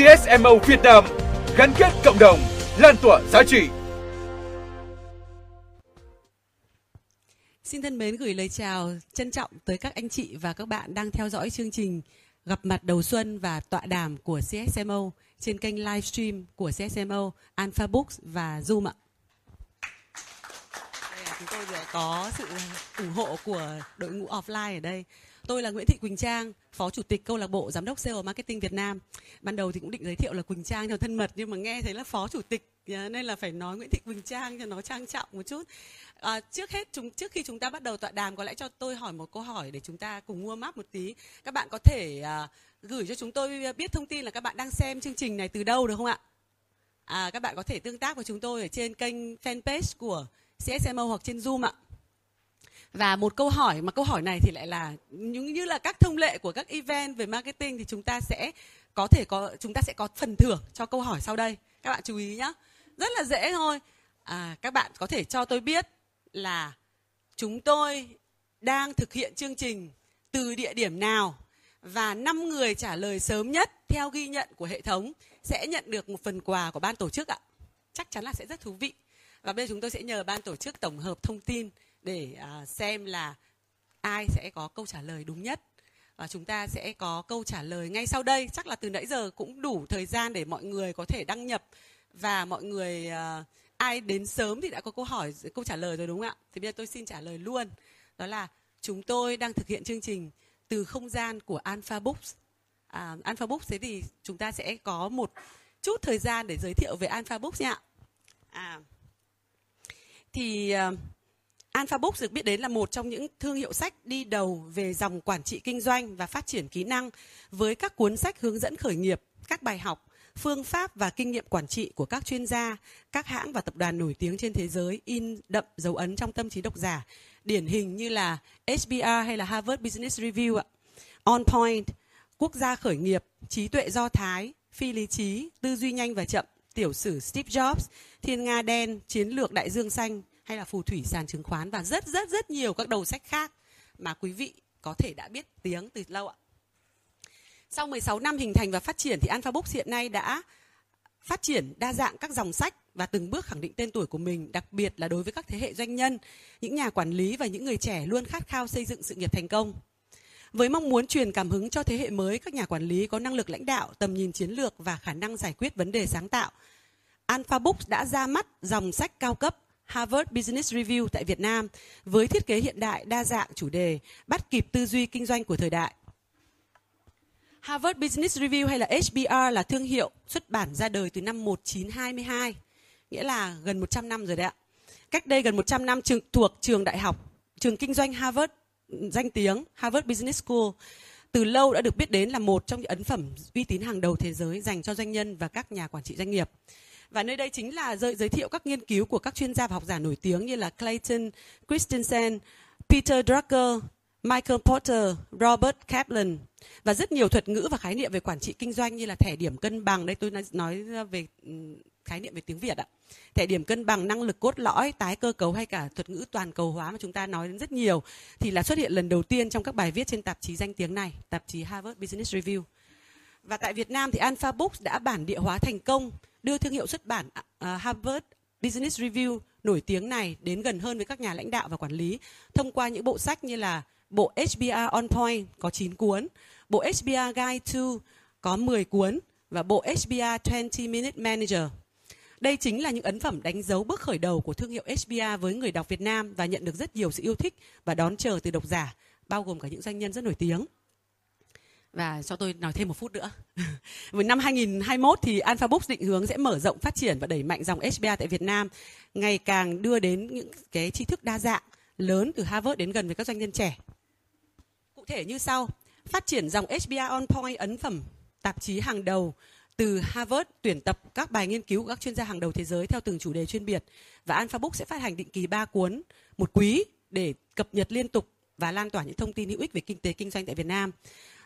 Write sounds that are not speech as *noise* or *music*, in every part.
CSMO Việt Nam gắn kết cộng đồng, lan tỏa giá trị. Xin thân mến gửi lời chào trân trọng tới các anh chị và các bạn đang theo dõi chương trình gặp mặt đầu xuân và tọa đàm của CSMO trên kênh livestream của CSMO, Alpha Books và Zoom ạ. Chúng tôi vừa có sự ủng hộ của đội ngũ offline ở đây. Tôi là Nguyễn Thị Quỳnh Trang, Phó Chủ tịch Câu lạc bộ Giám đốc Sale Marketing Việt Nam. Ban đầu thì cũng định giới thiệu là Quỳnh Trang cho thân mật nhưng mà nghe thấy là Phó Chủ tịch nên là phải nói Nguyễn Thị Quỳnh Trang cho nó trang trọng một chút. À, trước hết chúng trước khi chúng ta bắt đầu tọa đàm có lẽ cho tôi hỏi một câu hỏi để chúng ta cùng mua map một tí. Các bạn có thể à, gửi cho chúng tôi biết thông tin là các bạn đang xem chương trình này từ đâu được không ạ? À, các bạn có thể tương tác với chúng tôi ở trên kênh fanpage của CSMO hoặc trên Zoom ạ. Và một câu hỏi mà câu hỏi này thì lại là những như là các thông lệ của các event về marketing thì chúng ta sẽ có thể có chúng ta sẽ có phần thưởng cho câu hỏi sau đây. Các bạn chú ý nhé. Rất là dễ thôi. À, các bạn có thể cho tôi biết là chúng tôi đang thực hiện chương trình từ địa điểm nào và 5 người trả lời sớm nhất theo ghi nhận của hệ thống sẽ nhận được một phần quà của ban tổ chức ạ. Chắc chắn là sẽ rất thú vị. Và bây giờ chúng tôi sẽ nhờ ban tổ chức tổng hợp thông tin để à, xem là ai sẽ có câu trả lời đúng nhất. Và chúng ta sẽ có câu trả lời ngay sau đây. Chắc là từ nãy giờ cũng đủ thời gian để mọi người có thể đăng nhập. Và mọi người à, ai đến sớm thì đã có câu hỏi câu trả lời rồi đúng không ạ? Thì bây giờ tôi xin trả lời luôn. Đó là chúng tôi đang thực hiện chương trình từ không gian của Alpha Books. À, Alpha Books thế thì chúng ta sẽ có một chút thời gian để giới thiệu về Alpha Books nha. À, thì uh, Alpha Books được biết đến là một trong những thương hiệu sách đi đầu về dòng quản trị kinh doanh và phát triển kỹ năng với các cuốn sách hướng dẫn khởi nghiệp, các bài học, phương pháp và kinh nghiệm quản trị của các chuyên gia, các hãng và tập đoàn nổi tiếng trên thế giới in đậm dấu ấn trong tâm trí độc giả, điển hình như là HBR hay là Harvard Business Review ạ. On Point, Quốc gia khởi nghiệp, trí tuệ do thái, phi lý trí, tư duy nhanh và chậm, tiểu sử Steve Jobs, thiên nga đen, chiến lược đại dương xanh, hay là phù thủy sàn chứng khoán và rất rất rất nhiều các đầu sách khác mà quý vị có thể đã biết tiếng từ lâu ạ. Sau 16 năm hình thành và phát triển thì Alpha Books hiện nay đã phát triển đa dạng các dòng sách và từng bước khẳng định tên tuổi của mình, đặc biệt là đối với các thế hệ doanh nhân, những nhà quản lý và những người trẻ luôn khát khao xây dựng sự nghiệp thành công. Với mong muốn truyền cảm hứng cho thế hệ mới các nhà quản lý có năng lực lãnh đạo, tầm nhìn chiến lược và khả năng giải quyết vấn đề sáng tạo, Alpha Books đã ra mắt dòng sách cao cấp Harvard Business Review tại Việt Nam với thiết kế hiện đại đa dạng chủ đề bắt kịp tư duy kinh doanh của thời đại. Harvard Business Review hay là HBR là thương hiệu xuất bản ra đời từ năm 1922, nghĩa là gần 100 năm rồi đấy ạ. Cách đây gần 100 năm trường, thuộc trường đại học, trường kinh doanh Harvard danh tiếng Harvard Business School từ lâu đã được biết đến là một trong những ấn phẩm uy tín hàng đầu thế giới dành cho doanh nhân và các nhà quản trị doanh nghiệp. Và nơi đây chính là giới, giới thiệu các nghiên cứu của các chuyên gia và học giả nổi tiếng như là Clayton Christensen, Peter Drucker, Michael Porter, Robert Kaplan và rất nhiều thuật ngữ và khái niệm về quản trị kinh doanh như là thẻ điểm cân bằng. Đây tôi nói về khái niệm về tiếng Việt ạ. Thẻ điểm cân bằng, năng lực cốt lõi, tái cơ cấu hay cả thuật ngữ toàn cầu hóa mà chúng ta nói đến rất nhiều thì là xuất hiện lần đầu tiên trong các bài viết trên tạp chí danh tiếng này, tạp chí Harvard Business Review. Và tại Việt Nam thì Alpha Books đã bản địa hóa thành công đưa thương hiệu xuất bản uh, Harvard Business Review nổi tiếng này đến gần hơn với các nhà lãnh đạo và quản lý thông qua những bộ sách như là bộ HBR On Point có 9 cuốn, bộ HBR Guide to có 10 cuốn và bộ HBR 20 Minute Manager. Đây chính là những ấn phẩm đánh dấu bước khởi đầu của thương hiệu HBR với người đọc Việt Nam và nhận được rất nhiều sự yêu thích và đón chờ từ độc giả, bao gồm cả những doanh nhân rất nổi tiếng. Và cho tôi nói thêm một phút nữa. *laughs* Với năm 2021 thì Alpha Books định hướng sẽ mở rộng phát triển và đẩy mạnh dòng HBA tại Việt Nam, ngày càng đưa đến những cái tri thức đa dạng lớn từ Harvard đến gần với các doanh nhân trẻ. Cụ thể như sau, phát triển dòng HBA On Point ấn phẩm tạp chí hàng đầu từ Harvard tuyển tập các bài nghiên cứu của các chuyên gia hàng đầu thế giới theo từng chủ đề chuyên biệt và Alpha Book sẽ phát hành định kỳ 3 cuốn một quý để cập nhật liên tục và lan tỏa những thông tin hữu ích về kinh tế kinh doanh tại Việt Nam.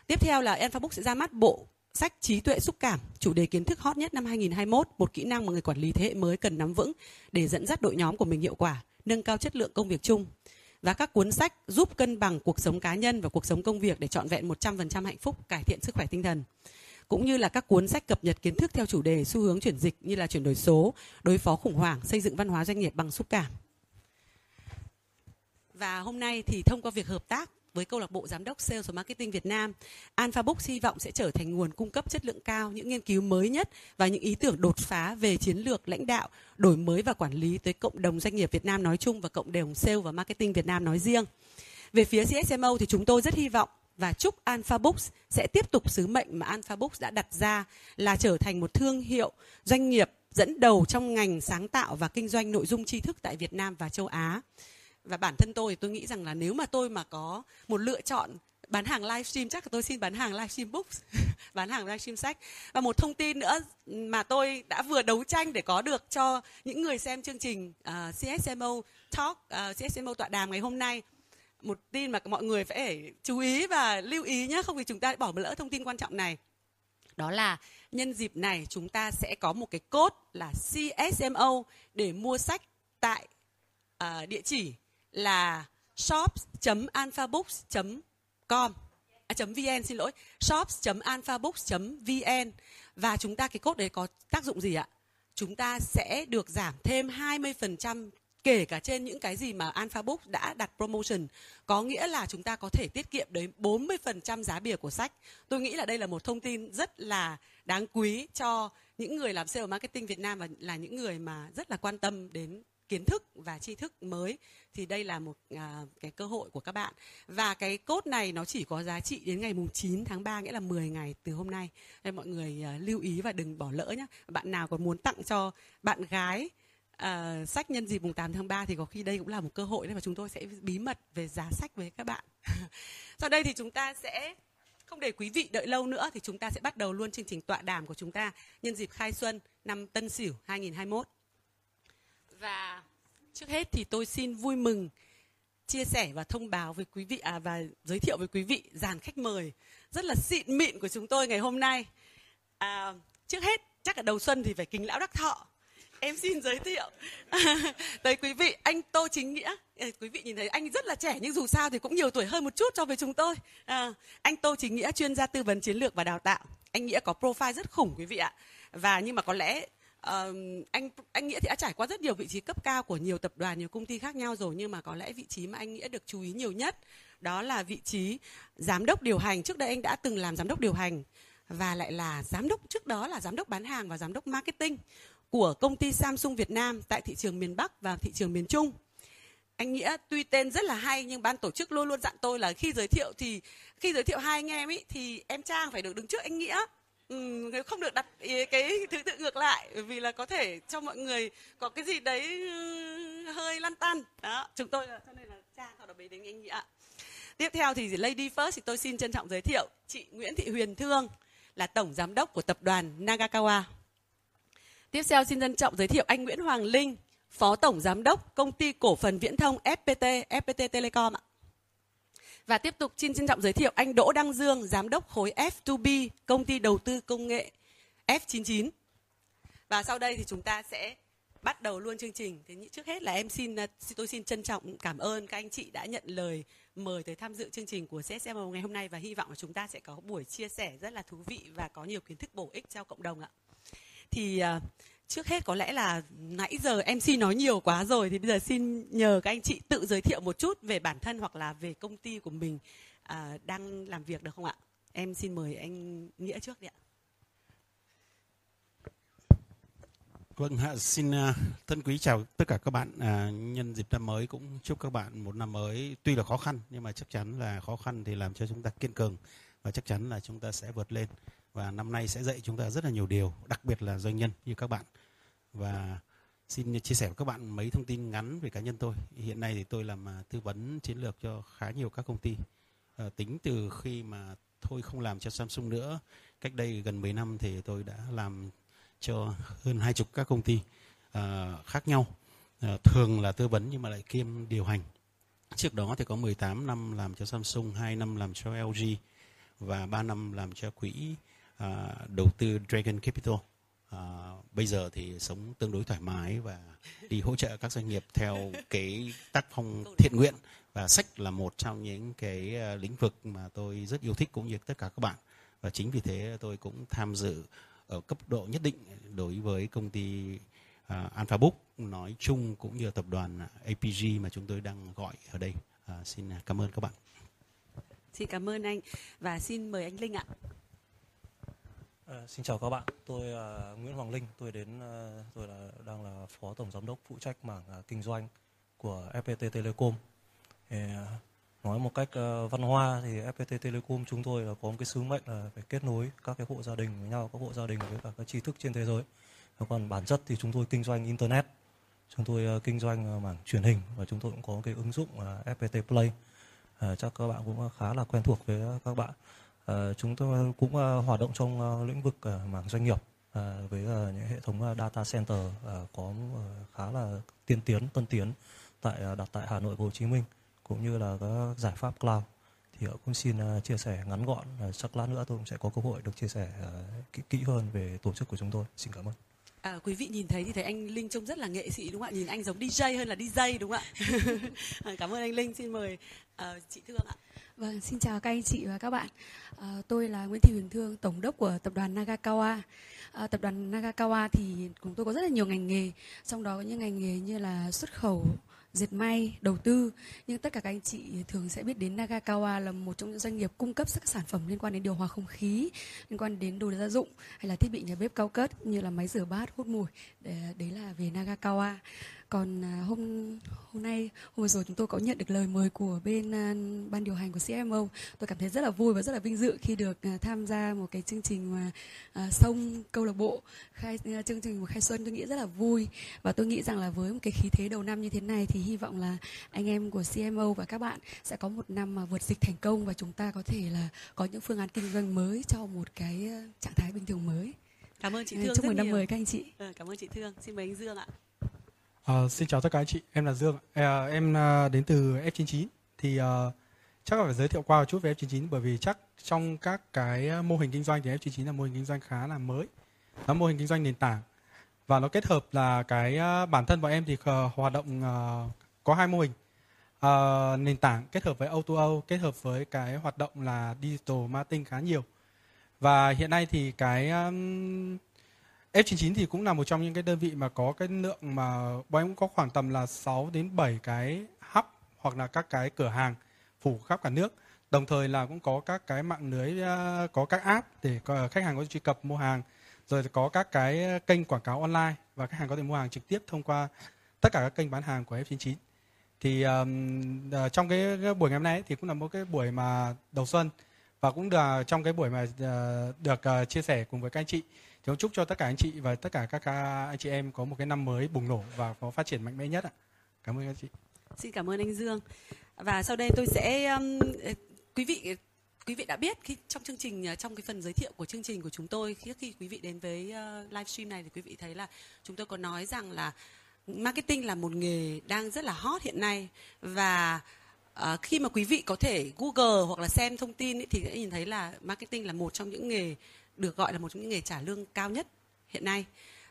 Tiếp theo là enfabook sẽ ra mắt bộ sách trí tuệ xúc cảm, chủ đề kiến thức hot nhất năm 2021, một kỹ năng mà người quản lý thế hệ mới cần nắm vững để dẫn dắt đội nhóm của mình hiệu quả, nâng cao chất lượng công việc chung. Và các cuốn sách giúp cân bằng cuộc sống cá nhân và cuộc sống công việc để trọn vẹn 100% hạnh phúc, cải thiện sức khỏe tinh thần. cũng như là các cuốn sách cập nhật kiến thức theo chủ đề xu hướng chuyển dịch như là chuyển đổi số, đối phó khủng hoảng, xây dựng văn hóa doanh nghiệp bằng xúc cảm. Và hôm nay thì thông qua việc hợp tác với câu lạc bộ giám đốc Sales và Marketing Việt Nam, Alpha Books hy vọng sẽ trở thành nguồn cung cấp chất lượng cao những nghiên cứu mới nhất và những ý tưởng đột phá về chiến lược lãnh đạo, đổi mới và quản lý tới cộng đồng doanh nghiệp Việt Nam nói chung và cộng đồng Sales và Marketing Việt Nam nói riêng. Về phía CSMO thì chúng tôi rất hy vọng và chúc Alpha Books sẽ tiếp tục sứ mệnh mà Alpha Books đã đặt ra là trở thành một thương hiệu doanh nghiệp dẫn đầu trong ngành sáng tạo và kinh doanh nội dung tri thức tại Việt Nam và châu Á và bản thân tôi thì tôi nghĩ rằng là nếu mà tôi mà có một lựa chọn bán hàng livestream chắc là tôi xin bán hàng livestream books *laughs* bán hàng livestream sách. Và một thông tin nữa mà tôi đã vừa đấu tranh để có được cho những người xem chương trình à, uh, CSMO Talk à, uh, CSMO tọa đàm ngày hôm nay. Một tin mà mọi người phải chú ý và lưu ý nhé không thì chúng ta bỏ lỡ thông tin quan trọng này. Đó là nhân dịp này chúng ta sẽ có một cái cốt là CSMO để mua sách tại uh, địa chỉ là shops.alphabooks.com à, .vn xin lỗi shops.alphabooks.vn và chúng ta cái code đấy có tác dụng gì ạ? Chúng ta sẽ được giảm thêm 20% kể cả trên những cái gì mà Alphabook đã đặt promotion. Có nghĩa là chúng ta có thể tiết kiệm đến 40% giá bìa của sách. Tôi nghĩ là đây là một thông tin rất là đáng quý cho những người làm sale marketing Việt Nam và là những người mà rất là quan tâm đến kiến thức và tri thức mới thì đây là một à, cái cơ hội của các bạn. Và cái cốt này nó chỉ có giá trị đến ngày mùng 9 tháng 3 nghĩa là 10 ngày từ hôm nay. Nên mọi người à, lưu ý và đừng bỏ lỡ nhé bạn nào còn muốn tặng cho bạn gái à, sách nhân dịp mùng 8 tháng 3 thì có khi đây cũng là một cơ hội đấy và chúng tôi sẽ bí mật về giá sách với các bạn. *laughs* Sau đây thì chúng ta sẽ không để quý vị đợi lâu nữa thì chúng ta sẽ bắt đầu luôn chương trình tọa đàm của chúng ta nhân dịp khai xuân năm Tân Sửu 2021 và trước hết thì tôi xin vui mừng chia sẻ và thông báo với quý vị à, và giới thiệu với quý vị dàn khách mời rất là xịn mịn của chúng tôi ngày hôm nay. À, trước hết chắc là đầu xuân thì phải kính lão đắc thọ. Em xin giới thiệu *laughs* tới quý vị anh Tô Chính Nghĩa. Quý vị nhìn thấy anh rất là trẻ nhưng dù sao thì cũng nhiều tuổi hơn một chút so với chúng tôi. À, anh Tô Chính Nghĩa chuyên gia tư vấn chiến lược và đào tạo. Anh Nghĩa có profile rất khủng quý vị ạ. Và nhưng mà có lẽ uh, anh anh nghĩa thì đã trải qua rất nhiều vị trí cấp cao của nhiều tập đoàn nhiều công ty khác nhau rồi nhưng mà có lẽ vị trí mà anh nghĩa được chú ý nhiều nhất đó là vị trí giám đốc điều hành trước đây anh đã từng làm giám đốc điều hành và lại là giám đốc trước đó là giám đốc bán hàng và giám đốc marketing của công ty Samsung Việt Nam tại thị trường miền Bắc và thị trường miền Trung. Anh Nghĩa tuy tên rất là hay nhưng ban tổ chức luôn luôn dặn tôi là khi giới thiệu thì khi giới thiệu hai anh em ấy thì em Trang phải được đứng trước anh Nghĩa Ừ, nếu không được đặt cái thứ tự ngược lại, vì là có thể cho mọi người có cái gì đấy ừ, hơi lăn tăn. Đó, chúng tôi, cho nên là cha họ đã bế đến anh nghĩa tiếp theo thì lady first thì tôi xin trân trọng giới thiệu chị Nguyễn Thị Huyền Thương là tổng giám đốc của tập đoàn Nagakawa. Tiếp theo xin trân trọng giới thiệu anh Nguyễn Hoàng Linh, phó tổng giám đốc công ty cổ phần viễn thông FPT FPT Telecom ạ và tiếp tục xin trân trọng giới thiệu anh Đỗ Đăng Dương, giám đốc khối F2B, công ty đầu tư công nghệ F99. Và sau đây thì chúng ta sẽ bắt đầu luôn chương trình. Thế trước hết là em à, xin tôi xin trân trọng cảm ơn các anh chị đã nhận lời mời tới tham dự chương trình của CSMO ngày hôm nay và hy vọng là chúng ta sẽ có buổi chia sẻ rất là thú vị và có nhiều kiến thức bổ ích cho cộng đồng ạ. Thì uh, trước hết có lẽ là nãy giờ MC nói nhiều quá rồi thì bây giờ xin nhờ các anh chị tự giới thiệu một chút về bản thân hoặc là về công ty của mình à, đang làm việc được không ạ? Em xin mời anh Nghĩa trước đi ạ. Vâng, xin à, thân quý chào tất cả các bạn. À, nhân dịp năm mới cũng chúc các bạn một năm mới tuy là khó khăn nhưng mà chắc chắn là khó khăn thì làm cho chúng ta kiên cường và chắc chắn là chúng ta sẽ vượt lên và năm nay sẽ dạy chúng ta rất là nhiều điều, đặc biệt là doanh nhân như các bạn. Và xin chia sẻ với các bạn mấy thông tin ngắn về cá nhân tôi. Hiện nay thì tôi làm à, tư vấn chiến lược cho khá nhiều các công ty. À, tính từ khi mà thôi không làm cho Samsung nữa, cách đây gần 10 năm thì tôi đã làm cho hơn hai chục các công ty à, khác nhau. À, thường là tư vấn nhưng mà lại kiêm điều hành. Trước đó thì có 18 năm làm cho Samsung, 2 năm làm cho LG và 3 năm làm cho quỹ à, đầu tư Dragon Capital. À, bây giờ thì sống tương đối thoải mái và đi hỗ trợ các doanh nghiệp theo cái tác phong thiện nguyện và sách là một trong những cái à, lĩnh vực mà tôi rất yêu thích cũng như tất cả các bạn và chính vì thế tôi cũng tham dự ở cấp độ nhất định đối với công ty uh, Alpha Book nói chung cũng như tập đoàn à, APG mà chúng tôi đang gọi ở đây. Uh, xin cảm ơn các bạn. Xin cảm ơn anh và xin mời anh Linh ạ. À, xin chào các bạn, tôi uh, Nguyễn Hoàng Linh, tôi đến uh, tôi là đang là phó tổng giám đốc phụ trách mảng uh, kinh doanh của FPT Telecom. Thì, nói một cách văn hoa thì FPT Telecom chúng tôi là có một cái sứ mệnh là phải kết nối các cái hộ gia đình với nhau, các hộ gia đình với cả các tri thức trên thế giới. Còn bản chất thì chúng tôi kinh doanh internet, chúng tôi kinh doanh mảng truyền hình và chúng tôi cũng có cái ứng dụng FPT Play. Chắc các bạn cũng khá là quen thuộc với các bạn. Ờ, chúng tôi cũng uh, hoạt động trong uh, lĩnh vực uh, mảng doanh nghiệp uh, với uh, những hệ thống uh, data center uh, có uh, khá là tiên tiến, tân tiến tại uh, đặt tại Hà Nội và Hồ Chí Minh cũng như là các giải pháp cloud thì cũng xin uh, chia sẻ ngắn gọn uh, chắc lát nữa tôi cũng sẽ có cơ hội được chia sẻ uh, kỹ, kỹ hơn về tổ chức của chúng tôi xin cảm ơn À, quý vị nhìn thấy thì thấy anh Linh trông rất là nghệ sĩ đúng không ạ? Nhìn anh giống DJ hơn là DJ đúng không ạ? *laughs* Cảm ơn anh Linh. Xin mời uh, chị Thương ạ. Vâng, xin chào các anh chị và các bạn. À, tôi là Nguyễn Thị Huyền Thương, tổng đốc của tập đoàn Nagakawa. À, tập đoàn Nagakawa thì chúng tôi có rất là nhiều ngành nghề, trong đó có những ngành nghề như là xuất khẩu, dệt may, đầu tư. Nhưng tất cả các anh chị thường sẽ biết đến Nagakawa là một trong những doanh nghiệp cung cấp các sản phẩm liên quan đến điều hòa không khí, liên quan đến đồ gia dụng hay là thiết bị nhà bếp cao cấp như là máy rửa bát, hút mùi. Đấy là về Nagakawa còn à, hôm hôm nay hôm vừa rồi chúng tôi có nhận được lời mời của bên uh, ban điều hành của CMO tôi cảm thấy rất là vui và rất là vinh dự khi được uh, tham gia một cái chương trình mà uh, sông câu lạc bộ khai chương trình của khai xuân. Tôi nghĩ rất là vui và tôi nghĩ rằng là với một cái khí thế đầu năm như thế này thì hy vọng là anh em của CMO và các bạn sẽ có một năm mà vượt dịch thành công và chúng ta có thể là có những phương án kinh doanh mới cho một cái trạng thái bình thường mới. Cảm ơn chị Thương chúc mừng năm mới các anh chị. Ừ, cảm ơn chị Thương. Xin mời anh Dương ạ À, xin chào tất cả anh chị, em là Dương. À, em ờ, đến từ F99. Thì à, chắc là phải giới thiệu qua một chút về F99 bởi vì chắc trong các cái mô hình kinh doanh thì F99 là mô hình kinh doanh khá là mới. Nó mô hình kinh doanh nền tảng và nó kết hợp là cái bản thân bọn em thì hoạt động có hai mô hình. À, nền tảng kết hợp với O2O, kết hợp với cái hoạt động là digital marketing khá nhiều. Và hiện nay thì cái F99 thì cũng là một trong những cái đơn vị mà có cái lượng mà bọn em cũng có khoảng tầm là 6 đến 7 cái hub hoặc là các cái cửa hàng phủ khắp cả nước. Đồng thời là cũng có các cái mạng lưới à, có các app để khách hàng có thể truy cập mua hàng rồi có các cái kênh quảng cáo online và khách hàng có thể mua hàng trực tiếp thông qua tất cả các kênh bán hàng của F99. Thì um, trong cái, cái buổi ngày hôm nay thì cũng là một cái buổi mà đầu xuân và cũng là trong cái buổi mà uh, được uh, chia sẻ cùng với các anh chị thì chúc cho tất cả anh chị và tất cả các anh chị em có một cái năm mới bùng nổ và có phát triển mạnh mẽ nhất ạ. Cảm ơn các chị. Xin cảm ơn anh Dương. Và sau đây tôi sẽ um, ờ, quý vị quý vị đã biết khi trong chương trình ờ, trong cái phần giới thiệu của chương trình của chúng tôi khi khi quý vị đến với ờ, uh, livestream này thì quý vị thấy là chúng tôi có nói rằng là marketing là một nghề đang rất là hot hiện nay và uh, khi mà quý vị có thể Google hoặc là xem thông tin ấy, thì sẽ nhìn thấy là marketing là một trong những nghề được gọi là một trong những nghề trả lương cao nhất hiện nay.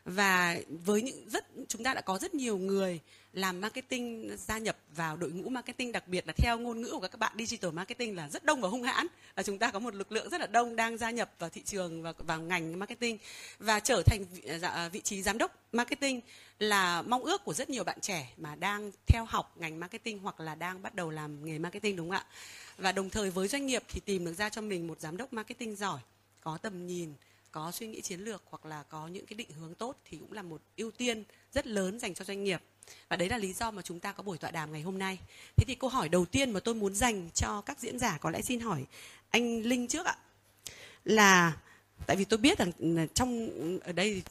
Và với những rất chúng ta đã có rất nhiều người làm marketing gia nhập vào đội ngũ marketing đặc biệt là theo ngôn ngữ của các bạn digital marketing là rất đông và hung hãn. Là chúng ta có một lực lượng rất là đông đang gia nhập vào thị trường và vào ngành marketing. Và trở thành vị, dạ, vị trí giám đốc marketing là mong ước của rất nhiều bạn trẻ mà đang theo học ngành marketing hoặc là đang bắt đầu làm nghề marketing đúng không ạ? Và đồng thời với doanh nghiệp thì tìm được ra cho mình một giám đốc marketing giỏi có tầm nhìn có suy nghĩ chiến lược hoặc là có những cái định hướng tốt thì cũng là một ưu tiên rất lớn dành cho doanh nghiệp. Và đấy là lý do mà chúng ta có buổi tọa đàm ngày hôm nay. Thế thì câu hỏi đầu tiên mà tôi muốn dành cho các diễn giả có lẽ xin hỏi anh linh trước ạ. Là tại vì tôi biết rằng ừ, trong ở đây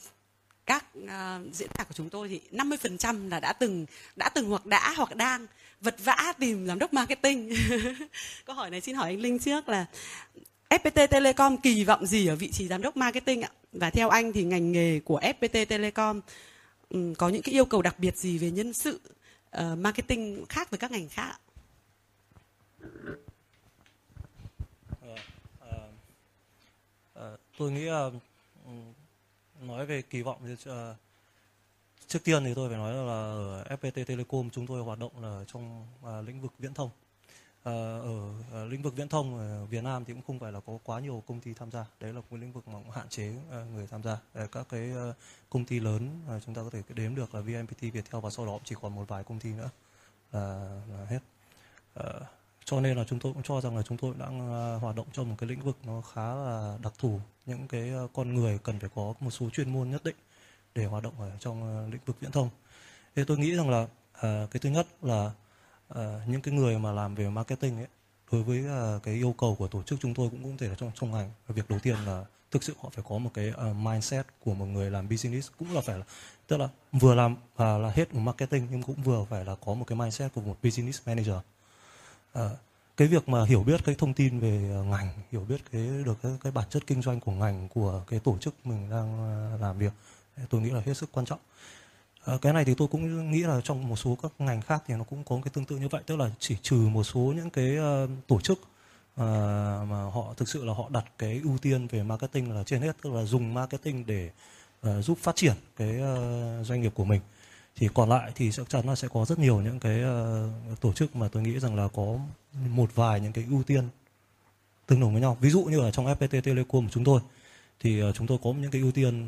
các uh, diễn giả của chúng tôi thì 50% là đã từng đã từng hoặc đã hoặc đang vật vã tìm giám đốc marketing. *laughs* Câu hỏi này xin hỏi anh Linh trước là FPT Telecom kỳ vọng gì ở vị trí giám đốc marketing ạ? Và theo anh thì ngành nghề của FPT Telecom um, có những cái yêu cầu đặc biệt gì về nhân sự uh, marketing khác với các ngành khác ạ? Uh, uh, tôi nghĩ nói về kỳ vọng thì uh, trước tiên thì tôi phải nói là ở FPT Telecom chúng tôi hoạt động là trong uh, lĩnh vực viễn thông Ờ, ở, ở lĩnh vực viễn thông ở Việt Nam thì cũng không phải là có quá nhiều công ty tham gia. Đấy là một lĩnh vực mà cũng hạn chế ờ, người tham gia. Các cái công ty lớn chúng ta có thể đếm được là VNPT, Viettel và sau đó chỉ còn một vài công ty nữa là, là hết. Cho nên là chúng tôi cũng cho rằng là chúng tôi đang hoạt động trong một cái lĩnh vực nó khá là đặc thù. Những cái con người cần phải có một số chuyên môn nhất định để hoạt động ở trong lĩnh vực viễn thông. Thế tôi nghĩ rằng là cái thứ nhất là uh, những cái người mà làm về marketing ấy đối với uh, cái yêu cầu của tổ chức chúng tôi cũng cũng thể là trong trong ngành. Việc đầu tiên là thực sự họ phải có một cái uh, mindset của một người làm business cũng là phải là tức là vừa làm uh, là hết một marketing nhưng cũng vừa phải là có một cái mindset của một business manager. Uh, cái việc mà hiểu biết cái thông tin về ngành hiểu biết cái được cái, cái bản chất kinh doanh của ngành của cái tổ chức mình đang làm việc tôi nghĩ là hết sức quan trọng. À, cái này thì tôi cũng nghĩ là trong một số các ngành khác thì nó cũng có cái tương tự như vậy tức là chỉ trừ một số những cái uh, tổ chức uh, mà họ thực sự là họ đặt cái ưu tiên về marketing là trên hết tức là dùng marketing để uh, giúp phát triển cái uh, doanh nghiệp của mình. Thì còn lại thì chắc chắn là sẽ có rất nhiều những cái uh, tổ chức mà tôi nghĩ rằng là có một vài những cái ưu tiên tương đồng với nhau. Ví dụ như là trong FPT Telecom của chúng tôi thì uh, chúng tôi có những cái ưu tiên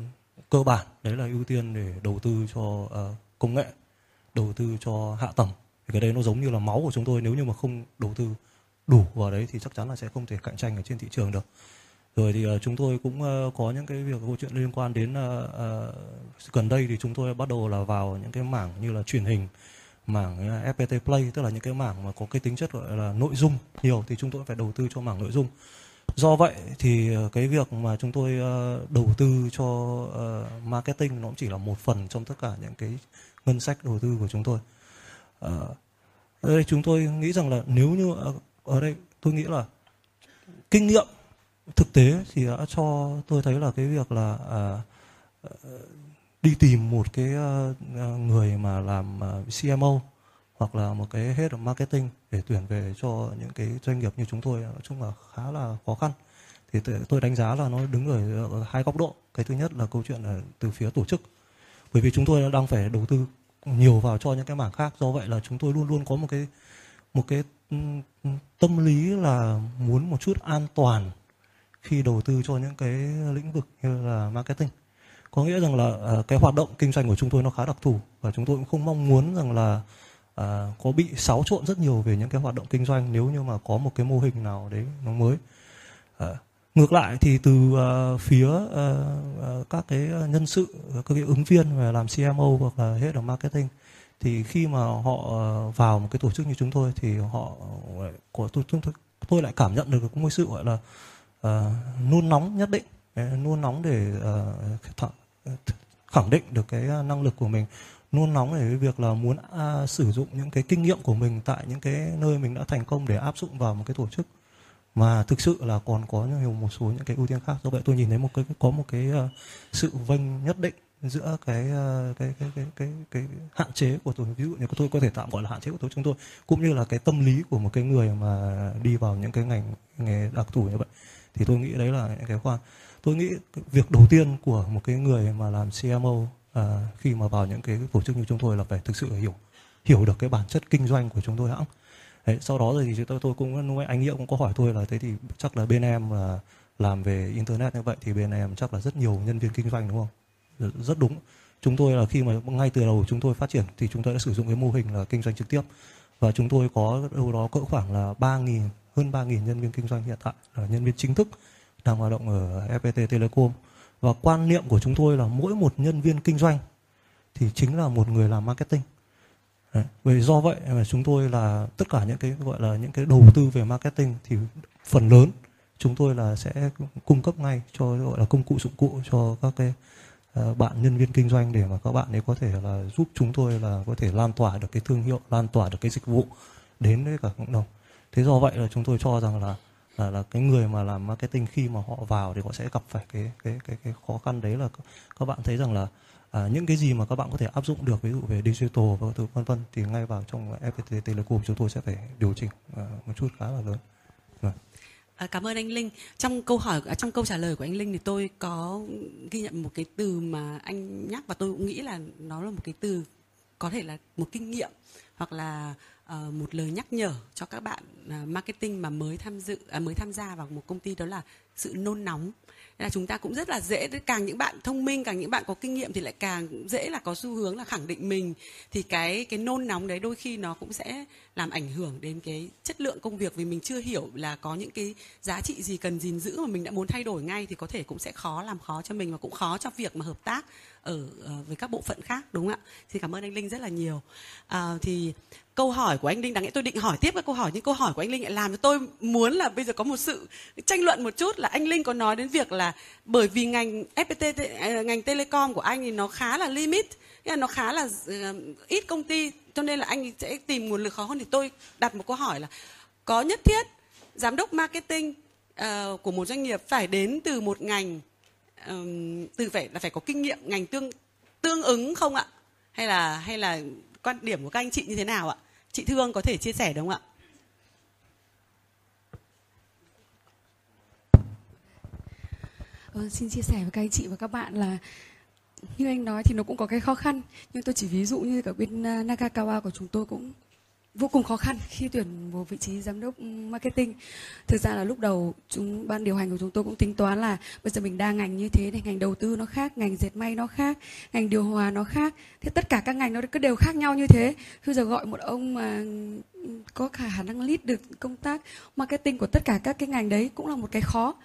cơ bản. Đấy là ưu tiên để đầu tư cho uh, công nghệ đầu tư cho hạ tầng. Thì cái đấy nó giống như là máu của chúng tôi nếu như mà không đầu tư đủ vào đấy thì chắc chắn là sẽ không thể cạnh tranh ở trên thị trường được. Rồi thì uh, chúng tôi cũng uh, có những cái việc câu chuyện liên quan đến uh, uh, gần đây thì chúng tôi bắt đầu là vào những cái mảng như là truyền hình mảng FPT Play tức là những cái mảng mà có cái tính chất gọi là nội dung nhiều thì chúng tôi phải đầu tư cho mảng nội dung do vậy thì ờ, cái việc mà chúng tôi ờ, đầu tư cho ờ, marketing nó cũng chỉ là một phần trong tất cả những cái ngân sách đầu tư của chúng tôi. Ở đây chúng tôi nghĩ rằng là nếu như ở đây tôi nghĩ là kinh nghiệm thực tế thì đã cho tôi thấy là cái việc là đi tìm một cái người mà làm CMO hoặc là một cái head of marketing để tuyển về cho những cái doanh nghiệp như chúng tôi, nói chung là khá là khó khăn. Thì tôi đánh giá là nó đứng ở hai góc độ. Cái thứ nhất là câu chuyện là từ phía tổ chức. Bởi vì chúng tôi đang phải đầu tư nhiều vào cho những cái mảng khác. Do vậy là chúng tôi luôn luôn có một cái một cái ừ, ừ, tâm lý là muốn một chút an toàn khi đầu tư cho những cái lĩnh vực như là marketing. Có nghĩa rằng là ờ, cái hoạt động kinh doanh của chúng tôi nó khá đặc thù và chúng tôi cũng không mong muốn rằng là à, có bị xáo trộn rất nhiều về những cái hoạt động kinh doanh nếu như mà có một cái mô hình nào đấy nó mới. À, ngược lại thì từ uh, phía uh, uh, các cái nhân sự các cái ứng viên về làm CMO hoặc là hết ở marketing thì khi mà họ vào một cái tổ chức như chúng tôi thì họ của tôi tôi, tôi lại cảm nhận được một sự gọi là uh, nôn nóng nhất định. Nôn nóng để uh, khẳng định được cái năng lực của mình nôn nóng về cái việc là muốn à, sử dụng những cái kinh nghiệm của mình tại những cái nơi mình đã thành công để áp dụng vào một cái tổ chức. Mà thực sự là còn có nhiều một số những cái ưu tiên khác. Do vậy tôi nhìn thấy một cái có một cái uh, sự vênh nhất định giữa cái, uh, cái, cái cái cái cái hạn chế của tôi ví dụ như tôi có thể tạm gọi là hạn chế của tôi chúng tôi cũng như là cái tâm lý của một cái người mà đi vào những cái ngành nghề đặc thù như vậy. Thì tôi nghĩ đấy là những cái khoa. Tôi nghĩ việc đầu tiên của một cái người mà làm CMO à, khi mà vào những cái tổ chức như chúng tôi là phải thực sự hiểu hiểu được cái bản chất kinh doanh của chúng tôi hãng Đấy, sau đó rồi thì tôi, tôi cũng anh nghĩa cũng có hỏi tôi là thế thì chắc là bên em là làm về internet như vậy thì bên em chắc là rất nhiều nhân viên kinh doanh đúng không? Rất đúng. Chúng tôi là khi mà ngay từ đầu chúng tôi phát triển thì chúng tôi đã sử dụng cái mô hình là kinh doanh trực tiếp. Và chúng tôi có đâu đó cỡ khoảng là ba nghìn hơn ba nghìn nhân viên kinh doanh hiện tại là nhân viên chính thức đang hoạt động ở FPT Telecom và quan niệm của chúng tôi là mỗi một nhân viên kinh doanh thì chính là một người làm marketing Đấy. Vì do vậy mà chúng tôi là tất cả những cái gọi là những cái đầu tư về marketing thì phần lớn chúng tôi là sẽ cung cấp ngay cho gọi là công cụ dụng cụ cho các cái uh, bạn nhân viên kinh doanh để mà các bạn ấy có thể là giúp chúng tôi là có thể lan tỏa được cái thương hiệu, lan tỏa được cái dịch vụ đến với cả cộng đồng. Thế do vậy là chúng tôi cho rằng là là là cái người mà làm marketing khi mà họ vào thì họ sẽ gặp phải cái cái cái cái khó khăn đấy là các bạn thấy rằng là à, những cái gì mà các bạn có thể áp dụng được ví dụ về digital và thứ vân vân thì ngay vào trong FPT Telecom chúng tôi sẽ phải điều chỉnh à, một chút khá là lớn. Vâng. À, cảm ơn anh Linh. Trong câu hỏi à, trong câu trả lời của anh Linh thì tôi có ghi nhận một cái từ mà anh nhắc và tôi cũng nghĩ là nó là một cái từ có thể là một kinh nghiệm hoặc là uh, một lời nhắc nhở cho các bạn uh, marketing mà mới tham dự uh, mới tham gia vào một công ty đó là sự nôn nóng là chúng ta cũng rất là dễ càng những bạn thông minh càng những bạn có kinh nghiệm thì lại càng dễ là có xu hướng là khẳng định mình thì cái cái nôn nóng đấy đôi khi nó cũng sẽ làm ảnh hưởng đến cái chất lượng công việc vì mình chưa hiểu là có những cái giá trị gì cần gìn giữ mà mình đã muốn thay đổi ngay thì có thể cũng sẽ khó làm khó cho mình và cũng khó cho việc mà hợp tác ở uh, với các bộ phận khác đúng không ạ? Xin cảm ơn anh Linh rất là nhiều. Uh, thì câu hỏi của anh Linh đáng lẽ tôi định hỏi tiếp các câu hỏi nhưng câu hỏi của anh Linh lại làm cho tôi muốn là bây giờ có một sự tranh luận một chút là anh Linh có nói đến việc là bởi vì ngành FPT à, ngành telecom của anh thì nó khá là limit nó khá là ờ, ít công ty cho nên là anh sẽ tìm nguồn lực khó hơn. Thì tôi đặt một câu hỏi là có nhất thiết giám đốc marketing uh, của một doanh nghiệp phải đến từ một ngành um, từ phải là phải có kinh nghiệm ngành tương tương ứng không ạ? Hay là hay là quan điểm của các anh chị như thế nào ạ? Chị thương có thể chia sẻ đúng không ạ? Ờ, xin chia sẻ với các anh chị và các bạn là như anh nói thì nó cũng có cái khó khăn. Nhưng tôi chỉ ví dụ như ở bên à, uh, Nakakawa của chúng tôi cũng vô cùng khó khăn khi tuyển một vị trí giám đốc marketing. Thực ra là lúc đầu chúng, ban điều hành của chúng tôi cũng tính toán là bây giờ mình đa ngành như thế này, ngành đầu tư nó khác, ngành dệt may nó khác, ngành điều hòa nó khác. Thế tất cả các ngành nó cứ đều khác nhau như thế. Bây giờ gọi một ông mà, có khả năng lead được công tác marketing của tất cả các cái ngành đấy cũng là một cái khó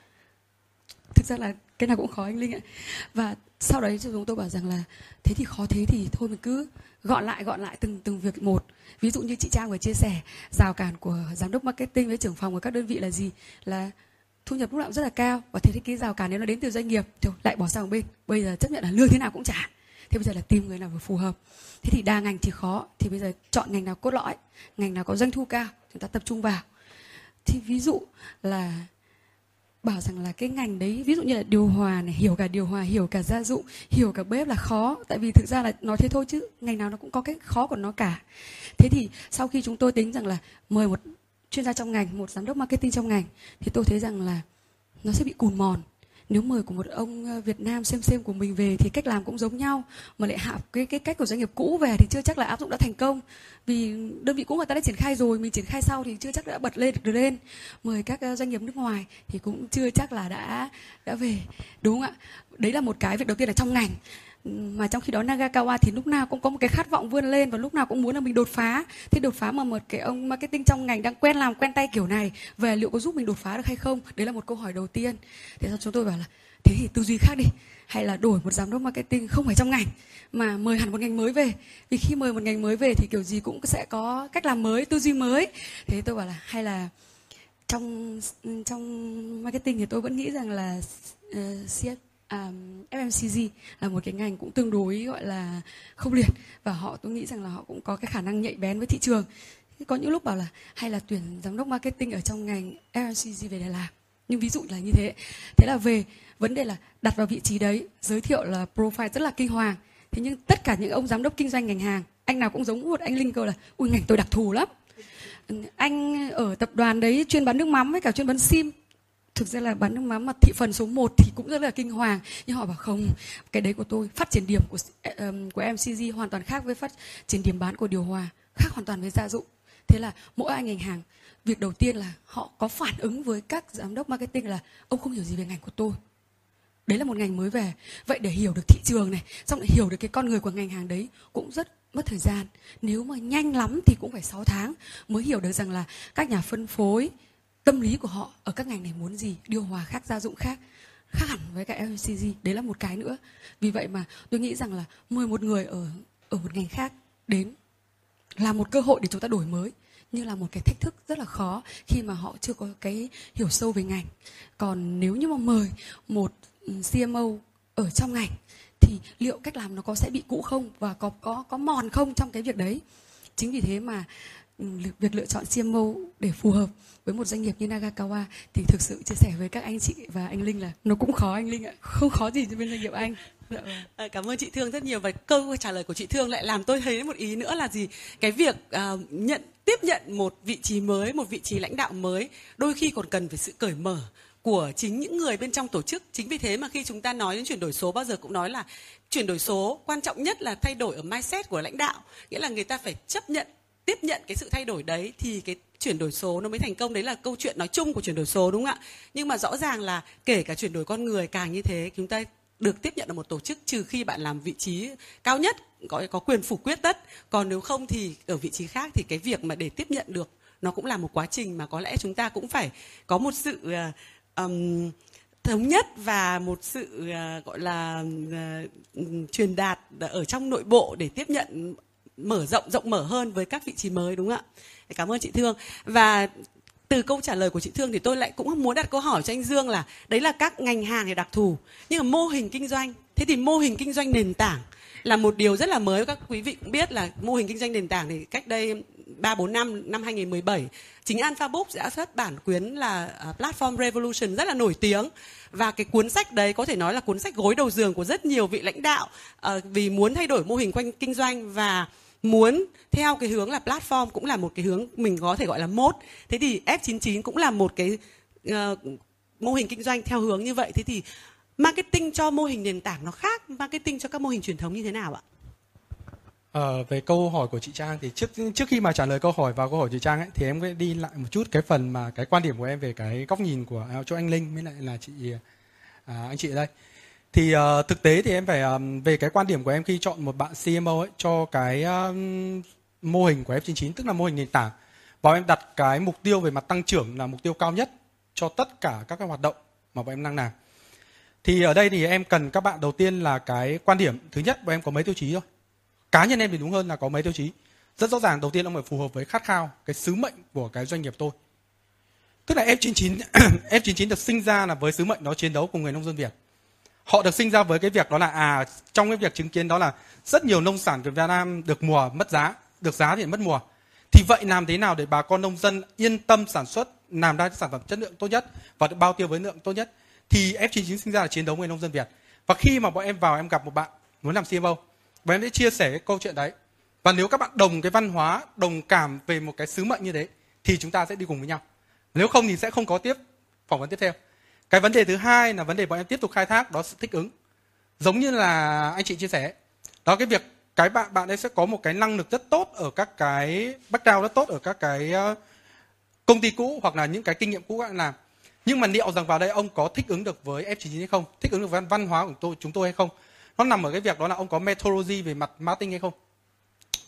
thực ra là cái nào cũng khó anh linh ạ. Và sau đấy chúng tôi bảo rằng là, thế thì khó thế thì thôi mình cứ gọn lại gọn lại từng từng việc một. Ví dụ như chị trang vừa chia sẻ, rào cản của giám đốc marketing với trưởng phòng của các đơn vị là gì? Là thu nhập lúc nào cũng rất là cao. Và thế thì cái rào cản nếu nó đến từ doanh nghiệp. Thì lại bỏ sang một bên. Bây giờ chấp nhận là lương thế nào cũng trả. Thế bây giờ là tìm người nào vừa phù hợp. Thế thì đa ngành thì khó. Thì bây giờ chọn ngành nào cốt lõi, ngành nào có doanh thu cao, chúng ta tập trung vào. Thì ví dụ là bảo rằng là cái ngành đấy, ví dụ như là điều hòa này, hiểu cả điều hòa, hiểu cả gia dụng hiểu cả bếp là khó. Tại vì thực ra là nói thế thôi chứ, ngành nào nó cũng có cái khó của nó cả. Thế thì sau khi chúng tôi tính rằng là mời một chuyên gia trong ngành, một giám đốc marketing trong ngành, thì tôi thấy rằng là nó sẽ bị cùn mòn nếu mời của một ông ờ, Việt Nam xem xem của mình về thì cách làm cũng giống nhau, mà lại hạ cái cái cách của doanh nghiệp cũ về thì chưa chắc là áp dụng đã thành công. Vì đơn vị cũ người ta đã triển khai rồi, mình triển khai sau thì chưa chắc đã bật lên, được lên. Mời các ờ, doanh nghiệp nước ngoài thì cũng chưa chắc là đã đã về, đúng không ạ? Đấy là một cái việc đầu tiên là trong ngành mà trong khi đó Nagakawa thì lúc nào cũng có một cái khát vọng vươn lên và lúc nào cũng muốn là mình đột phá. Thế đột phá mà một cái ông marketing trong ngành đang quen làm quen tay kiểu này về liệu có giúp mình đột phá được hay không? Đấy là một câu hỏi đầu tiên. Thế sau chúng tôi bảo là thế thì tư duy khác đi. Hay là đổi một giám đốc marketing không phải trong ngành mà mời hẳn một ngành mới về. Vì khi mời một ngành mới về thì kiểu gì cũng sẽ có cách làm mới tư duy mới. Thế tôi bảo là hay là trong trong marketing thì tôi vẫn nghĩ rằng là uh, um, FMCG là một cái ngành cũng tương đối gọi là không liệt và họ tôi nghĩ rằng là họ cũng có cái khả năng nhạy bén với thị trường. Có những lúc bảo là hay là tuyển giám đốc marketing ở trong ngành FMCG về để làm nhưng ví dụ là như thế. Thế là về vấn đề là đặt vào vị trí đấy giới thiệu là profile rất là kinh hoàng. Thế nhưng tất cả những ông giám đốc kinh doanh ngành hàng anh nào cũng giống một anh linh cơ là ui ngành tôi đặc thù lắm. Anh ở tập đoàn đấy chuyên bán nước mắm với cả chuyên bán sim thực ra là bán nước mắm mà thị phần số 1 thì cũng rất là kinh hoàng. Nhưng họ bảo không cái đấy của tôi phát triển điểm của um, của MCG hoàn toàn khác với phát triển điểm bán của điều hòa khác hoàn toàn với gia dụng. Thế là mỗi anh ngành hàng việc đầu tiên là họ có phản ứng với các giám đốc marketing là ông không hiểu gì về ngành của tôi. Đấy là một ngành mới về. Vậy để hiểu được thị trường này xong lại hiểu được cái con người của ngành hàng đấy cũng rất mất thời gian. Nếu mà nhanh lắm thì cũng phải 6 tháng mới hiểu được rằng là các nhà phân phối tâm lý của họ ở các ngành này muốn gì, điều hòa khác, gia dụng khác khác hẳn với cả FMCG đấy là một cái nữa. Vì vậy mà tôi nghĩ rằng là mời một người ở ở một ngành khác đến là một cơ hội để chúng ta đổi mới, như là một cái thách thức rất là khó khi mà họ chưa có cái hiểu sâu về ngành. Còn nếu như mà mời một ừ, CMO ở trong ngành, thì liệu cách làm nó có sẽ bị cũ không và có có có mòn không trong cái việc đấy? Chính vì thế mà Ừ, việc lựa chọn CMO để phù hợp với một doanh nghiệp như Nagakawa thì thực sự chia sẻ với các anh chị và anh Linh là nó cũng khó anh Linh ạ. Không khó gì cho bên doanh nghiệp anh. À, cảm ơn chị Thương rất nhiều. Và câu trả lời của chị Thương lại làm tôi thấy một ý nữa là gì? Cái việc uh, nhận tiếp nhận một vị trí mới một vị trí lãnh đạo mới đôi khi còn cần phải sự cởi mở của chính những người bên trong tổ chức. Chính vì thế mà khi chúng ta nói đến chuyển đổi số bao giờ cũng nói là chuyển đổi số quan trọng nhất là thay đổi ở mindset của lãnh đạo. Nghĩa là người ta phải chấp nhận tiếp nhận cái sự thay đổi đấy thì cái chuyển đổi số nó mới thành công. Đấy là câu chuyện nói chung của chuyển đổi số đúng không ạ? Nhưng mà rõ ràng là kể cả chuyển đổi con người càng như thế chúng ta được tiếp nhận ở một tổ chức trừ khi bạn làm vị trí cao nhất có có quyền phủ quyết tất. Còn nếu không thì ở vị trí khác thì cái việc mà để tiếp nhận được nó cũng là một quá trình mà có lẽ chúng ta cũng phải có một sự uh, um, thống nhất và một sự uh, gọi là uh, truyền đạt ở trong nội bộ để tiếp nhận mở rộng rộng mở hơn với các vị trí mới đúng không ạ? Cảm ơn chị thương. Và từ câu trả lời của chị thương thì tôi lại cũng muốn đặt câu hỏi cho anh dương là đấy là các ngành hàng thì đặc thù nhưng mà mô hình kinh doanh thế thì mô hình kinh doanh nền tảng là một điều rất là mới. Các quý vị cũng biết là mô hình kinh doanh nền tảng thì cách đây 3 4 năm năm 2017 chính Alpha Books đã xuất bản quyến là à, Platform Revolution rất là nổi tiếng. Và cái cuốn sách đấy có thể nói là cuốn sách gối đầu giường của rất nhiều vị lãnh đạo uh, vì muốn thay đổi mô hình quanh kinh doanh và muốn theo cái hướng là platform cũng là một cái hướng mình có thể gọi là mốt thế thì F99 cũng là một cái uh, mô hình kinh doanh theo hướng như vậy. Thế thì marketing cho mô hình nền tảng nó khác marketing cho các mô hình truyền thống như thế nào ạ? Ờ, về câu hỏi của chị Trang thì trước trước khi mà trả lời câu hỏi vào câu hỏi chị Trang ấy thì em sẽ đi lại một chút cái phần mà cái quan điểm của em về cái góc nhìn của à, chỗ anh Linh với lại là chị à, anh chị ở đây. Thì uh, thực tế thì em phải um, về cái quan điểm của em khi chọn một bạn CMO ấy cho cái um, mô hình của F99 tức là mô hình nền tảng và em đặt cái mục tiêu về mặt tăng trưởng là mục tiêu cao nhất cho tất cả các cái hoạt động mà bọn em đang làm. Thì ở đây thì em cần các bạn đầu tiên là cái quan điểm thứ nhất bọn em có mấy tiêu chí thôi. Cá nhân em thì đúng hơn là có mấy tiêu chí. Rất rõ ràng đầu tiên ông phải phù hợp với khát khao cái sứ mệnh của cái doanh nghiệp tôi. Tức là F99 *coughs* F99 được sinh ra là với sứ mệnh đó chiến đấu cùng người nông dân Việt họ được sinh ra với cái việc đó là à trong cái việc chứng kiến đó là rất nhiều nông sản của Việt Nam được mùa mất giá, được giá thì mất mùa. Thì vậy làm thế nào để bà con nông dân yên tâm sản xuất, làm ra sản phẩm chất lượng tốt nhất và được bao tiêu với lượng tốt nhất? Thì F99 sinh ra là chiến đấu người nông dân Việt. Và khi mà bọn em vào em gặp một bạn muốn làm CMO và em sẽ chia sẻ cái câu chuyện đấy. Và nếu các bạn đồng cái văn hóa, đồng cảm về một cái sứ mệnh như thế, thì chúng ta sẽ đi cùng với nhau. Nếu không thì sẽ không có tiếp phỏng vấn tiếp theo cái vấn đề thứ hai là vấn đề bọn em tiếp tục khai thác đó sự thích ứng. Giống như là anh chị chia sẻ đó cái việc cái bạn bạn ấy sẽ có một cái năng lực rất tốt ở các cái background rất tốt ở các cái ờ, công ty cũ hoặc là những cái kinh nghiệm cũ các bạn làm. Nhưng mà liệu rằng vào đây ông có thích ứng được với F99 hay không? Thích ứng được với văn hóa của tôi chúng tôi hay không? Nó nằm ở cái việc đó là ông có methodology về mặt marketing hay không?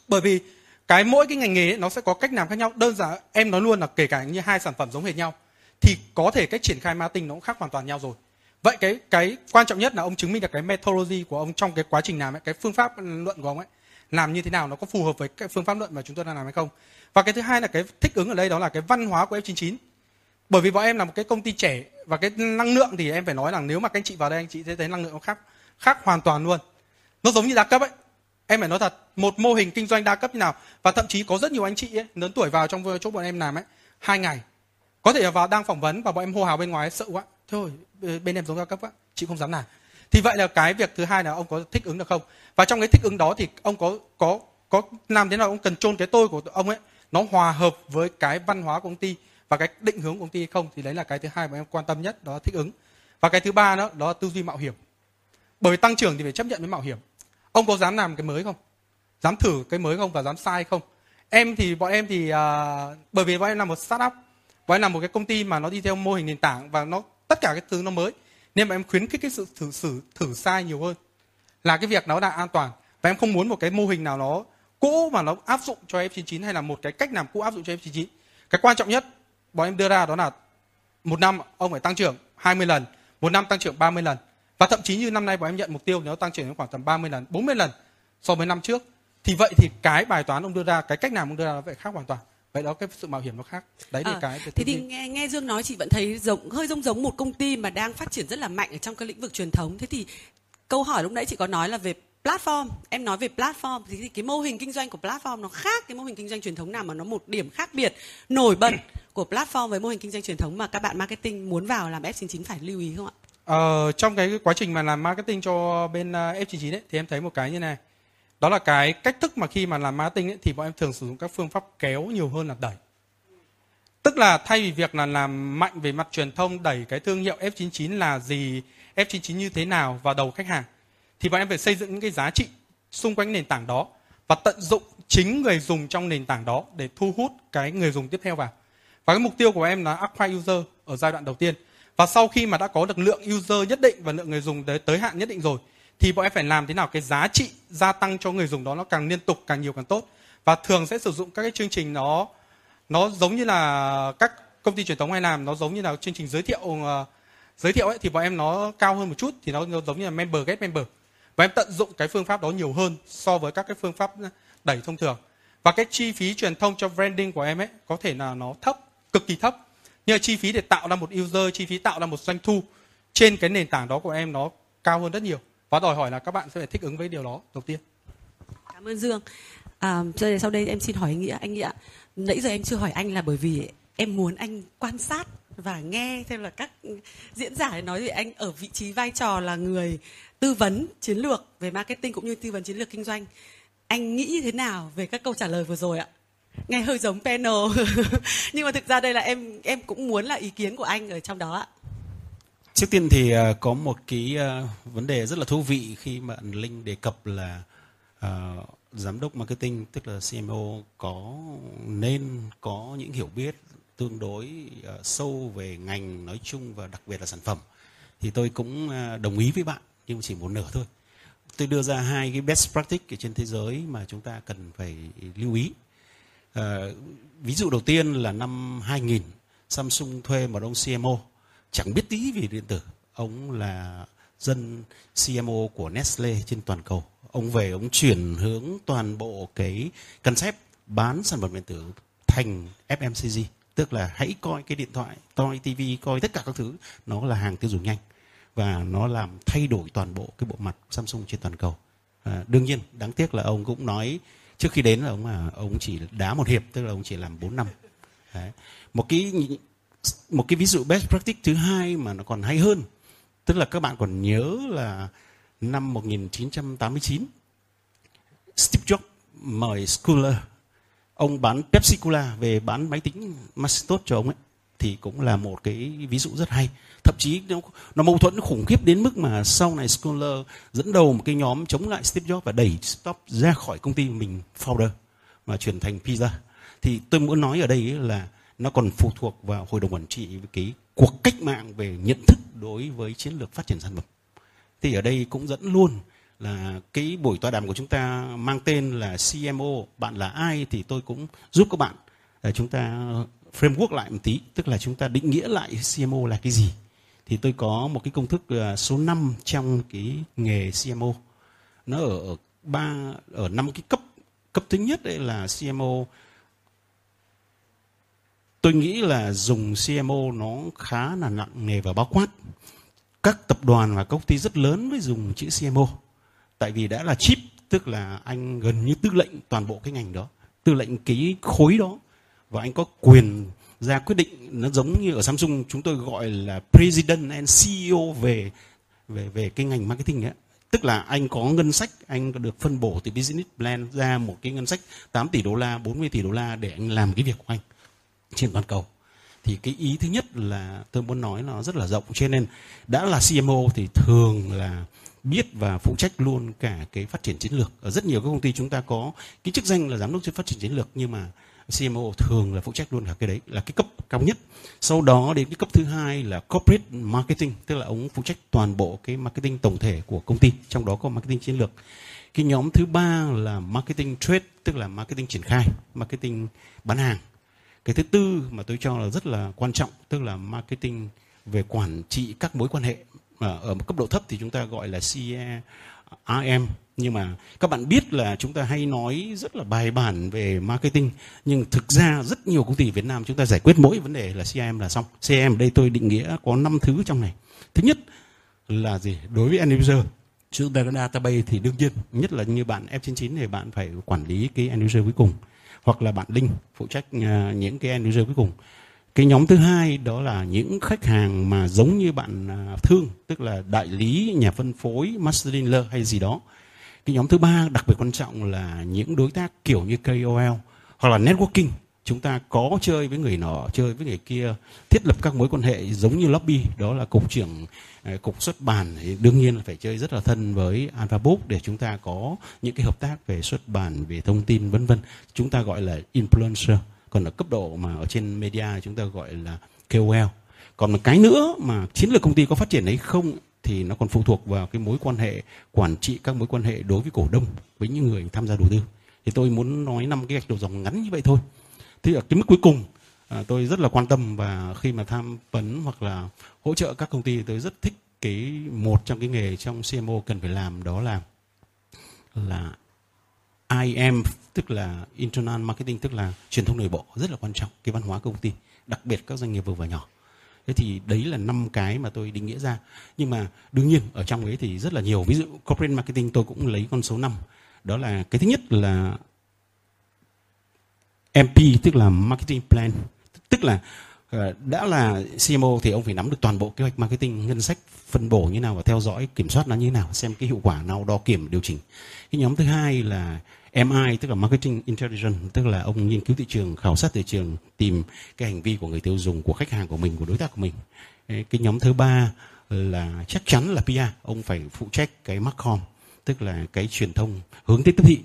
Bởi vì cái mỗi cái ngành nghề ấy, nó sẽ có cách làm khác nhau. Đơn giản em nói luôn là kể cả như hai sản phẩm giống hệt nhau thì có thể cách triển khai marketing nó cũng khác hoàn toàn nhau rồi. Vậy cái cái quan trọng nhất là ông chứng minh được cái methodology của ông trong cái quá trình làm ấy, cái phương pháp luận của ông ấy làm như thế nào nó có phù hợp với cái phương pháp luận mà chúng tôi đang làm hay không. Và cái thứ hai là cái thích ứng ở đây đó là cái văn hóa của F99. Bởi vì bọn em là một cái công ty trẻ và cái năng lượng thì em phải nói là nếu mà các anh chị vào đây anh chị sẽ thấy năng lượng nó khác khác hoàn toàn luôn. Nó giống như đa cấp ấy. Em phải nói thật một mô hình kinh doanh đa cấp như nào và thậm chí có rất nhiều anh chị ấy, lớn tuổi vào trong chỗ bọn em làm ấy hai ngày có thể là vào đang phỏng vấn và bọn em hô hào bên ngoài sợ quá. Thôi ờ, bên em giống cao cấp quá chị không dám làm. Thì vậy là cái việc thứ hai là ông có thích ứng được không? Và trong cái thích ứng đó thì ông có có có làm thế nào ông cần chôn cái tôi của ông ấy? Nó hòa hợp với cái văn hóa của công ty và cái định hướng của công ty hay không? Thì đấy là cái thứ hai mà em quan tâm nhất đó là thích ứng. Và cái thứ ba đó đó là tư duy mạo hiểm. Bởi vì tăng trưởng thì phải chấp nhận với mạo hiểm. Ông có dám làm cái mới không? Dám thử cái mới không và dám sai không? Em thì bọn em thì uh, bởi vì bọn em là một startup và em là một cái công ty mà nó đi theo mô hình nền tảng và nó tất cả cái thứ nó mới. Nên mà em khuyến khích cái sự thử thử thử sai nhiều hơn. Là cái việc nó là an toàn. Và em không muốn một cái mô hình nào nó cũ mà nó áp dụng cho F99 hay là một cái cách làm cũ áp dụng cho F99 cái quan trọng nhất bọn em đưa ra đó là một năm ông phải tăng trưởng 20 lần một năm tăng trưởng 30 lần. Và thậm chí như năm nay bọn em nhận mục tiêu nếu tăng trưởng khoảng tầm 30 lần, 40 lần so với năm trước. Thì vậy thì cái bài toán ông đưa ra, cái cách làm ông đưa ra nó phải khác hoàn toàn. Vậy đó cái sự mạo hiểm nó khác. Đấy thì à, cái, cái Thế thì nghe nghe Dương nói chị vẫn thấy giống hơi giống giống một công ty mà đang phát triển rất là mạnh ở trong cái lĩnh vực truyền thống. Thế thì câu hỏi lúc nãy chị có nói là về platform em nói về platform thì cái mô hình kinh doanh của platform nó khác cái mô hình kinh doanh truyền thống nào mà nó một điểm khác biệt nổi bật của platform với mô hình kinh doanh truyền thống mà các bạn marketing muốn vào làm F99 phải lưu ý không ạ? Ờ, trong cái quá trình mà làm marketing cho bên uh, F99 ấy, thì em thấy một cái như này. Đó là cái cách thức mà khi mà làm marketing ấy, thì bọn em thường sử dụng các phương pháp kéo nhiều hơn là đẩy. tức là thay vì việc là làm mạnh về mặt truyền thông đẩy cái thương hiệu F99 là gì F99 như thế nào vào đầu khách hàng thì bọn em phải xây dựng những cái giá trị xung quanh nền tảng đó và tận dụng chính người dùng trong nền tảng đó để thu hút cái người dùng tiếp theo vào và cái mục tiêu của em là acquire user ở giai đoạn đầu tiên và sau khi mà đã có được lượng user nhất định và lượng người dùng tới, tới hạn nhất định rồi thì bọn em phải làm thế nào cái giá trị gia tăng cho người dùng đó nó càng liên tục càng nhiều càng tốt. Và thường sẽ sử dụng các cái chương trình nó nó giống như là các công ty truyền thống hay làm nó giống như là chương trình giới thiệu uh, giới thiệu ấy thì bọn em nó cao hơn một chút thì nó, nó giống như là member get member. Và em tận dụng cái phương pháp đó nhiều hơn so với các cái phương pháp đẩy thông thường. Và cái chi phí truyền thông cho branding của em ấy có thể là nó thấp cực kỳ thấp. Nhưng mà chi phí để tạo ra một user chi phí tạo ra một doanh thu trên cái nền tảng đó của em nó cao hơn rất nhiều và đòi hỏi là các bạn sẽ phải thích ứng với điều đó. Đầu tiên. Cảm ơn dương. À, sau đây em xin hỏi anh nghĩa anh nghĩa nãy giờ em chưa hỏi anh là bởi vì em muốn anh quan sát và nghe xem là các diễn giả nói thì anh ở vị trí vai trò là người tư vấn chiến lược về marketing cũng như tư vấn chiến lược kinh doanh. Anh nghĩ thế nào về các câu trả lời vừa rồi ạ? Nghe hơi giống panel. *laughs* Nhưng mà thực ra đây là em em cũng muốn là ý kiến của anh ở trong đó ạ trước tiên thì ờ, có một cái ờ, vấn đề rất là thú vị khi mà linh đề cập là uh, giám đốc marketing tức là CMO có nên có những hiểu biết tương đối uh, sâu về ngành nói chung và đặc biệt là sản phẩm. Thì tôi cũng uh, đồng ý với bạn nhưng chỉ một nửa thôi. Tôi đưa ra hai cái best practice ở trên thế giới mà chúng ta cần phải lưu ý. Uh, ví dụ đầu tiên là năm 2000 Samsung thuê một ông CMO chẳng biết tí về điện tử. Ông là dân CMO của Nestle trên toàn cầu. Ông về ông chuyển hướng toàn bộ cái concept bán sản phẩm điện tử thành FMCG tức là hãy coi cái điện thoại coi TV coi tất cả các thứ. Nó là hàng tiêu dùng nhanh. Và nó làm thay đổi toàn bộ cái bộ mặt Samsung trên toàn cầu. À, đương nhiên đáng tiếc là ông cũng nói trước khi đến là ông là ông chỉ đá một hiệp tức là ông chỉ làm 4 năm. Đấy. một cái một cái ví dụ best practice thứ hai mà nó còn hay hơn tức là các bạn còn nhớ là năm 1989 Steve Jobs mời Schuller ông bán Pepsi Cola về bán máy tính Macintosh cho ông ấy thì cũng là một cái ví dụ rất hay. Thậm chí nó, nó mâu thuẫn khủng khiếp đến mức mà sau này Schuller dẫn đầu một cái nhóm chống lại Steve Jobs và đẩy Stop ra khỏi công ty mình founder mà chuyển thành Pizza. Thì tôi muốn nói ở đây là nó còn phụ thuộc vào hội đồng quản trị với cái cuộc cách mạng về nhận thức đối với chiến lược phát triển sản phẩm. Thì ở đây cũng dẫn luôn là cái buổi tọa đàm của chúng ta mang tên là CMO bạn là ai thì tôi cũng giúp các bạn. Để chúng ta framework lại một tí, tức là chúng ta định nghĩa lại CMO là cái gì. Thì tôi có một cái công thức là số 5 trong cái nghề CMO nó ở ba, ở năm cái cấp. Cấp thứ nhất đấy là CMO tôi nghĩ là dùng CMO nó khá là nặng nề và bao quát. Các tập đoàn và công ty rất lớn mới dùng chữ CMO tại vì đã là chip, tức là anh gần như tư lệnh toàn bộ cái ngành đó, tư lệnh cái khối đó, và anh có quyền ra quyết định. Nó giống như ở Samsung, chúng tôi gọi là president and CEO về về về cái ngành marketing ấy. Tức là anh có ngân sách, anh được phân bổ từ business plan ra một cái ngân sách 8 tỷ đô la 40 tỷ đô la để anh làm cái việc của anh trên toàn cầu. Thì cái ý thứ nhất là tôi muốn nói nó rất là rộng, cho nên đã là CMO thì thường là biết và phụ trách luôn cả cái phát triển chiến lược. Ở rất nhiều các công ty chúng ta có cái chức danh là giám đốc phát triển chiến lược, nhưng mà CMO thường là phụ trách luôn cả cái đấy, là cái cấp cao nhất. Sau đó đến cái cấp thứ hai là corporate marketing, tức là ông phụ trách toàn bộ cái marketing tổng thể của công ty, trong đó có marketing chiến lược. Cái nhóm thứ ba là marketing trade, tức là marketing triển khai, marketing bán hàng cái thứ tư mà tôi cho là rất là quan trọng tức là marketing về quản trị các mối quan hệ ở một cấp độ thấp thì chúng ta gọi là CRM nhưng mà các bạn biết là chúng ta hay nói rất là bài bản về marketing nhưng thực ra rất nhiều công ty Việt Nam chúng ta giải quyết mỗi vấn đề là CRM là xong. CRM ở đây tôi định nghĩa có 5 thứ trong này. Thứ nhất là gì? Đối với end user chúng ta có database thì đương nhiên nhất là như bạn F99 thì bạn phải quản lý cái end user cuối cùng hoặc là bạn Linh phụ trách à, những cái end user cuối cùng. Cái nhóm thứ hai đó là những khách hàng mà giống như bạn à, thương, tức là đại lý, nhà phân phối master dealer hay gì đó. Cái nhóm thứ ba đặc biệt quan trọng là những đối tác kiểu như KOL hoặc là networking chúng ta có chơi với người nọ, chơi với người kia, thiết lập các mối quan hệ giống như lobby. Đó là cục trưởng à, cục xuất bản. Thì đương nhiên là phải chơi rất là thân với Alpha Book để chúng ta có những cái hợp tác về xuất bản, về thông tin, vân vân. Chúng ta gọi là influencer. Còn ở cấp độ mà ở trên media chúng ta gọi là KOL còn một cái nữa mà chiến lược công ty có phát triển hay không thì nó còn phụ thuộc vào cái mối quan hệ, quản trị các mối quan hệ đối với cổ đông, với những người tham gia đầu tư. Thì tôi muốn nói năm cái gạch đầu dòng ngắn như vậy thôi thì ở cái mức cuối cùng à, tôi rất là quan tâm và khi mà tham vấn hoặc là hỗ trợ các công ty tôi rất thích cái một trong cái nghề trong CMO cần phải làm đó là là IM tức là internal marketing tức là truyền thông nội bộ rất là quan trọng cái văn hóa công ty đặc biệt các doanh nghiệp vừa và nhỏ. Thế thì đấy là năm cái mà tôi định nghĩa ra. Nhưng mà đương nhiên ở trong ấy thì rất là nhiều ví dụ corporate marketing tôi cũng lấy con số 5 đó là cái thứ nhất là MP tức là marketing plan. Tức là ờ, đã là CMO thì ông phải nắm được toàn bộ kế hoạch marketing, ngân sách, phân bổ như nào và theo dõi, kiểm soát nó như nào, xem cái hiệu quả nào, đo kiểm, điều chỉnh. Cái nhóm thứ hai là MI tức là marketing intelligence, tức là ông nghiên cứu thị trường, khảo sát thị trường, tìm cái hành vi của người tiêu dùng, của khách hàng của mình, của đối tác của mình. Cái nhóm thứ ba là chắc chắn là PR ông phải phụ trách cái marcom, tức là cái truyền thông, hướng tới tiếp thị.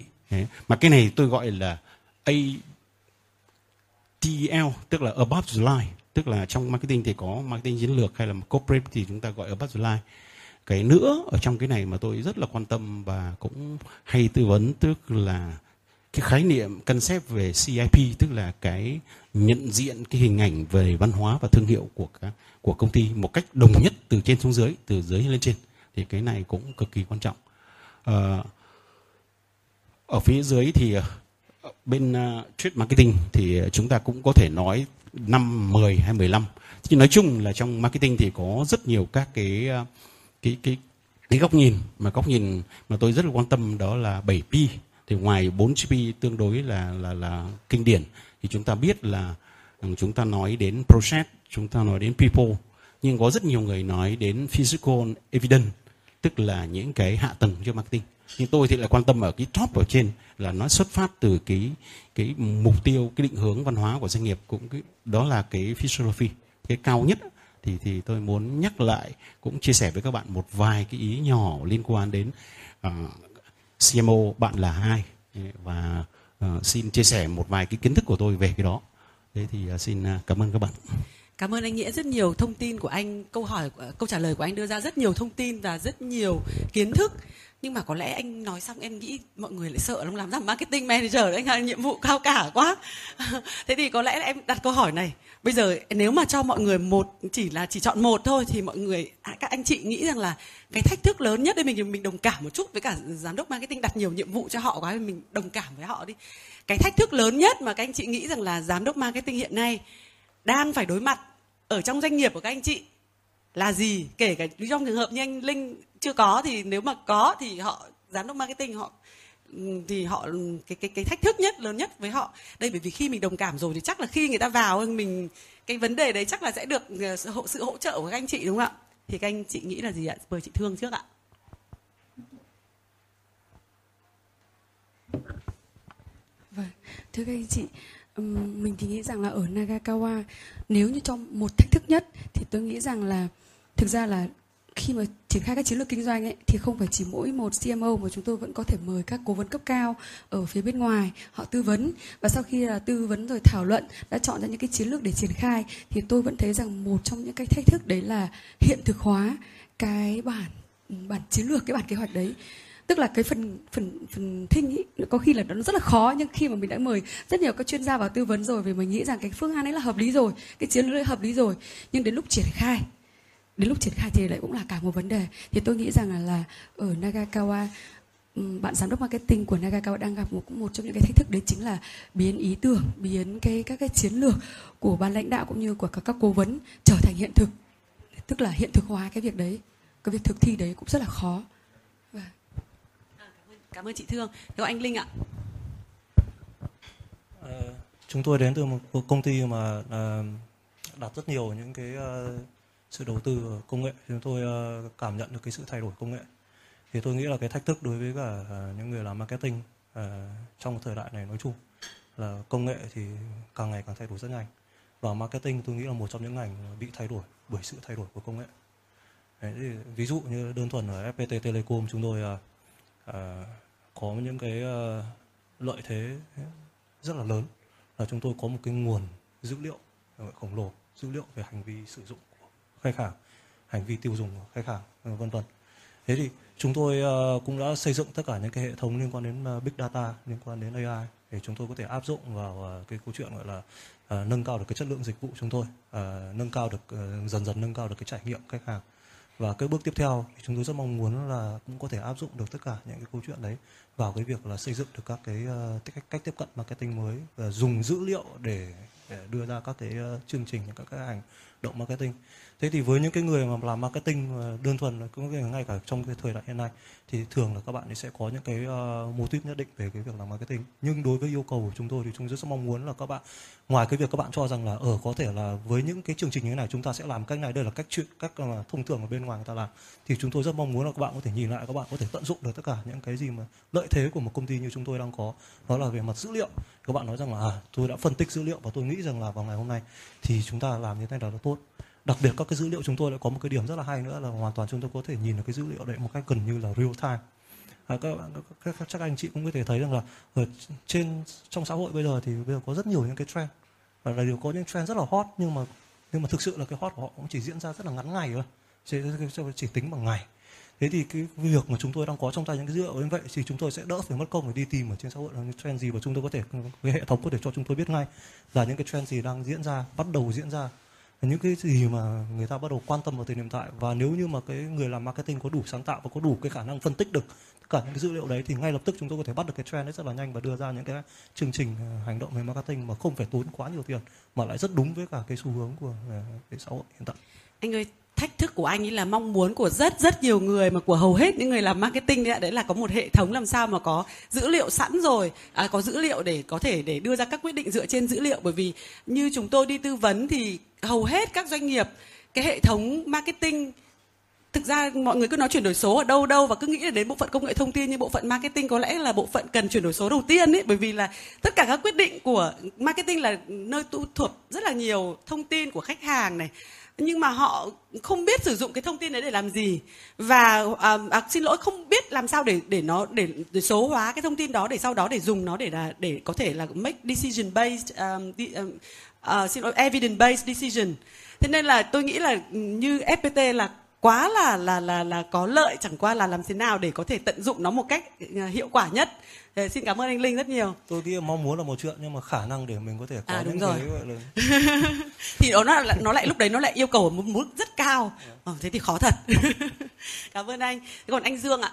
Mà cái này tôi gọi là A TEL tức là above the line tức là trong marketing thì có marketing chiến lược hay là corporate thì chúng ta gọi above the line. Cái nữa ở trong cái này mà tôi rất là quan tâm và cũng hay tư vấn tức là cái khái niệm concept về CIP tức là cái nhận diện cái hình ảnh về văn hóa và thương hiệu của các của công ty một cách đồng nhất từ trên xuống dưới từ dưới lên trên. Thì cái này cũng cực kỳ quan trọng. À, ở phía dưới thì bên uh, trade marketing thì à, chúng ta cũng có thể nói năm 10 hay 15 nhưng nói chung là trong marketing thì có rất nhiều các cái à, cái cái cái góc nhìn. Mà góc nhìn mà tôi rất là quan tâm đó là 7P thì ngoài 4P tương đối là là là kinh điển thì chúng ta biết là chúng ta nói đến process, chúng ta nói đến people. Nhưng có rất nhiều người nói đến physical evidence tức là những cái hạ tầng cho marketing nhưng tôi thì lại quan tâm ở cái top ở trên là nó xuất phát từ cái cái mục tiêu cái định hướng văn hóa của doanh nghiệp cũng cái, đó là cái philosophy cái cao nhất. Thì thì tôi muốn nhắc lại cũng chia sẻ với các bạn một vài cái ý nhỏ liên quan đến ờ, uh, CMO bạn là ai. Và uh, xin chia sẻ một vài cái kiến thức của tôi về cái đó. Thế thì uh, xin uh, cảm ơn các bạn. Cảm ơn anh Nghĩa. Rất nhiều thông tin của anh, câu hỏi câu trả lời của anh đưa ra rất nhiều thông tin và rất nhiều kiến thức. Nhưng mà có lẽ anh nói xong em nghĩ mọi người lại sợ lắm, làm ra marketing manager đấy, anh là nhiệm vụ cao cả quá. *laughs* Thế thì có lẽ em đặt câu hỏi này. Bây giờ nếu mà cho mọi người một, chỉ là chỉ chọn một thôi, thì mọi người à, các anh chị nghĩ rằng là cái thách thức lớn nhất đây mình mình đồng cảm một chút với cả giám đốc marketing đặt nhiều nhiệm vụ cho họ quá, mình đồng cảm với họ đi. Cái thách thức lớn nhất mà các anh chị nghĩ rằng là giám đốc marketing hiện nay đang phải đối mặt ở trong doanh nghiệp của các anh chị là gì kể cả trong trường hợp như anh linh chưa có thì nếu mà có thì họ giám đốc marketing họ thì họ cái cái cái thách thức nhất lớn nhất với họ. Đây bởi vì khi mình đồng cảm rồi thì chắc là khi người ta vào mình cái vấn đề đấy chắc là sẽ được ờ, hỗ, sự hỗ trợ của các anh chị đúng không ạ? Thì các anh chị nghĩ là gì ạ? Mời chị thương trước ạ. Vâng thưa các anh chị mình thì nghĩ rằng là ở Nagakawa nếu như trong một thách thức nhất thì tôi nghĩ rằng là thực ra là khi mà triển khai các chiến lược kinh doanh ấy, thì không phải chỉ mỗi một CMO mà chúng tôi vẫn có thể mời các cố vấn cấp cao ở phía bên ngoài họ tư vấn. Và sau khi là tư vấn rồi thảo luận đã chọn ra những cái chiến lược để triển khai thì tôi vẫn thấy rằng một trong những cái thách thức đấy là hiện thực hóa cái bản bản chiến lược cái bản kế hoạch đấy. Tức là cái phần phần phần thinh ý có khi là nó rất là khó nhưng khi mà mình đã mời rất nhiều các chuyên gia vào tư vấn rồi vì mình nghĩ rằng cái phương án ấy là hợp lý rồi cái chiến lược ấy hợp lý rồi. Nhưng đến lúc triển khai đến lúc triển khai thì lại cũng là cả một vấn đề thì tôi nghĩ rằng là, là ở Nagakawa bạn giám đốc marketing của Nagakawa đang gặp một một trong những cái thách thức đấy chính là biến ý tưởng biến cái các cái chiến lược của ban lãnh đạo cũng như của các các cố vấn trở thành hiện thực tức là hiện thực hóa cái việc đấy cái việc thực thi đấy cũng rất là khó Cảm ơn chị Thương. Theo anh Linh ạ. À, chúng tôi đến từ một công ty mà à, đặt rất nhiều những cái à, sự đầu tư công nghệ. Chúng tôi ờ, cảm nhận được cái sự thay đổi công nghệ. Thì tôi nghĩ là cái thách thức đối với cả ờ, những người làm marketing ờ, trong thời đại này nói chung là công nghệ thì càng ngày càng thay đổi rất nhanh và marketing tôi nghĩ là một trong những ngành bị thay đổi bởi sự thay đổi của công nghệ Đấy, thì ví dụ như đơn thuần ở FPT Telecom chúng tôi à, à, có những cái à, lợi thế rất là lớn là chúng tôi có một cái nguồn dữ liệu khổng lồ dữ liệu về hành vi sử dụng khách hàng hành vi tiêu dùng của khách hàng vân vân. Thế thì chúng tôi ờ, cũng đã xây dựng tất cả những cái hệ thống liên quan đến ờ, big data liên quan đến AI để chúng tôi có thể áp dụng vào ờ, cái câu chuyện gọi là uh, nâng cao được cái chất lượng dịch vụ chúng tôi uh, nâng cao được uh, dần dần nâng cao được cái trải nghiệm khách hàng. Và cái bước tiếp theo thì chúng tôi rất mong muốn là cũng có thể áp dụng được tất cả những cái câu chuyện đấy vào cái việc là xây dựng được các cái cách, cách tiếp cận marketing mới và dùng dữ liệu để, để đưa ra các cái chương trình các cái hành động marketing thế thì với những cái người mà làm marketing ờ, đơn thuần cũng ngay cả trong cái thời đại hiện nay thì thường là các bạn ấy sẽ có những cái uh, mô típ nhất định về cái việc làm marketing. Nhưng đối với yêu cầu của chúng tôi thì chúng tôi rất mong muốn là các bạn ngoài cái việc các bạn cho rằng là ở có thể là với những cái chương trình như thế này chúng ta sẽ làm cách này đây là cách chuyện cách mà thông thường ở bên ngoài người ta làm thì chúng tôi rất mong muốn là các bạn có thể nhìn lại các bạn có thể tận dụng được tất cả những cái gì mà lợi thế của một công ty như chúng tôi đang có. Đó là về mặt dữ liệu. Các bạn nói rằng là à, tôi đã phân tích dữ liệu và tôi nghĩ rằng là vào ngày hôm nay thì chúng ta làm như thế này là tốt đặc biệt các cái dữ liệu chúng tôi lại có một cái điểm rất là hay nữa là hoàn toàn chúng tôi có thể nhìn được cái dữ liệu đấy một cách gần như là real time. À, các bạn các, các, chắc anh chị cũng có thể thấy rằng là ở trên trong xã hội bây giờ thì bây giờ có rất nhiều những cái trend. Và là điều có những trend rất là hot nhưng mà nhưng mà thực sự là cái hot của họ cũng chỉ diễn ra rất là ngắn ngày thôi. Chỉ, chỉ tính bằng ngày. Thế thì cái việc mà chúng tôi đang có trong tay những cái dữ liệu như vậy thì chúng tôi sẽ đỡ phải mất công phải đi tìm ở trên xã hội là những trend gì và chúng tôi có thể cái hệ thống có thể cho chúng tôi biết ngay là những cái trend gì đang diễn ra bắt đầu diễn ra những cái gì mà người ta bắt đầu quan tâm vào thời điểm tại và nếu như mà cái người làm marketing có đủ sáng tạo và có đủ cái khả năng phân tích được tất cả những cái dữ liệu đấy, thì ngay lập tức chúng tôi có thể bắt được cái trend đấy rất là nhanh và đưa ra những cái chương trình ờ, hành động về marketing mà không phải tốn quá nhiều tiền, mà lại rất đúng với cả cái xu hướng của ờ, cái xã hội hiện tại. Anh ơi thách thức của anh ấy là mong muốn của rất rất nhiều người mà của hầu hết những người làm marketing đấy, đấy là có một hệ thống làm sao mà có dữ liệu sẵn rồi. À, có dữ liệu để có thể để đưa ra các quyết định dựa trên dữ liệu. Bởi vì như chúng tôi đi tư vấn thì hầu hết các doanh nghiệp cái hệ thống marketing thực ra mọi người cứ nói chuyển đổi số ở đâu đâu và cứ nghĩ là đến bộ phận công nghệ thông tin nhưng bộ phận marketing có lẽ là bộ phận cần chuyển đổi số đầu tiên ấy. Bởi vì là tất cả các quyết định của marketing là nơi tu thuộc rất là nhiều thông tin của khách hàng này nhưng mà họ không biết sử dụng cái thông tin đấy để làm gì. Và à, à, xin lỗi không biết làm sao để để nó để, để số hóa cái thông tin đó để sau đó để dùng nó để là để có thể là make decision based um, di, um, uh, xin lỗi evidence based decision. Thế nên là tôi nghĩ là như fpt là quá là là là là có lợi chẳng qua là làm thế nào để có thể tận dụng nó một cách à, hiệu quả nhất. Thế xin cảm ơn anh Linh rất nhiều. Tôi nghĩ mong muốn là một chuyện nhưng mà khả năng để mình có thể có à, những rồi. cái gọi là *laughs* thì đó nó nó lại lúc đấy nó lại yêu cầu một mức rất cao. Ờ, thế thì khó thật. *laughs* cảm ơn anh. Thế còn anh Dương ạ,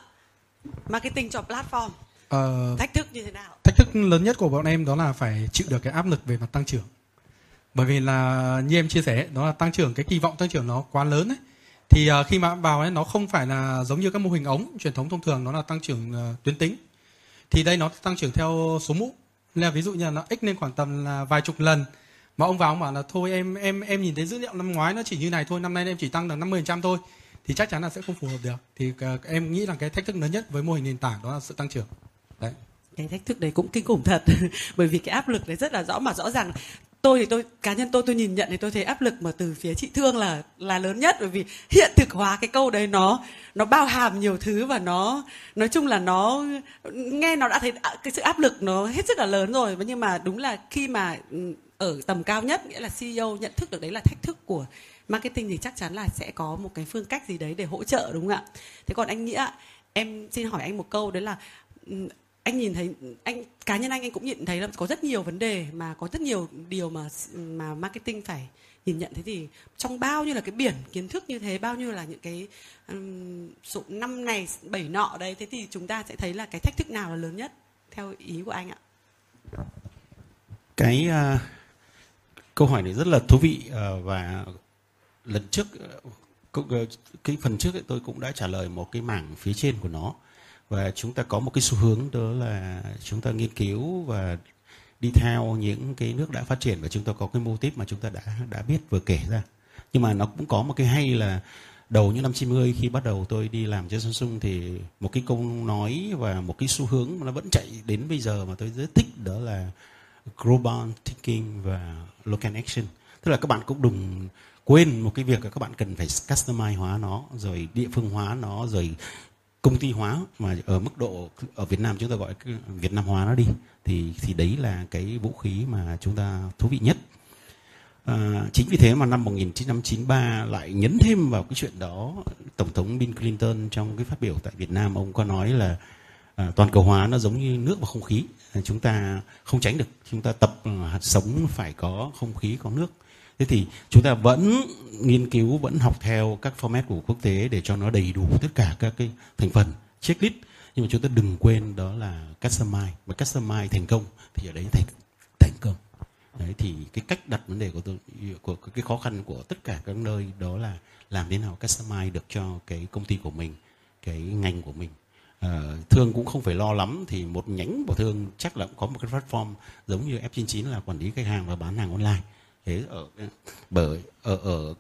marketing cho platform. Ờ, thách thức như thế nào? Thách thức lớn nhất của bọn em đó là phải chịu được cái áp lực về mặt tăng trưởng. Bởi vì là như em chia sẻ đó là tăng trưởng cái kỳ vọng tăng trưởng nó quá lớn ấy thì uh, khi mà vào ấy nó không phải là giống như các mô hình ống truyền thống thông thường nó là tăng trưởng uh, tuyến tính thì đây nó tăng trưởng theo số mũ. Là ví dụ như là nó x lên khoảng tầm là vài chục lần. Mà ông vào ông bảo là thôi em em em nhìn thấy dữ liệu năm ngoái nó chỉ như này thôi năm nay em chỉ tăng được 50% thôi. Thì chắc chắn là sẽ không phù hợp được. Thì uh, em nghĩ là cái thách thức lớn nhất với mô hình nền tảng đó là sự tăng trưởng. Đấy. Cái thách thức đấy cũng kinh khủng thật. *laughs* Bởi vì cái áp lực đấy rất là rõ mà rõ ràng tôi thì tôi, cá nhân tôi tôi nhìn nhận thì tôi thấy áp lực mà từ phía chị thương là là lớn nhất. Bởi vì hiện thực hóa cái câu đấy, nó nó bao hàm nhiều thứ và nó, nói chung là nó, nghe nó đã thấy à, cái sự áp lực nó hết sức là lớn rồi. Nhưng mà đúng là khi mà ừ, ở tầm cao nhất, nghĩa là CEO nhận thức được đấy là thách thức của marketing thì chắc chắn là sẽ có một cái phương cách gì đấy để hỗ trợ, đúng không ạ? Thế còn anh nghĩa, em xin hỏi anh một câu, đấy là ừ, anh nhìn thấy anh cá nhân anh anh cũng nhìn thấy là có rất nhiều vấn đề mà có rất nhiều điều mà mà marketing phải nhìn nhận. Thế thì trong bao nhiêu là cái biển kiến thức như thế bao nhiêu là những cái um, số năm này bảy nọ đấy thế thì chúng ta sẽ thấy là cái thách thức nào là lớn nhất theo ý của anh ạ? Cái uh, câu hỏi này rất là thú vị uh, và lần trước uh, cái phần trước ấy, tôi cũng đã trả lời một cái mảng phía trên của nó và chúng ta có một cái xu hướng, đó là chúng ta nghiên cứu và đi theo những cái nước đã phát triển và chúng ta có cái mô típ mà chúng ta đã đã biết vừa kể ra. Nhưng mà nó cũng có một cái hay là đầu những năm 90 khi bắt đầu tôi đi làm cho Samsung thì một cái câu nói và một cái xu hướng nó vẫn chạy đến bây giờ mà tôi rất thích, đó là global thinking và local action. Tức là các bạn cũng đừng quên một cái việc là các bạn cần phải customize hóa nó, rồi địa phương hóa nó, rồi công ty hóa mà ở mức độ ở Việt Nam chúng ta gọi Việt Nam hóa nó đi thì thì đấy là cái vũ khí mà chúng ta thú vị nhất. À, chính vì thế mà năm 1993 lại nhấn thêm vào cái chuyện đó tổng thống Bill Clinton trong cái phát biểu tại Việt Nam ông có nói là à, toàn cầu hóa nó giống như nước và không khí. Chúng ta không tránh được chúng ta tập à, sống phải có không khí có nước thế thì chúng ta vẫn nghiên cứu vẫn học theo các format của quốc tế để cho nó đầy đủ tất cả các cái thành phần checklist. Nhưng mà chúng ta đừng quên đó là customize. Và customize thành công thì ở đấy thành thành công. Đấy thì cái cách đặt vấn đề của tôi của cái khó khăn của tất cả các nơi đó là làm thế nào customize được cho cái công ty của mình cái ngành của mình. À, thương cũng không phải lo lắm thì một nhánh của thương chắc là cũng có một cái platform giống như F99 là quản lý khách hàng và bán hàng online thế ở bởi ở ở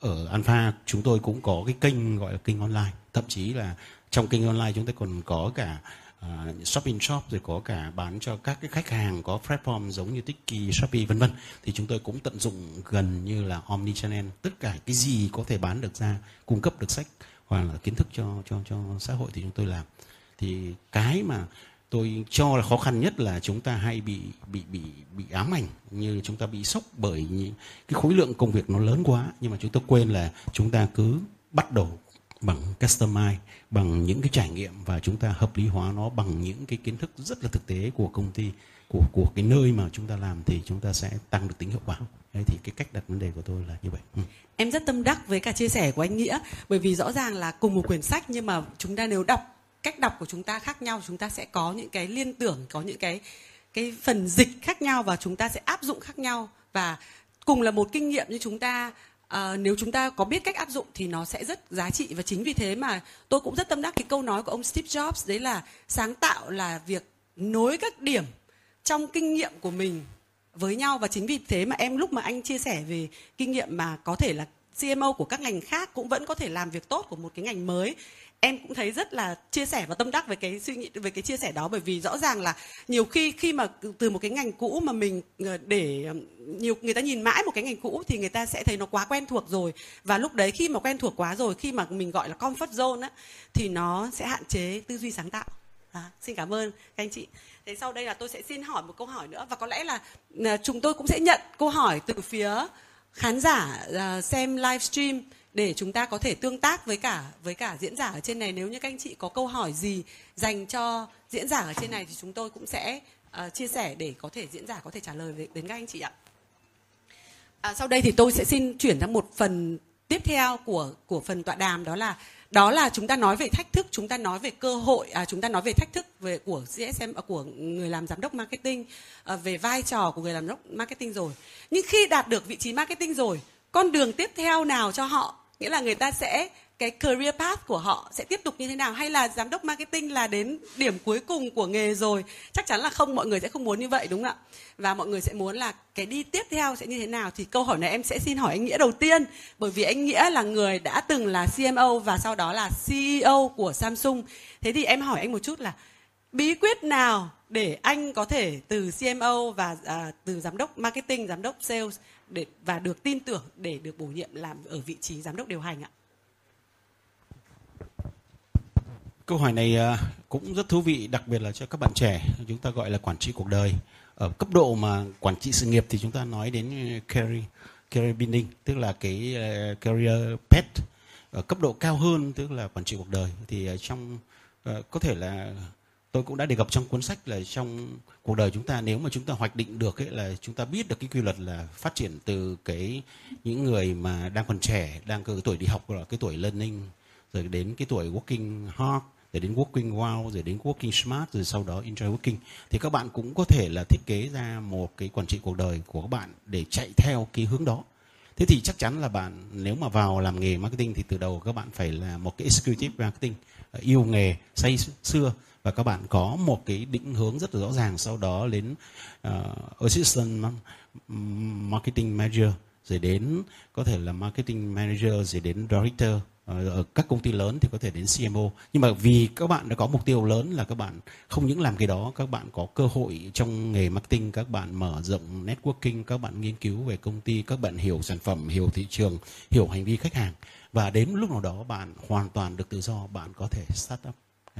ở Alpha chúng tôi cũng có cái kênh gọi là kênh online. Thậm chí là trong kênh online chúng tôi còn có cả à, uh, shopping shop rồi có cả bán cho các cái khách hàng có platform giống như Tiki, Shopee vân vân. Thì chúng tôi cũng tận dụng gần như là omni channel tất cả cái gì có thể bán được ra cung cấp được sách hoặc là kiến thức cho cho cho xã hội thì chúng tôi làm. Thì cái mà tôi cho là khó khăn nhất là chúng ta hay bị bị bị bị ám ảnh, như chúng ta bị sốc bởi những cái khối lượng công việc nó lớn quá nhưng mà chúng ta quên là chúng ta cứ bắt đầu bằng customize, bằng những cái trải nghiệm và chúng ta hợp lý hóa nó bằng những cái kiến thức rất là thực tế của công ty, của của cái nơi mà chúng ta làm thì chúng ta sẽ tăng được tính hiệu quả Đấy, thì cái cách đặt vấn đề của tôi là như vậy. Ừ. Em rất tâm đắc với cả chia sẻ của anh Nghĩa, bởi vì rõ ràng là cùng một quyển sách nhưng mà chúng ta nếu đọc cách đọc của chúng ta khác nhau chúng ta sẽ có những cái liên tưởng có những cái cái phần dịch khác nhau và chúng ta sẽ áp dụng khác nhau. Và cùng là một kinh nghiệm như chúng ta à, nếu chúng ta có biết cách áp dụng thì nó sẽ rất giá trị. Và chính vì thế mà tôi cũng rất tâm đắc cái câu nói của ông Steve Jobs đấy là sáng tạo là việc nối các điểm trong kinh nghiệm của mình với nhau. Và chính vì thế mà em lúc mà anh chia sẻ về kinh nghiệm mà có thể là CMO của các ngành khác cũng vẫn có thể làm việc tốt của một cái ngành mới em cũng thấy rất là chia sẻ và tâm đắc về cái suy nghĩ về cái chia sẻ đó. Bởi vì rõ ràng là nhiều khi khi mà từ một cái ngành cũ mà mình ờ, để nhiều người ta nhìn mãi một cái ngành cũ thì người ta sẽ thấy nó quá quen thuộc rồi. Và lúc đấy khi mà quen thuộc quá rồi khi mà mình gọi là comfort zone á thì nó sẽ hạn chế tư duy sáng tạo. À, xin cảm ơn các anh chị. Thế sau đây là tôi sẽ xin hỏi một câu hỏi nữa. Và có lẽ là ờ, chúng tôi cũng sẽ nhận câu hỏi từ phía khán giả ờ, xem livestream để chúng ta có thể tương tác với cả với cả diễn giả ở trên này nếu như các anh chị có câu hỏi gì dành cho diễn giả ở trên này thì chúng tôi cũng sẽ uh, chia sẻ để có thể diễn giả có thể trả lời đến các anh chị ạ. À, sau đây thì tôi sẽ xin chuyển sang một phần tiếp theo của của phần tọa đàm đó là đó là chúng ta nói về thách thức chúng ta nói về cơ hội à, chúng ta nói về thách thức về của CSM à, của người làm giám đốc marketing à, về vai trò của người làm giám đốc marketing rồi nhưng khi đạt được vị trí marketing rồi con đường tiếp theo nào cho họ nghĩa là người ta sẽ cái career path của họ sẽ tiếp tục như thế nào? Hay là giám đốc marketing là đến điểm cuối cùng của nghề rồi? Chắc chắn là không mọi người sẽ không muốn như vậy đúng không ạ? Và mọi người sẽ muốn là cái đi tiếp theo sẽ như thế nào? Thì câu hỏi này em sẽ xin hỏi anh nghĩa đầu tiên. Bởi vì anh nghĩa là người đã từng là CMO và sau đó là CEO của Samsung. Thế thì em hỏi anh một chút là bí quyết nào để anh có thể từ CMO và à, từ giám đốc marketing giám đốc sales để và được tin tưởng để được bổ nhiệm làm ở vị trí giám đốc điều hành ạ Câu hỏi này à, cũng rất thú vị, đặc biệt là cho các bạn trẻ, chúng ta gọi là quản trị cuộc đời. Ở cấp độ mà quản trị sự nghiệp thì chúng ta nói đến à, career, career building, tức là cái à, career path. Ở cấp độ cao hơn tức là quản trị cuộc đời thì trong có thể là tôi cũng đã đề cập trong cuốn sách là trong cuộc đời chúng ta, nếu mà chúng ta hoạch định được ấy là chúng ta biết được cái quy luật là phát triển từ cái những người mà đang còn trẻ, đang cái tuổi đi học là cái tuổi learning, rồi đến cái tuổi working hard, rồi đến working wow rồi đến working smart, rồi sau đó enjoy working. Thì các bạn cũng có thể là thiết kế ra một cái quản trị cuộc đời của các bạn để chạy theo cái hướng đó. Thế thì chắc chắn là bạn, nếu mà vào làm nghề marketing thì từ đầu các bạn phải là một cái executive marketing ờ, yêu nghề say xưa và các bạn có một cái định hướng rất là rõ ràng sau đó đến uh, assistant marketing manager rồi đến có thể là marketing manager rồi đến director ờ, ở các công ty lớn thì có thể đến CMO nhưng mà vì các bạn đã có mục tiêu lớn là các bạn không những làm cái đó các bạn có cơ hội trong nghề marketing các bạn mở rộng networking các bạn nghiên cứu về công ty các bạn hiểu sản phẩm hiểu thị trường hiểu hành vi khách hàng. Và đến lúc nào đó bạn hoàn toàn được tự do bạn có thể start up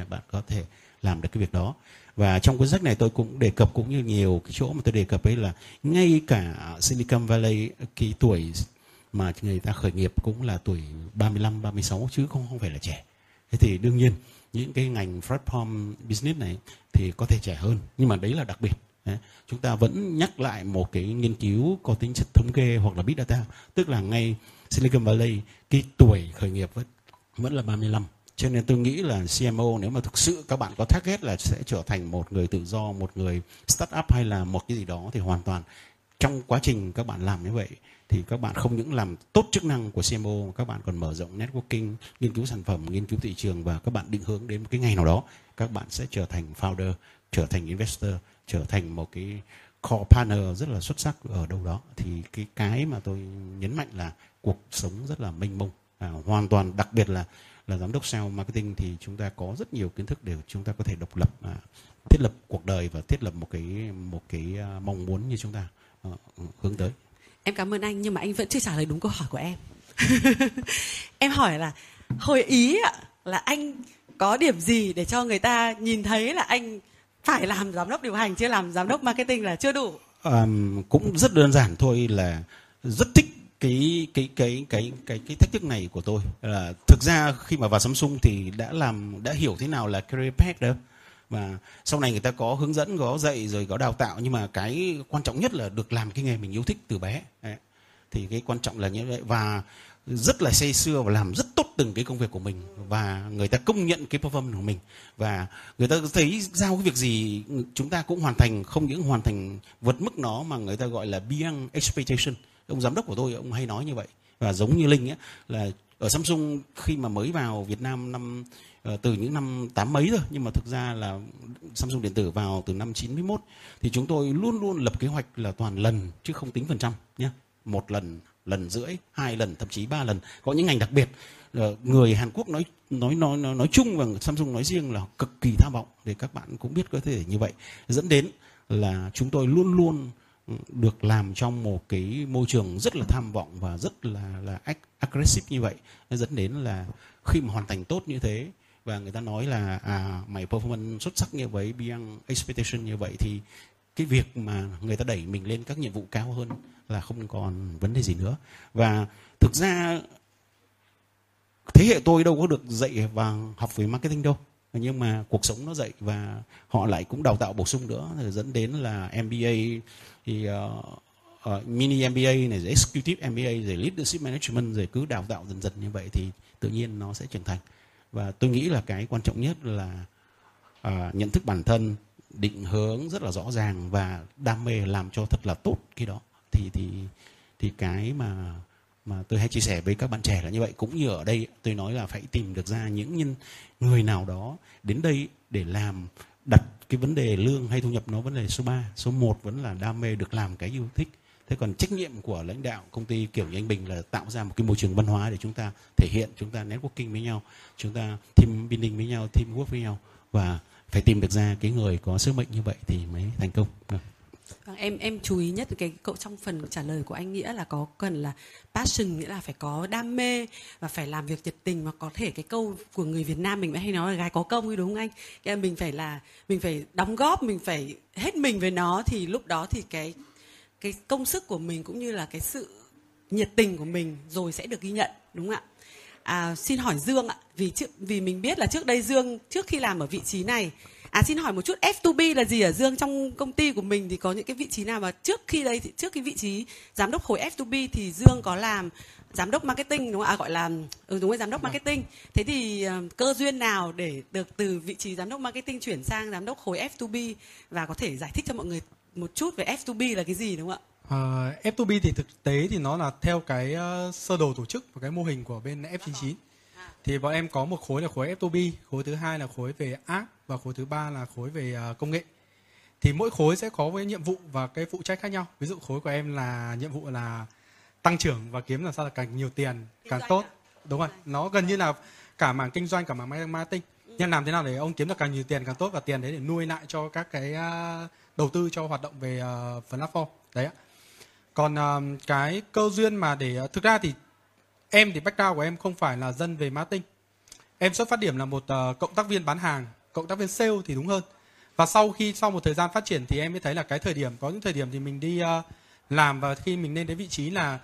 bạn có thể làm được cái việc đó và trong cuốn sách này tôi cũng đề cập cũng như nhiều cái chỗ mà tôi đề cập ấy là ngay cả Silicon Valley cái tuổi mà người ta khởi nghiệp cũng là tuổi 35, 36 chứ không không phải là trẻ. Thế thì đương nhiên những cái ngành platform business này thì có thể trẻ hơn nhưng mà đấy là đặc biệt. Chúng ta vẫn nhắc lại một cái nghiên cứu có tính chất thống kê hoặc là big data, tức là ngay Silicon Valley cái tuổi khởi nghiệp vẫn vẫn là 35. Cho nên tôi nghĩ là CMO nếu mà thực sự các bạn có target là sẽ trở thành một người tự do, một người start up hay là một cái gì đó thì hoàn toàn trong quá trình các bạn làm như vậy thì các bạn không những làm tốt chức năng của CMO mà các bạn còn mở rộng networking nghiên cứu sản phẩm nghiên cứu thị trường và các bạn định hướng đến một cái ngày nào đó các bạn sẽ trở thành founder trở thành investor trở thành một cái core partner rất là xuất sắc ở đâu đó. Thì cái cái mà tôi nhấn mạnh là cuộc sống rất là mênh mông. À, hoàn toàn đặc biệt là là giám đốc sales marketing thì chúng ta có rất nhiều kiến thức để chúng ta có thể độc lập à, thiết lập cuộc đời và thiết lập một cái một cái uh, mong muốn như chúng ta uh, hướng tới. Em cảm ơn anh nhưng mà anh vẫn chưa trả lời đúng câu hỏi của em. *laughs* Em hỏi là hồi ý là anh có điểm gì để cho người ta nhìn thấy là anh phải làm giám đốc điều hành chưa làm giám đốc marketing là chưa đủ? Um, cũng rất đơn giản thôi là rất thích cái cái cái cái cái cái thách thức này của tôi là thực ra khi mà vào Samsung thì đã làm, đã hiểu thế nào là career path đó và sau này người ta có hướng dẫn, có dạy rồi có đào tạo, nhưng mà cái quan trọng nhất là được làm cái nghề mình yêu thích từ bé. Đấy. thì cái quan trọng là như vậy. Và rất là say sưa và làm rất tốt từng cái công việc của mình. Và người ta công nhận cái performance của mình. Và người ta thấy giao cái việc gì, chúng ta cũng hoàn thành, không những hoàn thành vượt mức nó mà người ta gọi là beyond expectation ông giám đốc của tôi, ông hay nói như vậy. Và giống như linh ấy, là ở Samsung khi mà mới vào Việt Nam năm ờ, từ những năm tám mấy rồi nhưng mà thực ra là Samsung điện tử vào từ năm 91 thì chúng tôi luôn luôn lập kế hoạch là toàn lần, chứ không tính phần trăm nhé. Một lần lần rưỡi, hai lần, thậm chí ba lần. Có những ngành đặc biệt ờ, người Hàn Quốc nói nói nói nói chung và Samsung nói riêng là cực kỳ tham vọng để các bạn cũng biết có thể như vậy. Dẫn đến là chúng tôi luôn luôn được làm trong một cái môi trường rất là tham vọng và rất là là aggressive như vậy, nó dẫn đến là khi mà hoàn thành tốt như thế và người ta nói là à mày performance xuất sắc như vậy, beyond expectation như vậy thì cái việc mà người ta đẩy mình lên các nhiệm vụ cao hơn là không còn vấn đề gì nữa. Và thực ra, thế hệ tôi đâu có được dạy và học về marketing đâu nhưng mà cuộc sống nó dạy và họ lại cũng đào tạo bổ sung nữa. Rồi dẫn đến là MBA thì uh, uh, mini MBA này rồi executive MBA rồi leadership management rồi cứ đào tạo dần dần như vậy thì tự nhiên nó sẽ trưởng thành. Và tôi nghĩ là cái quan trọng nhất là uh, nhận thức bản thân định hướng rất là rõ ràng và đam mê làm cho thật là tốt cái đó. Thì thì thì cái mà mà tôi hay chia sẻ với các bạn trẻ là như vậy. Cũng như ở đây, tôi nói là phải tìm được ra những nhân người nào đó đến đây để làm, đặt cái vấn đề lương hay thu nhập nó vấn đề số 3 số 1 vẫn là đam mê được làm cái yêu thích. Thế còn trách nhiệm của lãnh đạo công ty kiểu như anh Bình là tạo ra một cái môi trường văn hóa để chúng ta thể hiện, chúng ta networking với nhau, chúng ta team building với nhau team work với nhau và phải tìm được ra cái người có sứ mệnh như vậy thì mới thành công. Vâng. Vâng, em em chú ý nhất cái cậu trong phần trả lời của anh nghĩa là có cần là passion nghĩa là phải có đam mê và phải làm việc nhiệt tình và có thể cái câu của người Việt Nam mình hay nói là gái có công ấy đúng không anh? Cái mình phải là mình phải đóng góp mình phải hết mình với nó thì lúc đó thì cái cái công sức của mình cũng như là cái sự nhiệt tình của mình rồi sẽ được ghi nhận đúng không ạ? À, xin hỏi Dương ạ, vì trước vì mình biết là trước đây Dương trước khi làm ở vị trí này À xin hỏi một chút F2B là gì ở Dương? Trong công ty của mình thì có những cái vị trí nào mà trước khi đây thì trước cái vị trí giám đốc khối F2B thì Dương có làm giám đốc marketing đúng không? Ạ à, gọi là ừ đúng rồi giám đốc vâng. marketing. Thế thì uh, cơ duyên nào để được từ vị trí giám đốc marketing chuyển sang giám đốc khối F2B và có thể giải thích cho mọi người một chút về F2B là cái gì đúng không ạ? Uh, F2B thì thực tế thì nó là theo cái uh, sơ đồ tổ chức và cái mô hình của bên F99 thì bọn em có một khối là khối F2B khối thứ hai là khối về app và khối thứ ba là khối về uh, công nghệ. Thì mỗi khối sẽ có với nhiệm vụ và cái phụ trách khác nhau. Ví dụ khối của em là nhiệm vụ là tăng trưởng và kiếm làm sao là càng nhiều tiền càng tốt. đúng rồi. Nó gần như là cả mảng kinh doanh cả mảng marketing. Nhưng làm thế nào để ông kiếm được càng nhiều tiền càng tốt và tiền đấy để nuôi lại cho các cái uh, đầu tư cho hoạt động về uh, platform. Đấy ạ. Còn cái cơ duyên mà để thực ra thì em thì background của em không phải là dân về marketing. Em xuất phát điểm là một cộng tác viên bán hàng cộng tác viên sale thì đúng hơn. Và sau khi sau một thời gian phát triển thì em mới thấy là cái thời điểm có những thời điểm thì mình đi uh, làm và khi mình lên đến vị trí là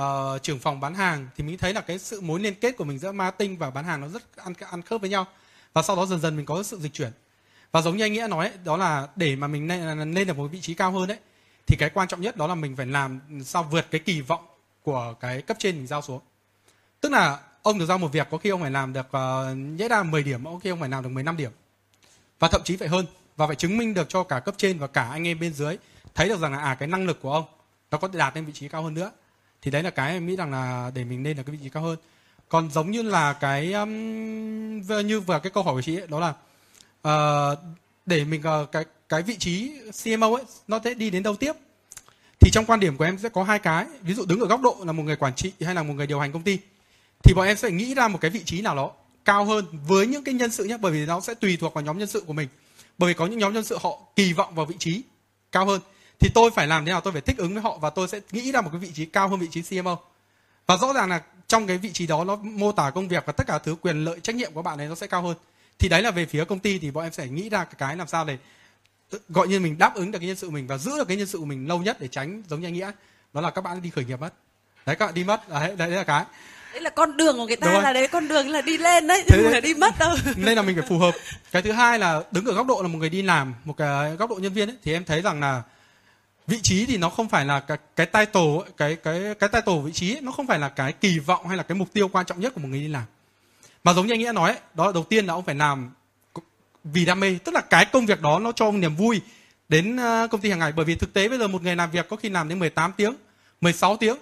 uh, trưởng phòng bán hàng thì mình thấy là cái sự mối liên kết của mình giữa marketing và bán hàng nó rất ăn ăn khớp với nhau. Và sau đó dần dần mình có sự dịch chuyển. Và giống như anh nghĩa nói ấy, đó là để mà mình lên, lên được một vị trí cao hơn đấy thì cái quan trọng nhất đó là mình phải làm sao vượt cái kỳ vọng của cái cấp trên mình giao xuống. Tức là ông được giao một việc có khi ông phải làm được uh, nhẽ ra 10 điểm có khi ông phải làm được 15 điểm và thậm chí phải hơn và phải chứng minh được cho cả cấp trên và cả anh em bên dưới thấy được rằng là à cái năng lực của ông nó có thể đạt lên vị trí cao hơn nữa. Thì đấy là cái em nghĩ rằng là để mình lên được cái vị trí cao hơn. Còn giống như là cái um, như vừa cái câu hỏi của chị ấy, đó là uh, để mình uh, cái cái vị trí CMO ấy nó sẽ đi đến đâu tiếp? Thì trong quan điểm của em sẽ có hai cái. Ví dụ đứng ở góc độ là một người quản trị hay là một người điều hành công ty thì bọn em sẽ nghĩ ra một cái vị trí nào đó cao hơn với những cái nhân sự nhé bởi vì nó sẽ tùy thuộc vào nhóm nhân sự của mình. Bởi vì có những nhóm nhân sự họ kỳ vọng vào vị trí cao hơn. Thì tôi phải làm thế nào? Tôi phải thích ứng với họ và tôi sẽ nghĩ ra một cái vị trí cao hơn vị trí CMO và rõ ràng là trong cái vị trí đó nó mô tả công việc và tất cả thứ quyền lợi trách nhiệm của bạn ấy nó sẽ cao hơn. Thì đấy là về phía công ty thì bọn em sẽ nghĩ ra cái làm sao để ừ, gọi như mình đáp ứng được cái nhân sự mình và giữ được cái nhân sự của mình lâu nhất để tránh giống như anh nghĩa. Đó là các bạn đi khởi nghiệp mất. Đấy các bạn đi mất. Đấy, đấy, đấy là cái đấy là con đường của người ta là đấy con đường là đi lên đấy chứ không phải đi mất đâu. *laughs* Nên là mình phải phù hợp. Cái thứ hai là đứng ở góc độ là một người đi làm một cái góc độ nhân viên ấy, thì em thấy rằng là vị trí thì nó không phải là cái cái title cái cái cái title vị trí ấy, nó không phải là cái kỳ vọng hay là cái mục tiêu quan trọng nhất của một người đi làm. Mà giống như anh nghĩa nói ấy, đó là đầu tiên là ông phải làm vì đam mê tức là cái công việc đó nó cho ông niềm vui đến ờ, công ty hàng ngày. Bởi vì thực tế bây giờ một người làm việc có khi làm đến 18 tiếng 16 tiếng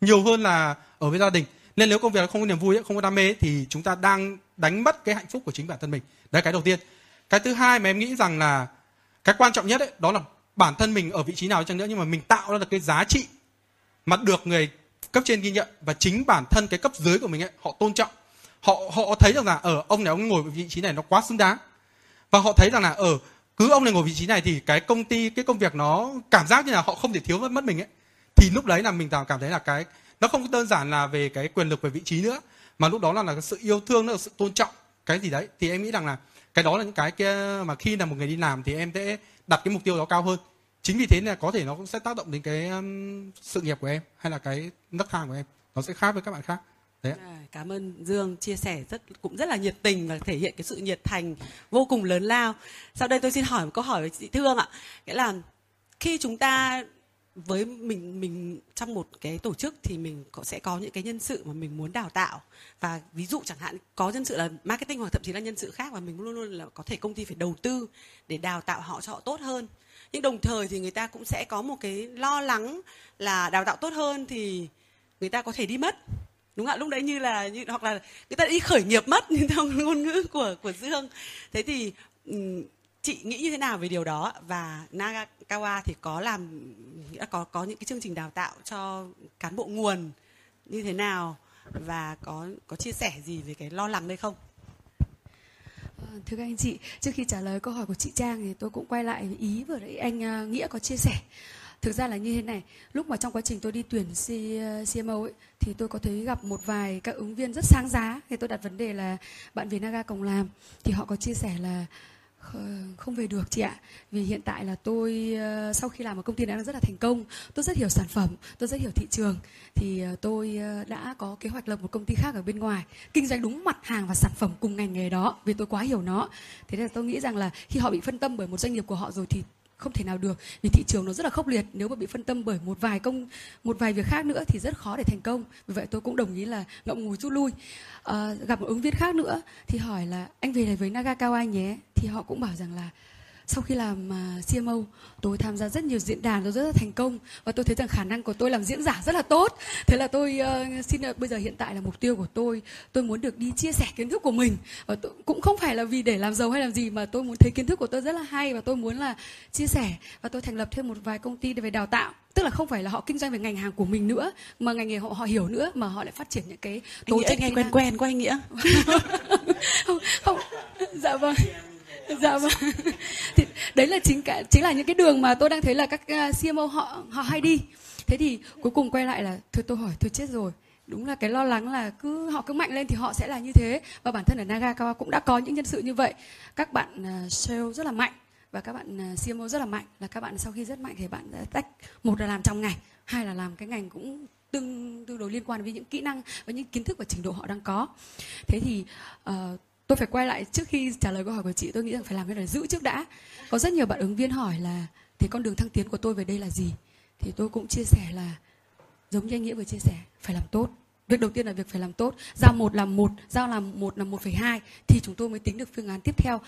nhiều hơn là ở với gia đình nên nếu công việc không có niềm vui không có đam mê thì chúng ta đang đánh mất cái hạnh phúc của chính bản thân mình. Đấy cái đầu tiên. Cái thứ hai mà em nghĩ rằng là cái quan trọng nhất ấy, đó là bản thân mình ở vị trí nào chăng nữa nhưng mà mình tạo ra được cái giá trị mà được người cấp trên ghi nhận và chính bản thân cái cấp dưới của mình ấy họ tôn trọng. Họ họ thấy rằng là ở ông này ông ngồi vị trí này nó quá xứng đáng. Và họ thấy rằng là ở cứ ông này ngồi vị trí này thì cái công ty cái công việc nó cảm giác như là họ không thể thiếu mất mất mình ấy. Thì lúc đấy là mình cảm thấy là cái nó không đơn giản là về cái quyền lực về vị trí nữa mà lúc đó là là cái sự yêu thương nó là sự tôn trọng cái gì đấy. Thì em nghĩ rằng là cái đó là những cái kia mà khi là một người đi làm thì em sẽ đặt cái mục tiêu đó cao hơn. Chính vì thế là có thể nó cũng sẽ tác động đến cái um, sự nghiệp của em hay là cái nấc thang của em. Nó sẽ khác với các bạn khác. Đấy à, cảm ơn dương chia sẻ rất cũng rất là nhiệt tình và thể hiện cái sự nhiệt thành vô cùng lớn lao. Sau đây tôi xin hỏi một câu hỏi với chị thương ạ. Nghĩa là khi chúng ta với mình mình trong một cái tổ chức thì mình có, sẽ có những cái nhân sự mà mình muốn đào tạo. Và ví dụ chẳng hạn, có nhân sự là marketing hoặc thậm chí là nhân sự khác và mình luôn luôn là có thể công ty phải đầu tư để đào tạo họ cho họ tốt hơn. Nhưng đồng thời thì người ta cũng sẽ có một cái lo lắng là đào tạo tốt hơn thì người ta có thể đi mất. Đúng không ạ? Lúc đấy như là, như, hoặc là người ta đi khởi nghiệp mất, *laughs* như theo ngôn ngữ của của dương. Thế thì chị nghĩ như thế nào về điều đó và Nagakawa thì có làm nghĩa có có những cái chương trình đào tạo cho cán bộ nguồn như thế nào và có có chia sẻ gì về cái lo lắng đây không? Ờ, thưa các anh chị, trước khi trả lời câu hỏi của chị Trang thì tôi cũng quay lại ý vừa nãy anh à, Nghĩa có chia sẻ. Thực ra là như thế này, lúc mà trong quá trình tôi đi tuyển CMO ờ, ấy, thì tôi có thấy gặp một vài các ứng viên rất sáng giá. Thì tôi đặt vấn đề là bạn Việt Naga cùng làm thì họ có chia sẻ là không về được chị ạ. Vì hiện tại là tôi ờ, sau khi làm một công ty đang rất là thành công. Tôi rất hiểu sản phẩm tôi rất hiểu thị trường. Thì ờ, tôi ờ, đã có kế hoạch lập một công ty khác ở bên ngoài kinh doanh đúng mặt hàng và sản phẩm cùng ngành nghề đó vì tôi quá hiểu nó. Thế nên là tôi nghĩ rằng là khi họ bị phân tâm bởi một doanh nghiệp của họ rồi thì không thể nào được vì thị trường nó rất là khốc liệt. Nếu mà bị phân tâm bởi một vài công một vài việc khác nữa thì rất khó để thành công. Vì vậy tôi cũng đồng ý là ngậm ngùi rút lui. À, gặp một ứng viên khác nữa thì hỏi là anh về này với Nagakawa nhé thì họ cũng bảo rằng là sau khi làm uh, CMO tôi tham gia rất nhiều diễn đàn tôi rất là thành công. Và tôi thấy rằng khả năng của tôi làm diễn giả rất là tốt. Thế là tôi uh, xin uh, bây giờ hiện tại là mục tiêu của tôi tôi muốn được đi chia sẻ kiến thức của mình. Và tôi, cũng không phải là vì để làm giàu hay làm gì mà tôi muốn thấy kiến thức của tôi rất là hay và tôi muốn là chia sẻ. Và tôi thành lập thêm một vài công ty để về đào tạo. Tức là không phải là họ kinh doanh về ngành hàng của mình nữa mà ngành nghề họ họ hiểu nữa mà họ lại phát triển những cái tố chất nghe quen quen quá anh nghĩa. *laughs* Không không. Dạ vâng *laughs* dạ vâng. Thì đấy là chính cả chính là những cái đường mà tôi đang thấy là các à, CMO họ họ hay đi. Thế thì cuối cùng quay lại là thôi tôi hỏi tôi chết rồi. Đúng là cái lo lắng là cứ họ cứ mạnh lên thì họ sẽ là như thế. Và bản thân ở Nagakawa cũng đã có những nhân sự như vậy. Các bạn à, sale rất là mạnh và các bạn à, CMO rất là mạnh là các bạn sau khi rất mạnh thì bạn đã tách. Một là làm trong ngành hai là làm cái ngành cũng tương tương đối liên quan với những kỹ năng và những kiến thức và trình độ họ đang có. Thế thì uh, tôi phải quay lại trước khi trả lời câu hỏi của chị. Tôi nghĩ rằng phải làm cái này giữ trước đã. Có rất nhiều bạn ứng viên hỏi là thì con đường thăng tiến của tôi về đây là gì? Thì tôi cũng chia sẻ là, giống như anh nghĩa vừa chia sẻ, phải làm tốt. Việc đầu tiên là việc phải làm tốt. Giao một là một, giao làm một là một phẩy hai, thì chúng tôi mới tính được phương án tiếp theo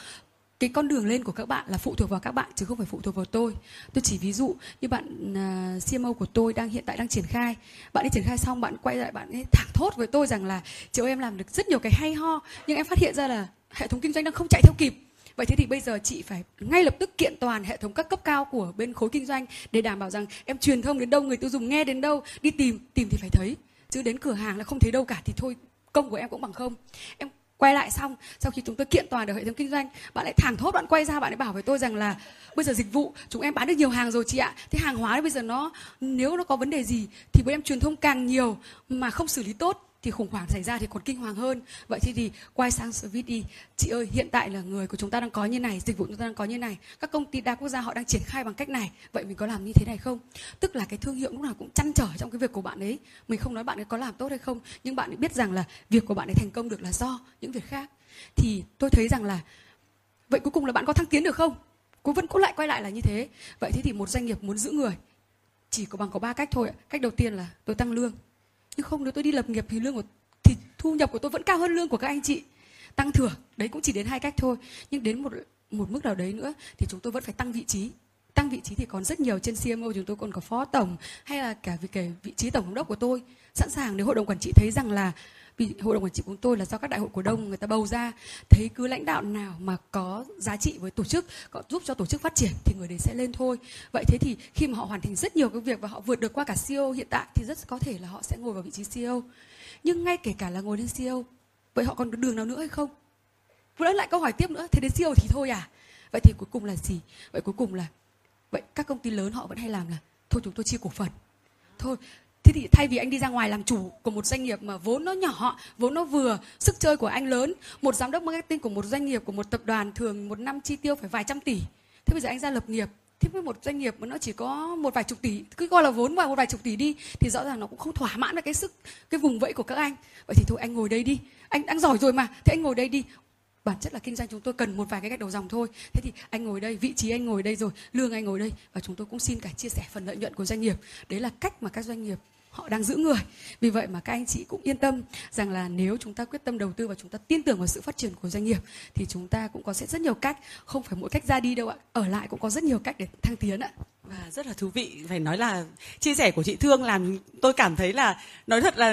cái con đường lên của các bạn là phụ thuộc vào các bạn chứ không phải phụ thuộc vào tôi. Tôi chỉ ví dụ như bạn à, uh, CMO của tôi đang hiện tại đang triển khai. Bạn ấy triển khai xong bạn quay lại bạn ấy thẳng thốt với tôi rằng là chị ơi em làm được rất nhiều cái hay ho nhưng em phát hiện ra là hệ thống kinh doanh đang không chạy theo kịp. Vậy thế thì bây giờ chị phải ngay lập tức kiện toàn hệ thống các cấp cao của bên khối kinh doanh để đảm bảo rằng em truyền thông đến đâu người tiêu dùng nghe đến đâu đi tìm tìm thì phải thấy. Chứ đến cửa hàng là không thấy đâu cả thì thôi công của em cũng bằng không. Em quay lại xong, sau khi chúng tôi kiện toàn được hệ thống kinh doanh, bạn lại thẳng thốt bạn quay ra, bạn lại bảo với tôi rằng là, bây giờ dịch vụ, chúng em bán được nhiều hàng rồi chị ạ. Thế hàng hóa bây giờ nó, nếu nó có vấn đề gì thì bọn em truyền thông càng nhiều mà không xử lý tốt thì khủng hoảng xảy ra thì còn kinh hoàng hơn. Vậy thì thì quay sang service đi. Chị ơi, hiện tại là người của chúng ta đang có như này, dịch vụ chúng ta đang có như này. Các công ty đa quốc gia họ đang triển khai bằng cách này. Vậy mình có làm như thế này không? Tức là cái thương hiệu lúc nào cũng chăn trở trong cái việc của bạn ấy. Mình không nói bạn ấy có làm tốt hay không, nhưng bạn ấy biết rằng là việc của bạn ấy thành công được là do những việc khác. Thì tôi thấy rằng là, vậy cuối cùng là bạn có thăng tiến được không? Cũng vẫn cũng lại quay lại là như thế. Vậy thế thì một doanh nghiệp muốn giữ người chỉ có bằng có ba cách thôi cách đầu tiên là tôi tăng lương chứ không, nếu tôi đi lập nghiệp thì lương của, thì thu nhập của tôi vẫn cao hơn lương của các anh chị. Tăng thưởng, đấy cũng chỉ đến hai cách thôi. Nhưng đến một một mức nào đấy nữa thì chúng tôi vẫn phải tăng vị trí. Tăng vị trí thì còn rất nhiều. Trên CMO chúng tôi còn có phó tổng hay là cả việc kể vị trí tổng giám đốc của tôi. Sẵn sàng nếu hội đồng quản trị thấy rằng là vì hội đồng quản trị của chúng tôi là do các đại hội cổ đông người ta bầu ra. Thấy cứ lãnh đạo nào mà có giá trị với tổ chức, có giúp cho tổ chức phát triển thì người đấy sẽ lên thôi. Vậy thế thì khi mà họ hoàn thành rất nhiều cái việc và họ vượt được qua cả CEO hiện tại thì rất có thể là họ sẽ ngồi vào vị trí CEO nhưng ngay kể cả là ngồi lên CEO vậy họ còn đường nào nữa hay không? Vừa lại câu hỏi tiếp nữa, thế đến CEO thì thôi à? Vậy thì cuối cùng là gì? Vậy cuối cùng là, vậy các công ty lớn họ vẫn hay làm là, thôi chúng tôi chia cổ phần. Thôi Thế thì thay vì anh đi ra ngoài làm chủ của một doanh nghiệp mà vốn nó nhỏ, vốn nó vừa, sức chơi của anh lớn, một giám đốc marketing của một doanh nghiệp của một tập đoàn thường một năm chi tiêu phải vài trăm tỷ. Thế bây giờ anh ra lập nghiệp, thế với một doanh nghiệp mà nó chỉ có một vài chục tỷ, cứ coi là vốn vào một vài chục tỷ đi thì rõ ràng nó cũng không thỏa mãn được cái sức cái vùng vẫy của các anh. Vậy thì thôi anh ngồi đây đi. Anh đang giỏi rồi mà, thế anh ngồi đây đi bản chất là kinh doanh chúng tôi cần một vài cái gạch đầu dòng thôi thế thì anh ngồi đây vị trí anh ngồi đây rồi lương anh ngồi đây và chúng tôi cũng xin cả chia sẻ phần lợi nhuận của doanh nghiệp đấy là cách mà các doanh nghiệp họ đang giữ người. Vì vậy mà các anh chị cũng yên tâm rằng là nếu chúng ta quyết tâm đầu tư và chúng ta tin tưởng vào sự phát triển của doanh nghiệp, thì chúng ta cũng có sẽ rất nhiều cách, không phải mỗi cách ra đi đâu ạ, ở lại cũng có rất nhiều cách để thăng tiến ạ. Và rất là thú vị, phải nói là chia sẻ của chị thương làm tôi cảm thấy là, nói thật là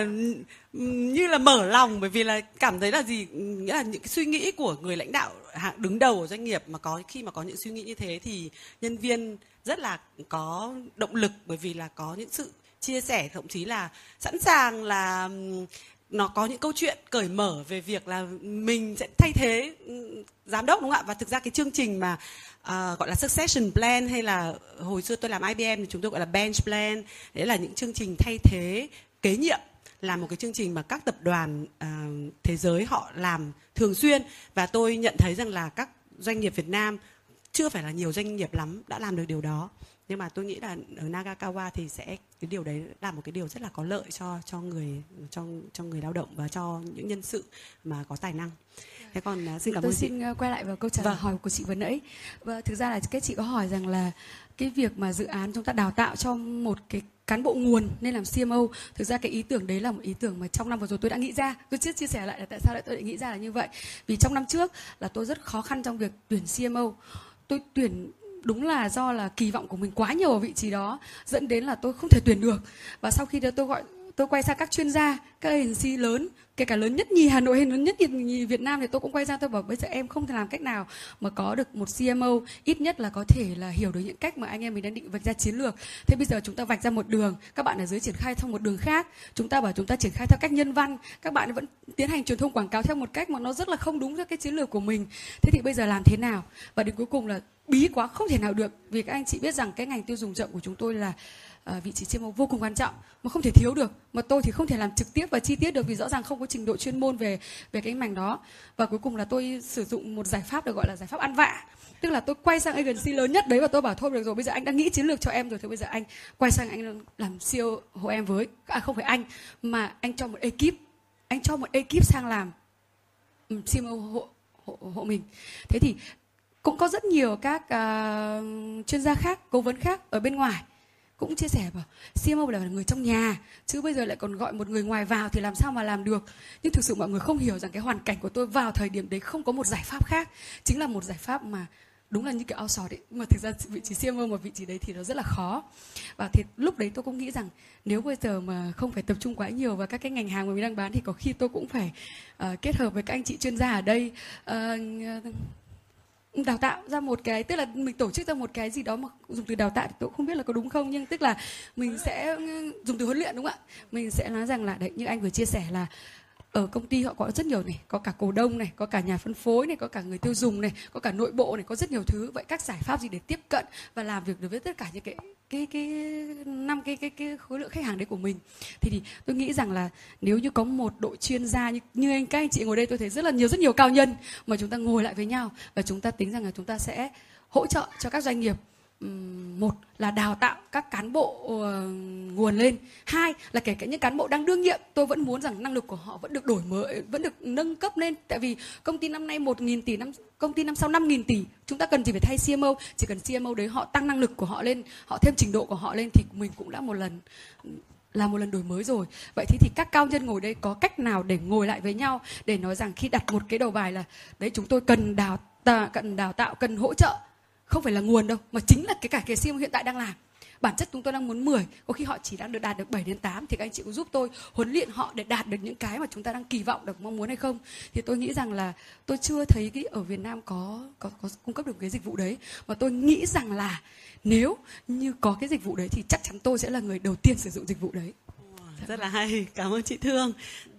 ừ, như là mở lòng, bởi vì là cảm thấy là gì, nghĩa là những cái suy nghĩ của người lãnh đạo hạng đứng đầu của doanh nghiệp mà có, khi mà có những suy nghĩ như thế thì nhân viên rất là có động lực, bởi vì là có những sự chia sẻ thậm chí là sẵn sàng là nó có những câu chuyện cởi mở về việc là mình sẽ thay thế giám đốc đúng không ạ? Và thực ra cái chương trình mà uh, gọi là succession plan hay là hồi xưa tôi làm IBM thì chúng tôi gọi là bench plan đấy là những chương trình thay thế kế nhiệm là một cái chương trình mà các tập đoàn uh, thế giới họ làm thường xuyên. Và tôi nhận thấy rằng là các doanh nghiệp Việt Nam chưa phải là nhiều doanh nghiệp lắm đã làm được điều đó nhưng mà tôi nghĩ là ở Nagakawa thì sẽ cái điều đấy là một cái điều rất là có lợi cho cho người cho cho người lao động và cho những nhân sự mà có tài năng. Thế còn uh, xin cảm tôi ơn xin chị. À, quay lại vào câu trả vâng. hỏi của chị vừa nãy. Và thực ra là cái chị có hỏi rằng là cái việc mà dự án chúng ta đào tạo cho một cái cán bộ nguồn nên làm CMO thực ra cái ý tưởng đấy là một ý tưởng mà trong năm vừa rồi tôi đã nghĩ ra. Tôi chưa chia sẻ lại là tại sao lại tôi lại nghĩ ra là như vậy. Vì trong năm trước là tôi rất khó khăn trong việc tuyển CMO tôi tuyển đúng là do là kỳ vọng của mình quá nhiều ở vị trí đó, dẫn đến là tôi không thể tuyển được. Và sau khi đó tôi gọi tôi quay sang các chuyên gia, các agency lớn, kể cả lớn nhất nhì Hà Nội hay lớn nhất nhì Việt Nam thì tôi cũng quay ra tôi bảo bây giờ em không thể làm cách nào mà có được một CMO ít nhất là có thể là hiểu được những cách mà anh em mình đang định vạch ra chiến lược. Thế bây giờ chúng ta vạch ra một đường, các bạn ở dưới triển khai theo một đường khác. Chúng ta bảo chúng ta triển khai theo cách nhân văn, các bạn vẫn tiến hành truyền thông quảng cáo theo một cách mà nó rất là không đúng với cái chiến lược của mình. Thế thì bây giờ làm thế nào? Và đến cuối cùng là bí quá không thể nào được, vì các anh chị biết rằng cái ngành tiêu dùng rộng của chúng tôi là Ờ, vị trí CMO vô cùng quan trọng mà không thể thiếu được mà tôi thì không thể làm trực tiếp và chi tiết được vì rõ ràng không có trình độ chuyên môn về về cái mảnh đó. Và cuối cùng là tôi sử dụng một giải pháp được gọi là giải pháp ăn vạ. Tức là tôi quay sang agency lớn nhất đấy và tôi bảo thôi được rồi bây giờ anh đã nghĩ chiến lược cho em rồi thì bây giờ anh quay sang anh làm CEO hộ em với à không phải anh mà anh cho một ekip anh cho một ekip sang làm um, hộ, hộ hộ mình. Thế thì cũng có rất nhiều các uh, chuyên gia khác cố vấn khác ở bên ngoài cũng chia sẻ bảo CMO là người trong nhà chứ bây giờ lại còn gọi một người ngoài vào thì làm sao mà làm được? Nhưng thực sự mọi người không hiểu rằng cái hoàn cảnh của tôi vào thời điểm đấy không có một giải pháp khác. Chính là một giải pháp mà đúng là như kiểu outsource đấy mà thực ra vị trí CMO mà vị trí đấy thì nó rất là khó. Và thì lúc đấy tôi cũng nghĩ rằng nếu bây giờ mà không phải tập trung quá nhiều vào các cái ngành hàng mà mình đang bán thì có khi tôi cũng phải uh, kết hợp với các anh chị chuyên gia ở đây. Uh, đào tạo ra một cái, tức là mình tổ chức ra một cái gì đó mà dùng từ đào tạo thì tôi không biết là có đúng không, nhưng tức là mình sẽ ừ, dùng từ huấn luyện đúng không ạ? Mình sẽ nói rằng là, đấy, như anh vừa chia sẻ là ở công ty họ có rất nhiều này có cả cổ đông này có cả nhà phân phối này có cả người tiêu dùng này có cả nội bộ này có rất nhiều thứ. Vậy các giải pháp gì để tiếp cận và làm việc được với tất cả những cái cái cái năm cái cái cái khối lượng khách hàng đấy của mình? Thì, thì tôi nghĩ rằng là nếu như có một đội chuyên gia như, như anh các anh chị ngồi đây tôi thấy rất là nhiều rất nhiều cao nhân mà chúng ta ngồi lại với nhau và chúng ta tính rằng là chúng ta sẽ hỗ trợ cho các doanh nghiệp một là đào tạo các cán bộ uh, nguồn lên. Hai là kể cả những cán bộ đang đương nhiệm tôi vẫn muốn rằng năng lực của họ vẫn được đổi mới vẫn được nâng cấp lên. Tại vì công ty năm nay một nghìn tỷ năm công ty năm sau năm nghìn tỷ chúng ta cần gì phải thay CMO chỉ cần CMO đấy họ tăng năng lực của họ lên họ thêm trình độ của họ lên thì mình cũng đã một lần là một lần đổi mới rồi. Vậy thì thì các cao nhân ngồi đây có cách nào để ngồi lại với nhau để nói rằng khi đặt một cái đầu bài là đấy chúng tôi cần đào tạo cần đào tạo cần hỗ trợ không phải là nguồn đâu mà chính là cái cả cái sim hiện tại đang làm. Bản chất chúng tôi đang muốn 10 có khi họ chỉ đang được đạt được 7 đến 8 thì các anh chị có giúp tôi huấn luyện họ để đạt được những cái mà chúng ta đang kỳ vọng được mong muốn hay không. Thì tôi nghĩ rằng là tôi chưa thấy cái ở Việt Nam có có, có cung cấp được cái dịch vụ đấy. Mà tôi nghĩ rằng là nếu như có cái dịch vụ đấy thì chắc chắn tôi sẽ là người đầu tiên sử dụng dịch vụ đấy. Rất là hay. Cảm ơn chị Thương.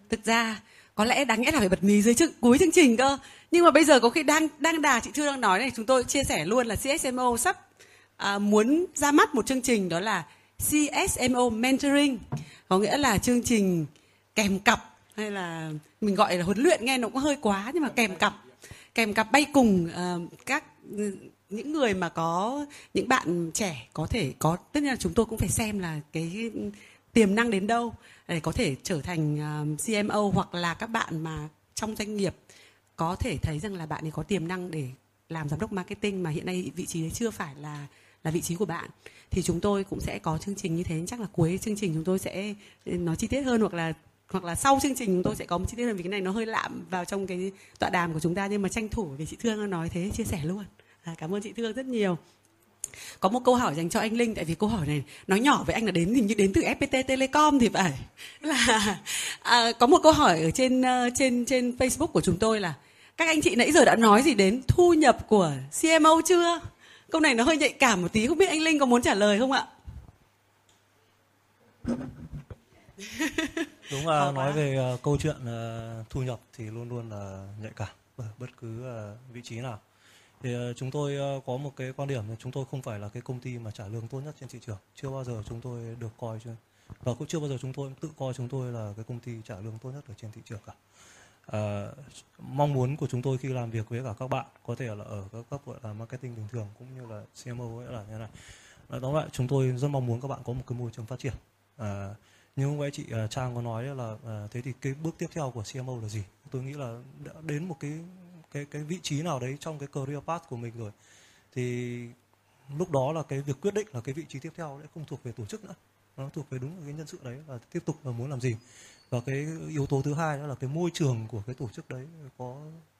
Thực ra có lẽ đáng lẽ là phải bật mí dưới trước cuối chương trình cơ. Nhưng mà bây giờ có khi đang đang đà chị Thư đang nói này chúng tôi chia sẻ luôn là CSMO sắp à, muốn ra mắt một chương trình đó là CSMO Mentoring. Có nghĩa là chương trình kèm cặp hay là mình gọi là huấn luyện nghe nó cũng hơi quá nhưng mà kèm cặp. Kèm cặp bay cùng uh, các ừ, những người mà có những bạn trẻ có thể có. Tất nhiên là chúng tôi cũng phải xem là cái tiềm năng đến đâu để có thể trở thành à, CMO hoặc là các bạn mà trong doanh nghiệp có thể thấy rằng là bạn ấy có tiềm năng để làm giám đốc marketing mà hiện nay vị trí đấy chưa phải là là vị trí của bạn. Thì chúng tôi cũng sẽ có chương trình như thế. Chắc là cuối chương trình chúng tôi sẽ ừ, nói chi tiết hơn hoặc là hoặc là sau chương trình chúng tôi sẽ có một chi tiết hơn vì cái này nó hơi lạm vào trong cái tọa đàm của chúng ta. Nhưng mà tranh thủ vì chị Thương nói thế chia sẻ luôn. À, cảm ơn chị Thương rất nhiều có một câu hỏi dành cho anh Linh tại vì câu hỏi này nói nhỏ với anh là đến hình như đến từ FPT Telecom thì phải. *laughs* Là à, có một câu hỏi ở trên uh, trên trên Facebook của chúng tôi là các anh chị nãy giờ đã nói gì đến thu nhập của CMO chưa? Câu này nó hơi nhạy cảm một tí không biết anh Linh có muốn trả lời không ạ? *laughs* Đúng là nói về uh, câu chuyện uh, thu nhập thì luôn luôn là nhạy cảm ở bất cứ uh, vị trí nào thì ờ, chúng tôi ờ, có một cái quan điểm là chúng tôi không phải là cái công ty mà trả lương tốt nhất trên thị trường. Chưa bao giờ chúng tôi được coi chưa và cũng chưa bao giờ chúng tôi tự coi chúng tôi là cái công ty trả lương tốt nhất ở trên thị trường cả. À, mong muốn của chúng tôi khi làm việc với cả các bạn có thể là ở các cấp gọi là marketing bình thường cũng như là CMO ấy là như này. Nói tóm lại chúng tôi rất mong muốn các bạn có một cái môi trường phát triển. À, như hôm chị Trang có nói là à, thế thì cái bước tiếp theo của CMO là gì? Tôi nghĩ là đã đến một cái cái cái vị trí nào đấy trong cái career path của mình rồi. Thì lúc đó là cái việc quyết định là cái vị trí tiếp theo sẽ không thuộc về tổ chức nữa. Nó thuộc về đúng cái nhân sự đấy là tiếp tục là muốn làm gì. Và cái yếu tố thứ hai đó là cái môi trường của cái tổ chức đấy có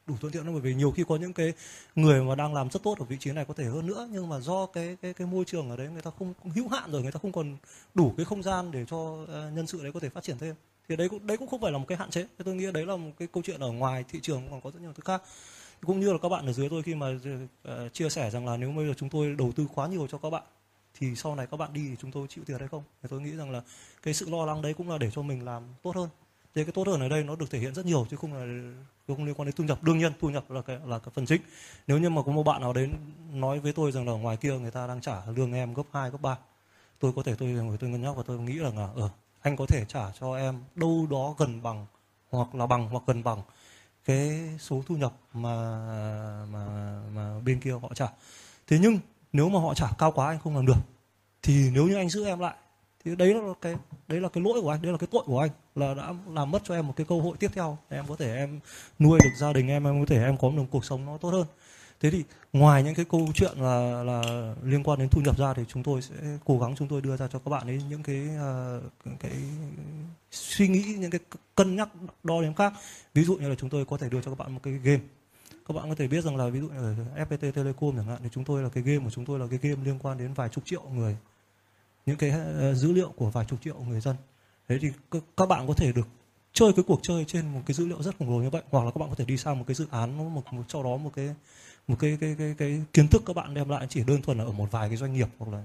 đủ thuận tiện không bởi vì nhiều khi có những cái người mà đang làm rất tốt ở vị trí này có thể hơn nữa nhưng mà do cái cái cái môi trường ở đấy người ta không, không hữu hạn rồi người ta không còn đủ cái không gian để cho ờ, nhân sự đấy có thể phát triển thêm thì đấy cũng đấy cũng không phải là một cái hạn chế. Tôi nghĩ đấy là một cái câu chuyện ở ngoài thị trường còn có rất nhiều thứ khác. Cũng như là các bạn ở dưới tôi khi mà uh, chia sẻ rằng là nếu bây giờ chúng tôi đầu tư quá nhiều cho các bạn thì sau này các bạn đi thì chúng tôi chịu tiền hay không? Thì tôi nghĩ rằng là cái sự lo lắng đấy cũng là để cho mình làm tốt hơn. Thế cái tốt hơn ở đây nó được thể hiện rất nhiều chứ không là không liên quan đến thu nhập. Đương nhiên thu nhập là cái là cái phần chính. Nếu như mà có một bạn nào đến nói với tôi rằng là ở ngoài kia người ta đang trả lương em gấp 2, gấp 3 tôi có thể tôi tôi ngân nhắc và tôi nghĩ rằng là ở ờ, anh có thể trả cho em đâu đó gần bằng hoặc là bằng hoặc gần bằng cái số thu nhập mà mà mà bên kia họ trả. Thế nhưng nếu mà họ trả cao quá anh không làm được, thì nếu như anh giữ em lại, thì đấy là cái, đấy là cái lỗi của anh, đấy là cái tội của anh, là đã làm mất cho em một cái cơ hội tiếp theo em có thể em nuôi được gia đình em em có thể em có một cuộc sống nó tốt hơn thế thì ngoài những cái câu chuyện là là liên quan đến thu nhập ra thì chúng tôi sẽ cố gắng chúng tôi đưa ra cho các bạn ấy những cái uh, cái suy nghĩ những cái cân nhắc đo đếm khác. Ví dụ như là chúng tôi có thể đưa cho các bạn một cái game. Các bạn có thể biết rằng là ví dụ như ở FPT Telecom chẳng hạn thì chúng tôi là cái game của chúng tôi là cái game liên quan đến vài chục triệu người. Những cái uh, dữ liệu của vài chục triệu người dân. Thế thì các bạn có thể được chơi cái cuộc chơi trên một cái dữ liệu rất khổng lồ như vậy hoặc là các bạn có thể đi sang một cái dự án một, một sau đó một cái một cái cái cái cái kiến thức các bạn đem lại chỉ đơn thuần là ở một vài cái doanh nghiệp hoặc là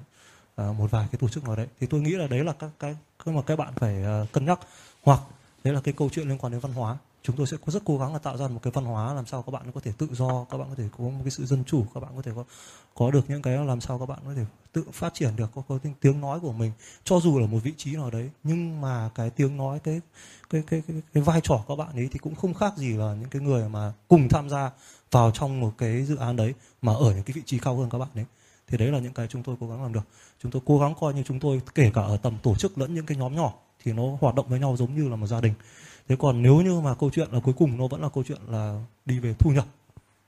à, một vài cái tổ chức nào đấy. Thì tôi nghĩ là đấy là các cái mà các bạn phải uh, cân nhắc. Hoặc đấy là cái câu chuyện liên quan đến văn hóa. Chúng tôi sẽ có rất cố gắng là tạo ra một cái văn hóa làm sao các bạn có thể tự do các bạn có thể có một cái sự dân chủ các bạn có thể có có được những cái làm sao các bạn có thể tự phát triển được có, có tiếng nói của mình. Cho dù là một vị trí nào đấy nhưng mà cái tiếng nói cái cái cái cái, cái vai trò các bạn ấy thì cũng không khác gì là những cái người mà cùng tham gia vào trong một cái dự án đấy mà ở những cái vị trí cao hơn các bạn đấy thì đấy là những cái chúng tôi cố gắng làm được. Chúng tôi cố gắng coi như chúng tôi, kể cả ở tầm tổ chức lẫn những cái nhóm nhỏ, thì nó hoạt động với nhau giống như là một gia đình. Thế còn nếu như mà câu chuyện là cuối cùng nó vẫn là câu chuyện là đi về thu nhập,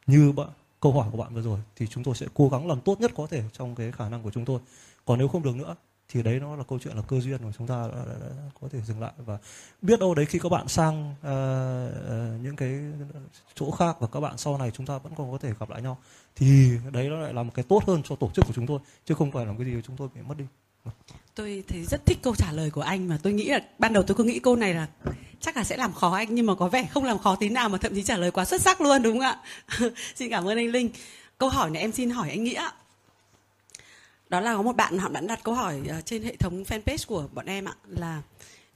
như bạn, câu hỏi của bạn vừa rồi, thì chúng tôi sẽ cố gắng làm tốt nhất có thể trong cái khả năng của chúng tôi. Còn nếu không được nữa thì đấy nó là câu chuyện là cơ duyên của chúng ta đã, đã, đã có thể dừng lại. Và biết đâu đấy khi các bạn sang uh, uh, những cái chỗ khác và các bạn sau này chúng ta vẫn còn có thể gặp lại nhau thì đấy nó lại là một cái tốt hơn cho tổ chức của chúng tôi chứ không phải là cái gì chúng tôi bị mất đi. Tôi thấy rất thích câu trả lời của anh mà tôi nghĩ là ban đầu tôi cứ nghĩ câu này là chắc là sẽ làm khó anh nhưng mà có vẻ không làm khó tí nào mà thậm chí trả lời quá xuất sắc luôn đúng không ạ? *laughs* Xin cảm ơn anh linh. Câu hỏi này em xin hỏi anh nghĩa đó là có một bạn họ đã đặt câu hỏi ờ, trên hệ thống fanpage của bọn em ạ là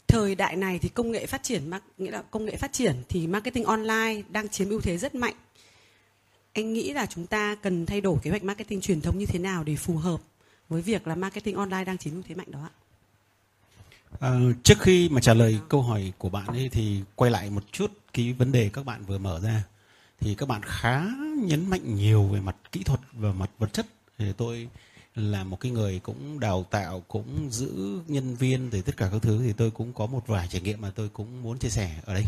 thời đại này thì công nghệ phát triển nghĩa là công nghệ phát triển thì marketing online đang chiếm ưu thế rất mạnh. Anh nghĩ là chúng ta cần thay đổi kế hoạch marketing truyền thống như thế nào để phù hợp với việc là marketing online đang chiếm ưu thế mạnh đó ạ? À, trước khi mà trả lời câu hỏi của bạn ấy thì quay lại một chút cái vấn đề các bạn vừa mở ra. Thì các bạn khá nhấn mạnh nhiều về mặt kỹ thuật và mặt vật chất. Thì tôi là một cái người cũng đào tạo, cũng giữ nhân viên thì tất cả các thứ. Thì tôi cũng có một vài trải nghiệm mà tôi cũng muốn chia sẻ ở đây.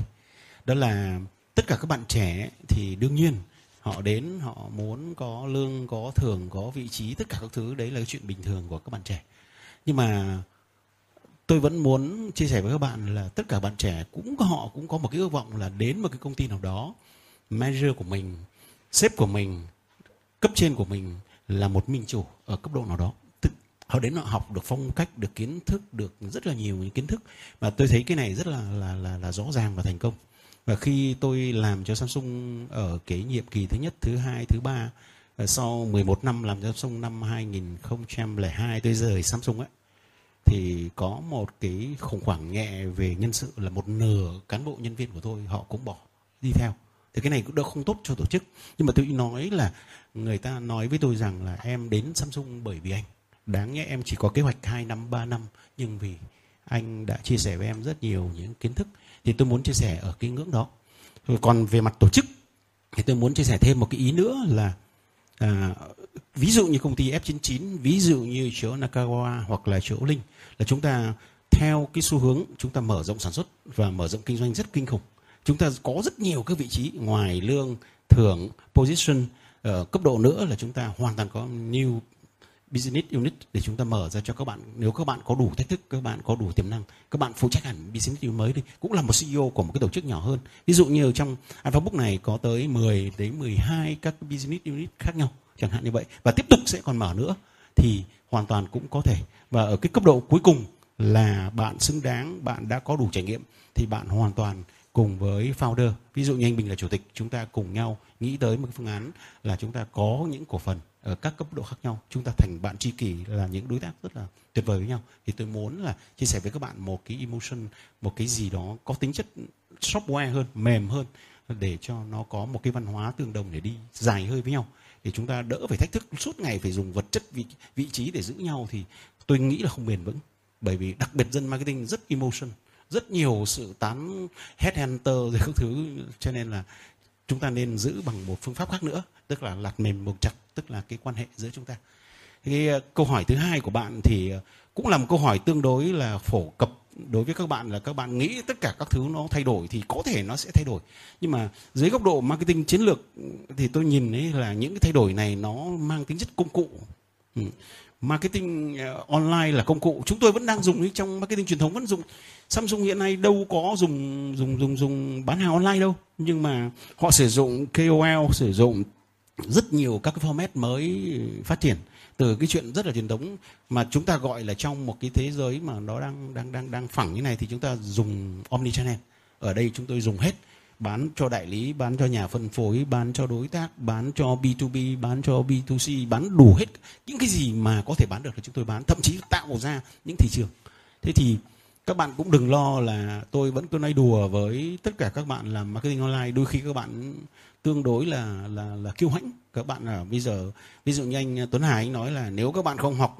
Đó là tất cả các bạn trẻ thì đương nhiên họ đến, họ muốn có lương, có thưởng, có vị trí, tất cả các thứ, đấy là cái chuyện bình thường của các bạn trẻ. Nhưng mà tôi vẫn muốn chia sẻ với các bạn là tất cả bạn trẻ cũng họ cũng có một cái ước vọng là đến một cái công ty nào đó, manager của mình, sếp của mình, cấp trên của mình là một minh chủ ở cấp độ nào đó. Họ đến họ học được phong cách được kiến thức được rất là nhiều những kiến thức. Và tôi thấy cái này rất là là là, là rõ ràng và thành công. Và khi tôi làm cho Samsung ở cái nhiệm kỳ thứ nhất thứ hai thứ ba ờ, sau 11 năm làm cho Samsung năm 2002 tôi rời Samsung ấy thì có một cái khủng hoảng nhẹ về nhân sự là một nửa cán bộ nhân viên của tôi họ cũng bỏ đi theo. Thì cái này cũng đã không tốt cho tổ chức. Nhưng mà tôi nói là người ta nói với tôi rằng là em đến Samsung bởi vì anh. Đáng nhẽ em chỉ có kế hoạch 2 năm 3 năm. Nhưng vì anh đã chia sẻ với em rất nhiều những kiến thức thì tôi muốn chia sẻ ở cái ngưỡng đó. Còn về mặt tổ chức thì tôi muốn chia sẻ thêm một cái ý nữa là à, ví dụ như công ty F99 ví dụ như chỗ Nakawa hoặc là chỗ Linh là chúng ta theo cái xu hướng chúng ta mở rộng sản xuất và mở rộng kinh doanh rất kinh khủng. Chúng ta có rất nhiều các vị trí ngoài lương thưởng position ở cấp độ nữa là chúng ta hoàn toàn có new business unit để chúng ta mở ra cho các bạn. Nếu các bạn có đủ thách thức, các bạn có đủ tiềm năng, các bạn phụ trách hẳn business unit mới đi, cũng là một CEO của một cái tổ chức nhỏ hơn. Ví dụ như trong Alphabook này có tới 10 đến 12 các business unit khác nhau, chẳng hạn như vậy. Và tiếp tục sẽ còn mở nữa, thì hoàn toàn cũng có thể. Và ở cái cấp độ cuối cùng là bạn xứng đáng, bạn đã có đủ trải nghiệm, thì bạn hoàn toàn cùng với founder. Ví dụ như anh Bình là chủ tịch chúng ta cùng nhau nghĩ tới một cái phương án là chúng ta có những cổ phần ở các cấp độ khác nhau. Chúng ta thành bạn tri kỷ là những đối tác rất là tuyệt vời với nhau. Thì tôi muốn là chia sẻ với các bạn một cái emotion một cái gì đó có tính chất software hơn mềm hơn để cho nó có một cái văn hóa tương đồng để đi dài hơi với nhau. Để chúng ta đỡ phải thách thức suốt ngày phải dùng vật chất vị, vị trí để giữ nhau thì tôi nghĩ là không bền vững. Bởi vì đặc biệt dân marketing rất emotion rất nhiều sự tán headhunter rồi các thứ. Cho nên là chúng ta nên giữ bằng một phương pháp khác nữa, tức là lạt mềm buộc chặt, tức là cái quan hệ giữa chúng ta. Cái ờ, câu hỏi thứ hai của bạn thì ờ, cũng là một câu hỏi tương đối là phổ cập đối với các bạn, là các bạn nghĩ tất cả các thứ nó thay đổi thì có thể nó sẽ thay đổi. Nhưng mà dưới góc độ marketing chiến lược thì tôi nhìn thấy là những cái thay đổi này nó mang tính chất công cụ. Ừ. Marketing ờ, online là công cụ. Chúng tôi vẫn đang dùng trong marketing truyền thống vẫn dùng. Samsung hiện nay đâu có dùng dùng dùng dùng bán hàng online đâu. Nhưng mà họ sử dụng KOL sử dụng rất nhiều các cái format mới phát triển. Từ cái chuyện rất là truyền thống mà chúng ta gọi là trong một cái thế giới mà nó đang đang đang đang phẳng như này thì chúng ta dùng omni channel ở đây chúng tôi dùng hết. Bán cho đại lý, bán cho nhà phân phối, bán cho đối tác, bán cho B2B bán cho B2C bán đủ hết. Những cái gì mà có thể bán được là chúng tôi bán. Thậm chí tạo ra những thị trường. Thế thì các bạn cũng đừng lo là tôi vẫn cứ nói đùa với tất cả các bạn làm marketing online. Đôi khi các bạn tương đối là là là kiêu hãnh. Các bạn là bây giờ ví dụ như anh Tuấn Hải anh nói là nếu các bạn không học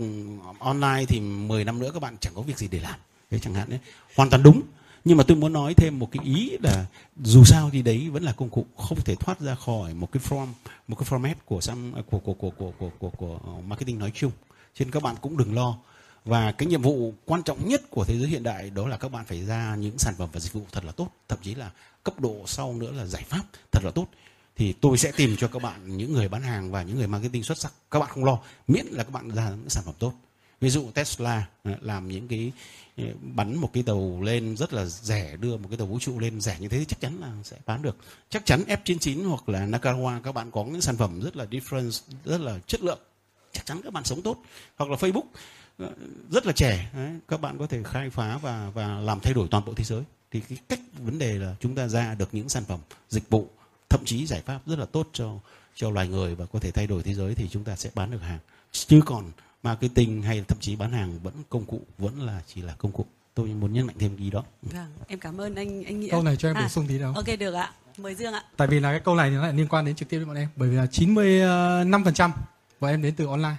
online thì 10 năm nữa các bạn chẳng có việc gì để làm. Thế chẳng hạn đấy. Hoàn toàn đúng. Nhưng mà tôi muốn nói thêm một cái ý là dù sao thì đấy vẫn là công cụ không thể thoát ra khỏi một cái form một cái format của của của của của của của, của marketing nói chung. Cho nên các bạn cũng đừng lo và cái nhiệm vụ quan trọng nhất của thế giới hiện đại đó là các bạn phải ra những sản phẩm và dịch vụ thật là tốt, thậm chí là cấp độ sau nữa là giải pháp thật là tốt. Thì tôi sẽ tìm cho các bạn những người bán hàng và những người marketing xuất sắc. Các bạn không lo, miễn là các bạn ra những sản phẩm tốt. Ví dụ Tesla ờ, làm những cái ờ, bắn một cái tàu lên rất là rẻ, đưa một cái tàu vũ trụ lên rẻ như thế thì chắc chắn là sẽ bán được. Chắc chắn F99 hoặc là Nakawa, các bạn có những sản phẩm rất là difference rất là chất lượng. Chắc chắn các bạn sống tốt. Hoặc là Facebook rất là trẻ đấy, các bạn có thể khai phá và và làm thay đổi toàn bộ thế giới. Thì cái cách vấn đề là chúng ta ra được những sản phẩm dịch vụ thậm chí giải pháp rất là tốt cho cho loài người và có thể thay đổi thế giới thì chúng ta sẽ bán được hàng. Chứ còn marketing hay thậm chí bán hàng vẫn công cụ vẫn là chỉ là công cụ. Tôi muốn nhấn mạnh thêm ý đó. Vâng em cảm ơn anh anh nghĩa. Câu này cho em bổ À, sung tí đâu ok được ạ. Mời dương ạ. Tại vì là cái câu này nó lại liên quan đến trực tiếp đến bọn em. Bởi vì là 95% bọn em đến từ online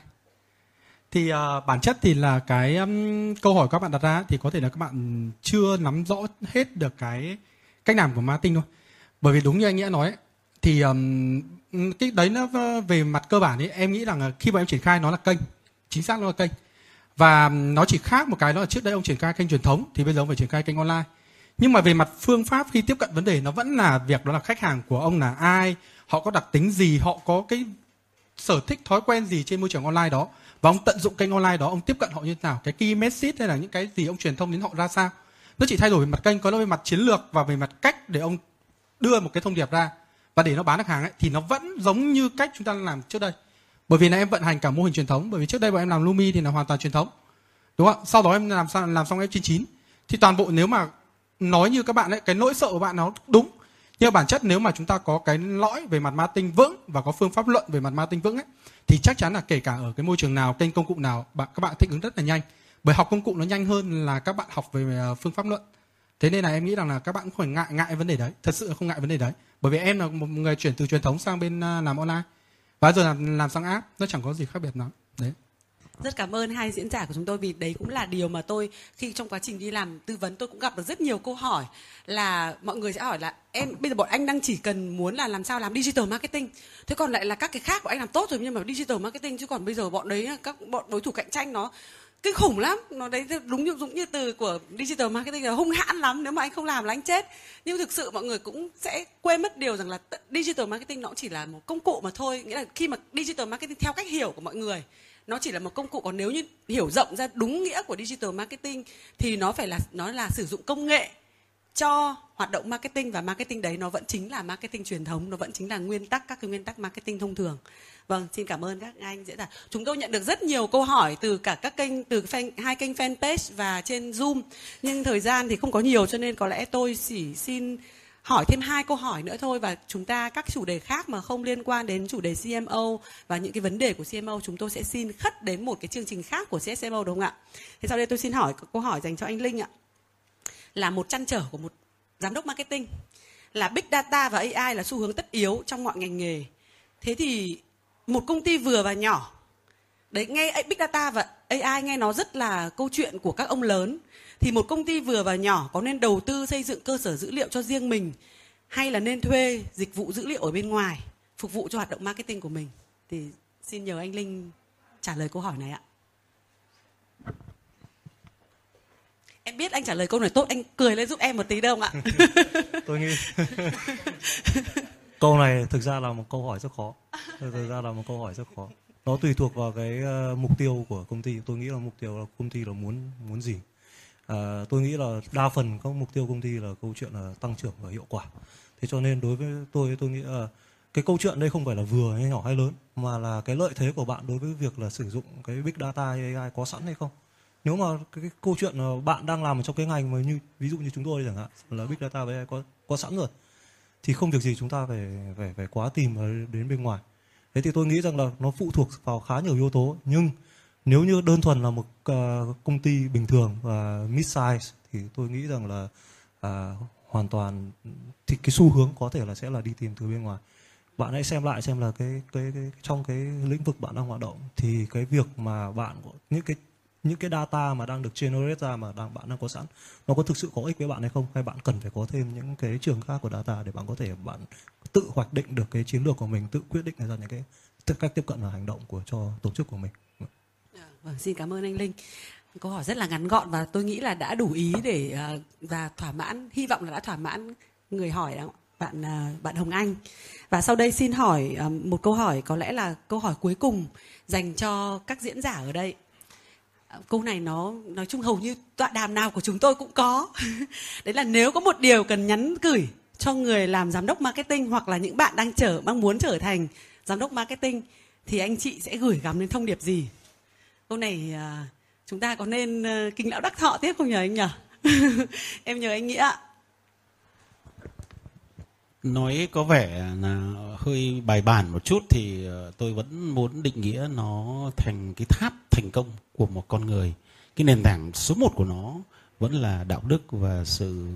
thì uh, bản chất thì là cái um, câu hỏi các bạn đặt ra thì có thể là các bạn chưa nắm rõ hết được cái cách làm của marketing thôi. Bởi vì đúng như anh nghĩa nói ấy, thì um, cái đấy nó về mặt cơ bản ấy em nghĩ rằng khi mà em triển khai nó là kênh chính xác nó là kênh. Và nó chỉ khác một cái đó là trước đây ông triển khai kênh truyền thống thì bây giờ ông phải triển khai kênh online. Nhưng mà về mặt phương pháp khi tiếp cận vấn đề nó vẫn là việc đó là khách hàng của ông là ai họ có đặc tính gì họ có cái sở thích thói quen gì trên môi trường online đó và ông tận dụng kênh online đó, ông tiếp cận họ như thế nào? Cái key message hay là những cái gì ông truyền thông đến họ ra sao? Nó chỉ thay đổi về mặt kênh, có nó về mặt chiến lược và về mặt cách để ông đưa một cái thông điệp ra. Và để nó bán được hàng ấy, thì nó vẫn giống như cách chúng ta làm trước đây. Bởi vì là em vận hành cả mô hình truyền thống, bởi vì trước đây bọn em làm Lumi thì là hoàn toàn truyền thống. Đúng không sau đó em làm xong làm xong F99 thì toàn bộ nếu mà nói như các bạn ấy, cái nỗi sợ của bạn nó đúng nhưng bản chất nếu mà chúng ta có cái lõi về mặt marketing vững và có phương pháp luận về mặt marketing vững ấy, thì chắc chắn là kể cả ở cái môi trường nào, kênh công cụ nào, bạn, các bạn thích ứng rất là nhanh. Bởi học công cụ nó nhanh hơn là các bạn học về à, phương pháp luận. Thế nên là em nghĩ rằng là các bạn cũng phải ngại ngại vấn đề đấy. Thật sự không ngại vấn đề đấy. Bởi vì em là một người chuyển từ truyền thống sang bên à, làm online. Và giờ làm làm sang app, nó chẳng có gì khác biệt lắm rất cảm ơn hai diễn giả của chúng tôi vì đấy cũng là điều mà tôi, khi trong quá trình đi làm tư vấn tôi cũng gặp được rất nhiều câu hỏi là mọi người sẽ hỏi là, em, bây giờ bọn anh đang chỉ cần muốn là làm sao làm digital marketing? Thế còn lại là các cái khác của anh làm tốt rồi nhưng mà digital marketing chứ còn bây giờ bọn đấy, các bọn đối thủ cạnh tranh nó kinh khủng lắm. Nó đấy đúng như đúng như từ của digital marketing là hung hãn lắm. Nếu mà anh không làm là anh chết. Nhưng thực sự mọi người cũng sẽ quên mất điều rằng là digital marketing nó cũng chỉ là một công cụ mà thôi. Nghĩa là khi mà digital marketing theo cách hiểu của mọi người nó chỉ là một công cụ còn nếu như hiểu rộng ra đúng nghĩa của digital marketing thì nó phải là nó là sử dụng công nghệ cho hoạt động marketing và marketing đấy nó vẫn chính là marketing truyền thống nó vẫn chính là nguyên tắc các cái nguyên tắc marketing thông thường. Vâng xin cảm ơn các anh diễn giả. Chúng tôi nhận được rất nhiều câu hỏi từ cả các kênh từ fan, hai kênh fanpage và trên zoom nhưng thời gian thì không có nhiều cho nên có lẽ tôi chỉ xin hỏi thêm hai câu hỏi nữa thôi và chúng ta, các chủ đề khác mà không liên quan đến chủ đề CMO và những cái vấn đề của CMO chúng tôi sẽ xin khất đến một cái chương trình khác của CSMO đúng không ạ? Thế sau đây tôi xin hỏi, câu hỏi dành cho anh Linh ạ. Là một trăn trở của một giám đốc marketing, là big data và AI là xu hướng tất yếu trong mọi ngành nghề. Thế thì một công ty vừa và nhỏ, đấy, nghe big data và AI nghe nó rất là câu chuyện của các ông lớn thì một công ty vừa và nhỏ có nên đầu tư xây dựng cơ sở dữ liệu cho riêng mình hay là nên thuê dịch vụ dữ liệu ở bên ngoài phục vụ cho hoạt động marketing của mình thì xin nhờ anh Linh trả lời câu hỏi này ạ. Em biết anh trả lời câu này tốt, anh cười lên giúp em một tí đâu ạ? *laughs* Tôi nghĩ *laughs* câu này thực ra là một câu hỏi rất khó. Thực ra là một câu hỏi rất khó. Nó tùy thuộc vào cái uh, mục tiêu của công ty. Tôi nghĩ là mục tiêu là công ty là muốn muốn gì. À, tôi nghĩ là đa phần các mục tiêu công ty là câu chuyện là tăng trưởng và hiệu quả. Thế cho nên đối với tôi tôi nghĩ là cái câu chuyện đây không phải là vừa hay nhỏ hay lớn mà là cái lợi thế của bạn đối với việc là sử dụng cái big data AI có sẵn hay không nếu mà cái, cái câu chuyện là bạn đang làm trong cái ngành mà như ví dụ như chúng tôi chẳng hạn là big data với AI có có sẵn rồi thì không việc gì chúng ta phải phải phải quá tìm đến bên ngoài thế thì tôi nghĩ rằng là nó phụ thuộc vào khá nhiều yếu tố nhưng nếu như đơn thuần là một uh, công ty bình thường và mid size thì tôi nghĩ rằng là uh, hoàn toàn thì cái xu hướng có thể là sẽ là đi tìm từ bên ngoài. Bạn hãy xem lại xem là cái cái, cái trong cái lĩnh vực bạn đang hoạt động thì cái việc mà bạn những cái những cái data mà đang được generate ra mà đang bạn đang có sẵn nó có thực sự có ích với bạn hay không? Hay bạn cần phải có thêm những cái trường khác của data để bạn có thể bạn tự hoạch định được cái chiến lược của mình tự quyết định ra những cái cách tiếp cận và hành động của cho tổ chức của mình? Vâng xin cảm ơn anh linh. Câu hỏi rất là ngắn gọn và tôi nghĩ là đã đủ ý để à, và thỏa mãn, hy vọng là đã thỏa mãn người hỏi đó, bạn à, bạn Hồng Anh. Và sau đây xin hỏi à, một câu hỏi, có lẽ là câu hỏi cuối cùng dành cho các diễn giả ở đây. Câu này nó, nói chung hầu như tọa đàm nào của chúng tôi cũng có. *laughs* Đấy là nếu có một điều cần nhắn gửi cho người làm giám đốc marketing hoặc là những bạn đang trở mong muốn trở thành giám đốc marketing, thì anh chị sẽ gửi gắm đến thông điệp gì? Câu này uh, chúng ta có nên ờ, uh, kinh lão đắc thọ tiếp không nhờ anh nhỉ? *laughs* Em nhờ anh nghĩa nói có vẻ là hơi bài bản một chút thì ờ, tôi vẫn muốn định nghĩa nó thành cái tháp thành công của một con người. Cái nền tảng số một của nó vẫn là đạo đức và sự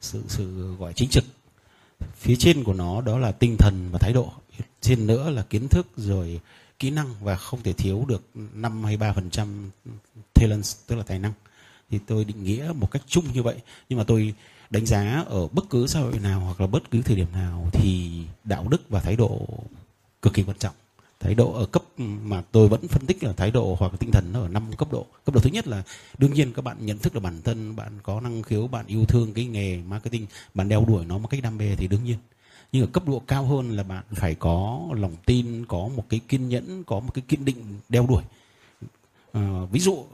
sự sự gọi chính trực. Phía trên của nó đó là tinh thần và thái độ. Trên nữa là kiến thức rồi kỹ năng và không thể thiếu được 5 hay 3 phần trăm talent tức là tài năng. Thì tôi định nghĩa một cách chung như vậy. Nhưng mà tôi đánh giá ở bất cứ xã hội nào hoặc là bất cứ thời điểm nào thì đạo đức và thái độ cực kỳ quan trọng. Thái độ ở cấp mà tôi vẫn phân tích là thái độ hoặc tinh thần nó ở năm cấp độ. Cấp độ thứ nhất là đương nhiên các bạn nhận thức được bản thân, bạn có năng khiếu, bạn yêu thương cái nghề marketing, bạn đeo đuổi nó một cách đam mê thì đương nhiên nhưng ở cấp độ cao hơn là bạn phải có lòng tin có một cái kiên nhẫn có một cái kiên định đeo đuổi. À, ví dụ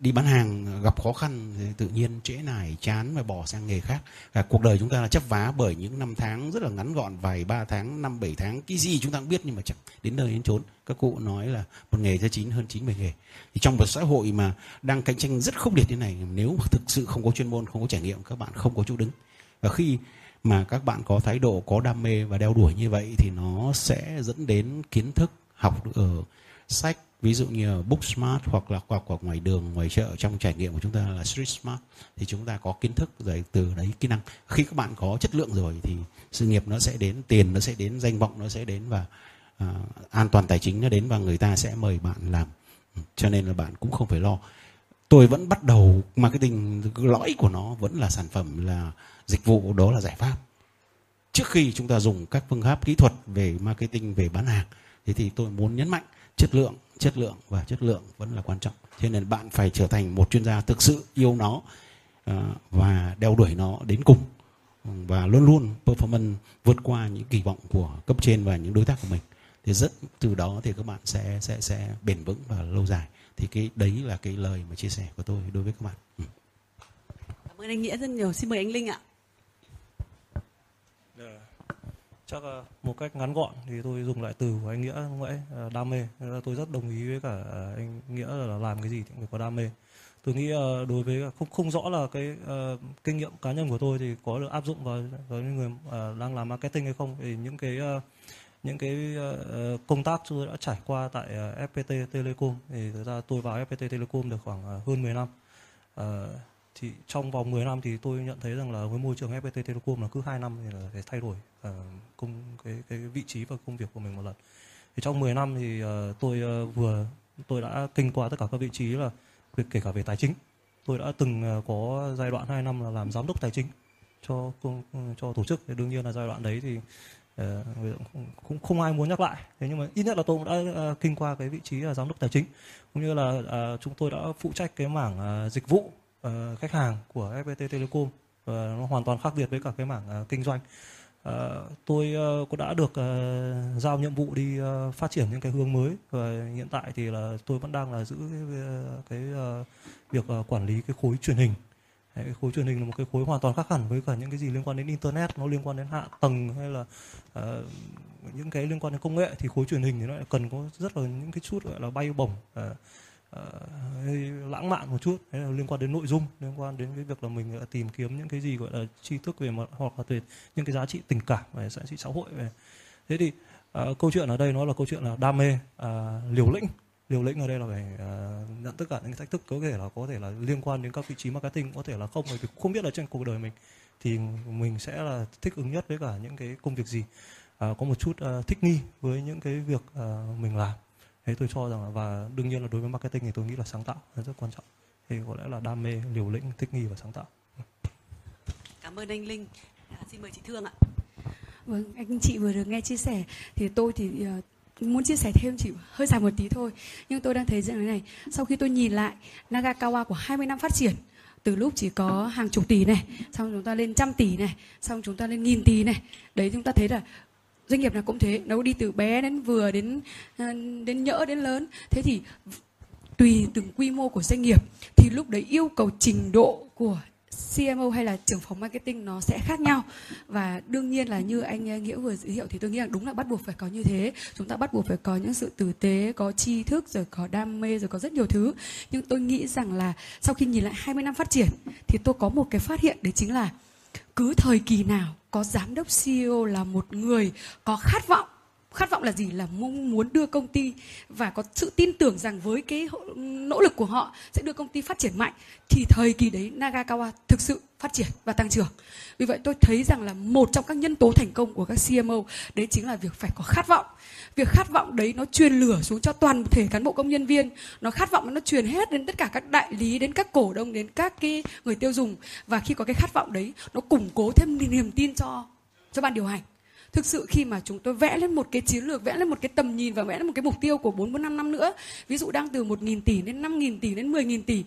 đi bán hàng gặp khó khăn thì tự nhiên trễ nải chán và bỏ sang nghề khác. À, cuộc đời chúng ta là chấp vá bởi những năm tháng rất là ngắn gọn vài ba tháng năm bảy tháng cái gì chúng ta cũng biết nhưng mà chẳng đến nơi đến chốn. Các cụ nói là một nghề ra chín hơn chín mươi nghề. Thì trong một xã hội mà đang cạnh tranh rất khốc liệt như này nếu mà thực sự không có chuyên môn không có trải nghiệm các bạn không có chỗ đứng. Và khi mà các bạn có thái độ có đam mê và đeo đuổi như vậy thì nó sẽ dẫn đến kiến thức học ở sách ví dụ như book Booksmart hoặc là hoặc, hoặc ngoài đường ngoài chợ trong trải nghiệm của chúng ta là Street Smart thì chúng ta có kiến thức rồi từ đấy kỹ năng. Khi các bạn có chất lượng rồi thì sự nghiệp nó sẽ đến tiền nó sẽ đến danh vọng nó sẽ đến và uh, an toàn tài chính nó đến và người ta sẽ mời bạn làm. Cho nên là bạn cũng không phải lo. Tôi vẫn bắt đầu marketing lõi của nó vẫn là sản phẩm là dịch vụ đó là giải pháp. Trước khi chúng ta dùng các phương pháp kỹ thuật về marketing, về bán hàng, thế thì tôi muốn nhấn mạnh chất lượng chất lượng và chất lượng vẫn là quan trọng. Cho nên bạn phải trở thành một chuyên gia thực sự yêu nó ờ, và đeo đuổi nó đến cùng, và luôn luôn performance vượt qua những kỳ vọng của cấp trên và những đối tác của mình. Thì rất, từ đó thì các bạn sẽ sẽ sẽ bền vững và lâu dài. Thì cái, đấy là cái lời mà chia sẻ của tôi đối với các bạn. Ừ. cảm ơn anh nghĩa rất nhiều. Xin mời anh linh ạ Dạ chắc ờ, một cách ngắn gọn thì tôi dùng lại từ của anh nghĩa lúc nãy ờ, đam mê. Nên là tôi rất đồng ý với cả anh nghĩa là làm cái gì thì phải có đam mê. Tôi nghĩ ờ, đối với không không rõ là cái uh, kinh nghiệm cá nhân của tôi thì có được áp dụng vào với những người uh, đang làm marketing hay không. Thì những cái uh, những cái uh, công tác tôi đã trải qua tại uh, FPT Telecom. Thì thực ra tôi vào FPT Telecom được khoảng uh, hơn 10 năm. Uh, thì trong vòng 10 năm thì tôi nhận thấy rằng là với môi trường FPT Telecom là cứ 2 năm thì là phải thay đổi uh, công cái cái vị trí và công việc của mình một lần. Thì trong 10 năm thì uh, tôi uh, vừa tôi đã kinh qua tất cả các vị trí là việc kể cả về tài chính. Tôi đã từng uh, có giai đoạn 2 năm là làm giám đốc tài chính cho công cho tổ chức thì đương nhiên là giai đoạn đấy thì uh, cũng không ai muốn nhắc lại thế nhưng mà ít nhất là tôi cũng đã uh, kinh qua cái vị trí là giám đốc tài chính cũng như là uh, chúng tôi đã phụ trách cái mảng uh, dịch vụ uh, khách hàng của FPT Telecom và nó hoàn toàn khác biệt với cả cái mảng uh, kinh doanh. Uh, tôi uh, cũng đã được uh, giao nhiệm vụ đi uh, phát triển những cái hướng mới và hiện tại thì là tôi vẫn đang là giữ cái, cái uh, việc uh, quản lý cái khối truyền hình. Đấy, cái khối truyền hình là một cái khối hoàn toàn khác hẳn với cả những cái gì liên quan đến internet, nó liên quan đến hạ tầng hay là uh, những cái liên quan đến công nghệ thì khối truyền hình thì nó lại cần có rất là những cái chút gọi là bay bổng uh, uh, lãng mạn một chút. Đấy là liên quan đến nội dung liên quan đến cái việc là mình ờ, tìm kiếm những cái gì gọi là tri thức về mặt hoặc là về những cái giá trị tình cảm về giá trị xã hội về. Thế thì uh, câu chuyện ở đây nó là câu chuyện là đam mê uh, liều lĩnh. Liều lĩnh ở đây là phải uh, nhận tất cả những thách thức có thể là có thể là liên quan đến các vị trí marketing có thể là không bởi vì không biết là trên cuộc đời mình thì mình sẽ là thích ứng nhất với cả những cái công việc gì. Uh, có một chút uh, thích nghi với những cái việc uh, mình làm thế tôi cho rằng là và đương nhiên là đối với marketing thì tôi nghĩ là sáng tạo là rất quan trọng. Thì có lẽ là đam mê liều lĩnh thích nghi và sáng tạo. Cảm ơn anh linh. À, xin mời chị thương ạ. Vâng anh chị vừa được nghe chia sẻ thì tôi thì uh, muốn chia sẻ thêm chỉ hơi dài một tí thôi. Nhưng tôi đang thấy rằng thế này sau khi tôi nhìn lại Nagakawa của 20 năm phát triển từ lúc chỉ có hàng chục tỷ này xong chúng ta lên trăm tỷ này xong chúng ta lên nghìn tỷ này đấy chúng ta thấy là doanh nghiệp nào cũng thế nó đi từ bé đến vừa đến à, đến nhỡ, đến lớn. Thế thì tùy từng quy mô của doanh nghiệp, thì lúc đấy yêu cầu trình độ của CMO hay là trưởng phòng marketing nó sẽ khác nhau. Và đương nhiên là như anh à, nghĩa vừa giới thiệu thì tôi nghĩ là đúng là bắt buộc phải có như thế. Chúng ta bắt buộc phải có những sự tử tế, có tri thức, rồi có đam mê, rồi có rất nhiều thứ. Nhưng tôi nghĩ rằng là sau khi nhìn lại 20 năm phát triển, thì tôi có một cái phát hiện, đấy chính là cứ thời kỳ nào có giám đốc CEO là một người có khát vọng khát vọng là gì? Là mong muốn đưa công ty và có sự tin tưởng rằng với cái nỗ lực của họ sẽ đưa công ty phát triển mạnh, thì thời kỳ đấy Nagakawa thực sự phát triển và tăng trưởng. Vì vậy tôi thấy rằng là một trong các nhân tố thành công của các CMO đấy chính là việc phải có khát vọng. Việc khát vọng đấy nó truyền lửa xuống cho toàn thể cán bộ công nhân viên. Nó khát vọng nó truyền hết đến tất cả các đại lý, đến các cổ đông, đến các cái người tiêu dùng. Và khi có cái khát vọng đấy, nó củng cố thêm niềm tin cho cho ban điều hành thực sự khi mà chúng tôi vẽ lên một cái chiến lược, vẽ lên một cái tầm nhìn và vẽ lên một cái mục tiêu của 4 năm năm nữa, ví dụ đang từ 1.000 tỷ đến 5.000 tỷ đến 10.000 tỷ,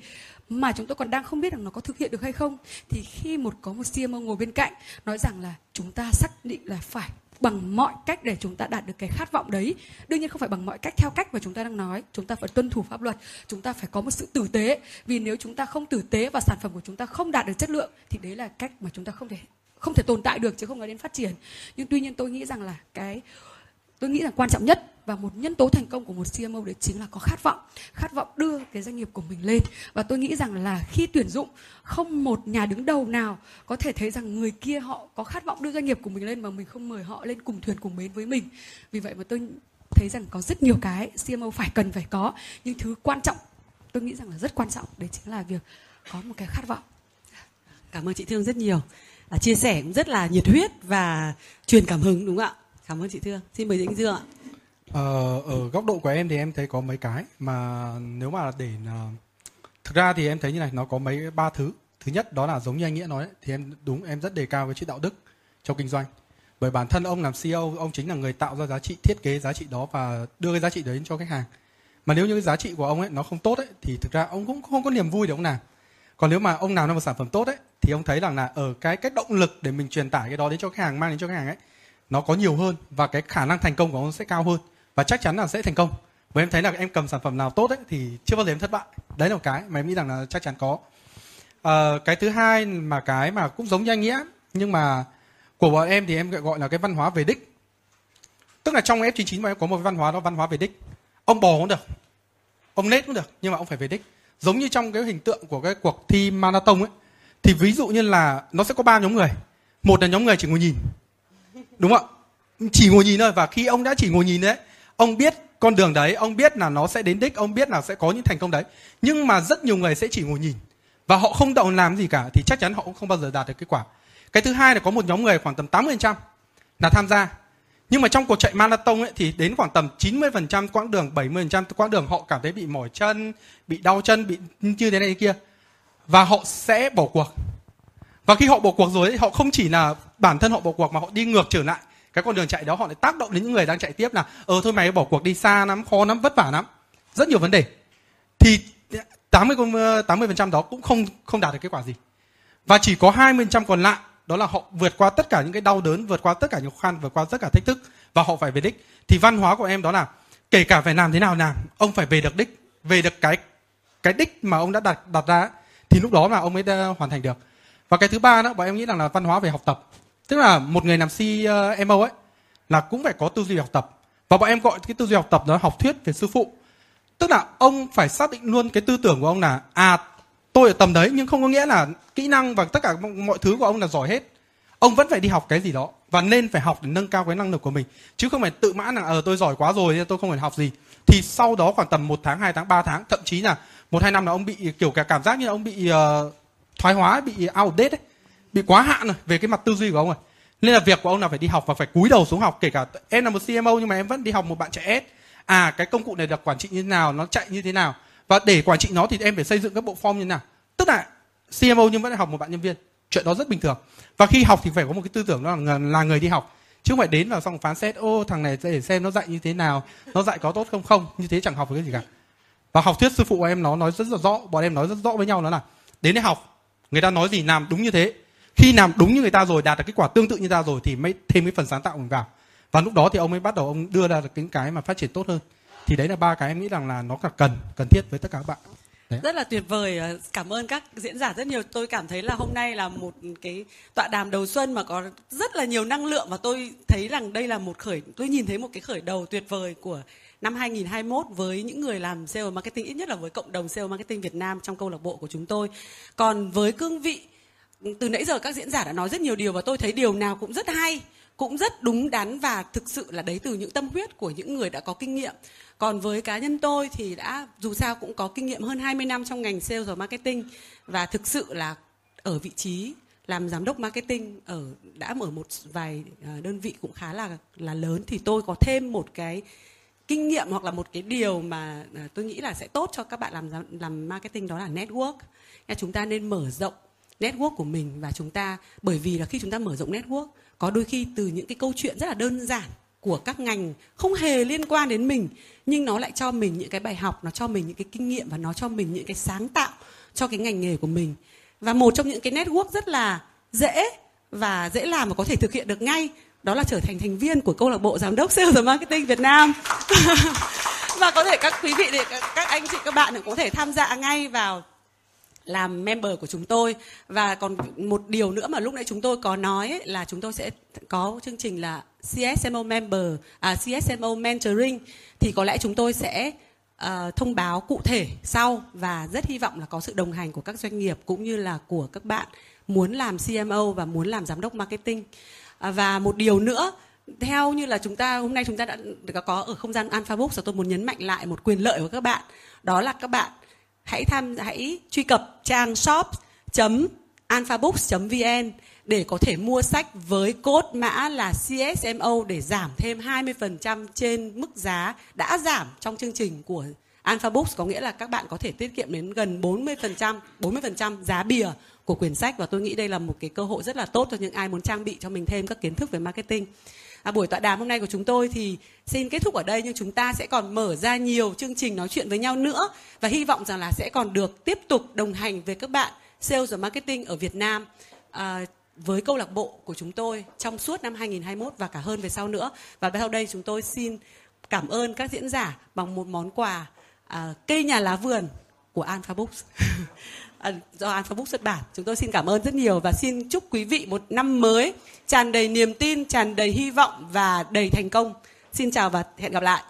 mà chúng tôi còn đang không biết rằng nó có thực hiện được hay không, thì khi một có một CMO ngồi bên cạnh, nói rằng là chúng ta xác định là phải bằng mọi cách để chúng ta đạt được cái khát vọng đấy. Đương nhiên không phải bằng mọi cách, theo cách mà chúng ta đang nói, chúng ta phải tuân thủ pháp luật, chúng ta phải có một sự tử tế, vì nếu chúng ta không tử tế và sản phẩm của chúng ta không đạt được chất lượng, thì đấy là cách mà chúng ta không thể không thể tồn tại được chứ không nói đến phát triển. Nhưng tuy nhiên tôi nghĩ rằng là cái, tôi nghĩ rằng quan trọng nhất và một nhân tố thành công của một CMO đấy chính là có khát vọng. Khát vọng đưa cái doanh nghiệp của mình lên. Và tôi nghĩ rằng là khi tuyển dụng, không một nhà đứng đầu nào có thể thấy rằng người kia họ có khát vọng đưa doanh nghiệp của mình lên mà mình không mời họ lên cùng thuyền cùng bến với mình. Vì vậy mà tôi thấy rằng có rất nhiều cái CMO phải cần, phải có. Nhưng thứ quan trọng, tôi nghĩ rằng là rất quan trọng, đấy chính là việc có một cái khát vọng. Cảm ơn chị thương rất nhiều à, chia sẻ cũng rất là nhiệt huyết và truyền cảm hứng đúng không ạ? Cảm ơn chị thương xin mời anh dương ạ. Ờ, ở góc độ của em thì em thấy có mấy cái mà nếu mà để à, thực ra thì em thấy như này nó có mấy ba thứ. Thứ nhất đó là giống như anh nghĩa nói ấy, thì em đúng em rất đề cao cái chữ đạo đức trong kinh doanh. Bởi bản thân ông làm CEO ông chính là người tạo ra giá trị thiết kế giá trị đó và đưa cái giá trị đấy cho khách hàng. Mà nếu như cái giá trị của ông ấy nó không tốt ấy thì thực ra ông cũng không có niềm vui để ông làm còn nếu mà ông nào ra một sản phẩm tốt ấy thì ông thấy rằng là ở cái cái động lực để mình truyền tải cái đó đến cho khách hàng mang đến cho khách hàng ấy nó có nhiều hơn và cái khả năng thành công của ông sẽ cao hơn và chắc chắn là sẽ thành công. Bởi em thấy là em cầm sản phẩm nào tốt ấy thì chưa bao giờ em thất bại. Đấy là một cái mà em nghĩ rằng là chắc chắn có. À, cái thứ hai mà cái mà cũng giống như anh nghĩa nhưng mà của bọn em thì em gọi là cái văn hóa về đích. Tức là trong F99 mà em có một văn hóa đó văn hóa về đích. Ông bò cũng được ông nết cũng được nhưng mà ông phải về đích. Giống như trong cái hình tượng của cái cuộc thi marathon ấy thì ví dụ như là nó sẽ có ba nhóm người. Một là nhóm người chỉ ngồi nhìn. Đúng không ạ? Chỉ ngồi nhìn thôi. Và khi ông đã chỉ ngồi nhìn đấy ông biết con đường đấy, ông biết là nó sẽ đến đích, ông biết là sẽ có những thành công đấy. Nhưng mà rất nhiều người sẽ chỉ ngồi nhìn. Và họ không động làm gì cả, thì chắc chắn họ cũng không bao giờ đạt được kết quả. Cái thứ hai là có một nhóm người khoảng tầm 80% là tham gia. Nhưng mà trong cuộc chạy marathon ấy, thì đến khoảng tầm 90% quãng đường 70% quãng đường, họ cảm thấy bị mỏi chân, bị đau chân, bị như thế này kia và họ sẽ bỏ cuộc. Và khi họ bỏ cuộc rồi ấy, họ không chỉ là bản thân họ bỏ cuộc mà họ đi ngược trở lại. Cái con đường chạy đó họ lại tác động đến những người đang chạy tiếp là ờ thôi mày bỏ cuộc đi xa lắm khó lắm vất vả lắm. Rất nhiều vấn đề. Thì 80 80 phần trăm đó cũng không không đạt được kết quả gì. Và chỉ có 20 phần trăm còn lại đó là họ vượt qua tất cả những cái đau đớn vượt qua tất cả những khó khăn vượt qua tất cả thách thức và họ phải về đích. Thì văn hóa của em đó là kể cả phải làm thế nào làm ông phải về được đích về được cái cái đích mà ông đã đặt đặt ra thì lúc đó là ông mới hoàn thành được. Và cái thứ ba đó, bọn em nghĩ rằng là văn hóa về học tập. Tức là một người làm CMO ấy là cũng phải có tư duy học tập. Và bọn em gọi cái tư duy học tập đó học thuyết về sư phụ. Tức là ông phải xác định luôn cái tư tưởng của ông là à tôi ở tầm đấy, nhưng không có nghĩa là kỹ năng và tất cả mọi thứ của ông là giỏi hết. Ông vẫn phải đi học cái gì đó và nên phải học để nâng cao cái năng lực của mình. Chứ không phải tự mãn là ờ tôi giỏi quá rồi nên tôi không phải học gì. Thì sau đó khoảng tầm một tháng, hai tháng, ba tháng, thậm chí là một hai năm là ông bị kiểu cả cảm giác như là ông bị uh, thoái hóa bị out date ấy bị quá hạn rồi về cái mặt tư duy của ông rồi. Nên là việc của ông là phải đi học và phải cúi đầu xuống học kể cả em là một CMO nhưng mà em vẫn đi học một bạn trẻ S. À cái công cụ này được quản trị như thế nào nó chạy như thế nào? Và để quản trị nó thì em phải xây dựng các bộ form như thế nào? Tức là CMO nhưng vẫn học một bạn nhân viên chuyện đó rất bình thường. Và khi học thì phải có một cái tư tưởng đó là, là người đi học. Chứ không phải đến vào xong phán xét ô thằng này để xem nó dạy như thế nào nó dạy có tốt không? Không như thế chẳng học được cái gì cả và học thuyết sư phụ của em nó nói rất là rõ, bọn em nói rất rõ với nhau đó là, đến để học, người ta nói gì làm đúng như thế. Khi làm đúng như người ta rồi, đạt được kết quả tương tự như ta rồi thì mới thêm cái phần sáng tạo mình vào. Và lúc đó thì ông mới bắt đầu ông đưa ra được những cái mà phát triển tốt hơn. Thì đấy là ba cái em nghĩ rằng là nó là cần cần thiết với tất cả các bạn. Đấy. rất là tuyệt vời ờ, cảm ơn các diễn giả rất nhiều. Tôi cảm thấy là hôm nay là một cái tọa đàm đầu xuân mà có rất là nhiều năng lượng và tôi thấy rằng đây là một khởi, tôi nhìn thấy một cái khởi đầu tuyệt vời của năm 2021 với những người làm sale marketing, ít nhất là với cộng đồng sale marketing Việt Nam trong câu lạc bộ của chúng tôi còn với cương vị, từ nãy giờ các diễn giả đã nói rất nhiều điều và tôi thấy điều nào cũng rất hay, cũng rất đúng đắn và thực sự là đấy từ những tâm huyết của những người đã có kinh nghiệm. Còn với cá nhân tôi thì đã, dù sao cũng có kinh nghiệm hơn 20 năm trong ngành sales và marketing và thực sự là ở vị trí làm giám đốc marketing ở, đã mở một vài ờ, đơn vị cũng khá là là lớn thì tôi có thêm một cái kinh nghiệm hoặc là một cái điều mà à, tôi nghĩ là sẽ tốt cho các bạn làm làm marketing đó là network. Chúng ta nên mở rộng network của mình và chúng ta, bởi vì là khi chúng ta mở rộng network, có đôi khi từ những cái câu chuyện rất là đơn giản của các ngành không hề liên quan đến mình, nhưng nó lại cho mình những cái bài học, nó cho mình những cái kinh nghiệm và nó cho mình những cái sáng tạo cho cái ngành nghề của mình và một trong những cái network rất là dễ và dễ làm và có thể thực hiện được ngay đó là trở thành thành viên của câu lạc bộ giám đốc sales và marketing Việt Nam. *laughs* Và có thể các quý vị các anh chị các bạn cũng có thể tham gia ngay vào làm member của chúng tôi. Và còn một điều nữa mà lúc nãy chúng tôi có nói ấy, là chúng tôi sẽ có chương trình là CSMO member à, CSMO mentoring. Thì có lẽ chúng tôi sẽ uh, thông báo cụ thể sau và rất hy vọng là có sự đồng hành của các doanh nghiệp cũng như là của các bạn muốn làm CMO và muốn làm giám đốc marketing à, và một điều nữa theo như là chúng ta hôm nay chúng ta đã có ở không gian Alpha Books và tôi muốn nhấn mạnh lại một quyền lợi của các bạn. Đó là các bạn hãy tham hãy truy cập trang shop.alphabooks.vn để có thể mua sách với cốt mã là CSMO để giảm thêm 20% trên mức giá đã giảm trong chương trình của Alpha Books. Có nghĩa là các bạn có thể tiết kiệm đến gần 40% 40% giá bìa của quyển sách và tôi nghĩ đây là một cái cơ hội rất là tốt cho những ai muốn trang bị cho mình thêm các kiến thức về marketing à, buổi tọa đàm hôm nay của chúng tôi thì xin kết thúc ở đây nhưng chúng ta sẽ còn mở ra nhiều chương trình nói chuyện với nhau nữa và hy vọng rằng là sẽ còn được tiếp tục đồng hành với các bạn sales và marketing ở Việt Nam à, với câu lạc bộ của chúng tôi trong suốt năm 2021 và cả hơn về sau nữa và sau đây chúng tôi xin cảm ơn các diễn giả bằng một món quà à, cây nhà lá vườn của Alpha Books. *laughs* à, do Alpha Búc xuất bản. Chúng tôi xin cảm ơn rất nhiều và xin chúc quý vị một năm mới tràn đầy niềm tin, tràn đầy hy vọng và đầy thành công. Xin chào và hẹn gặp lại.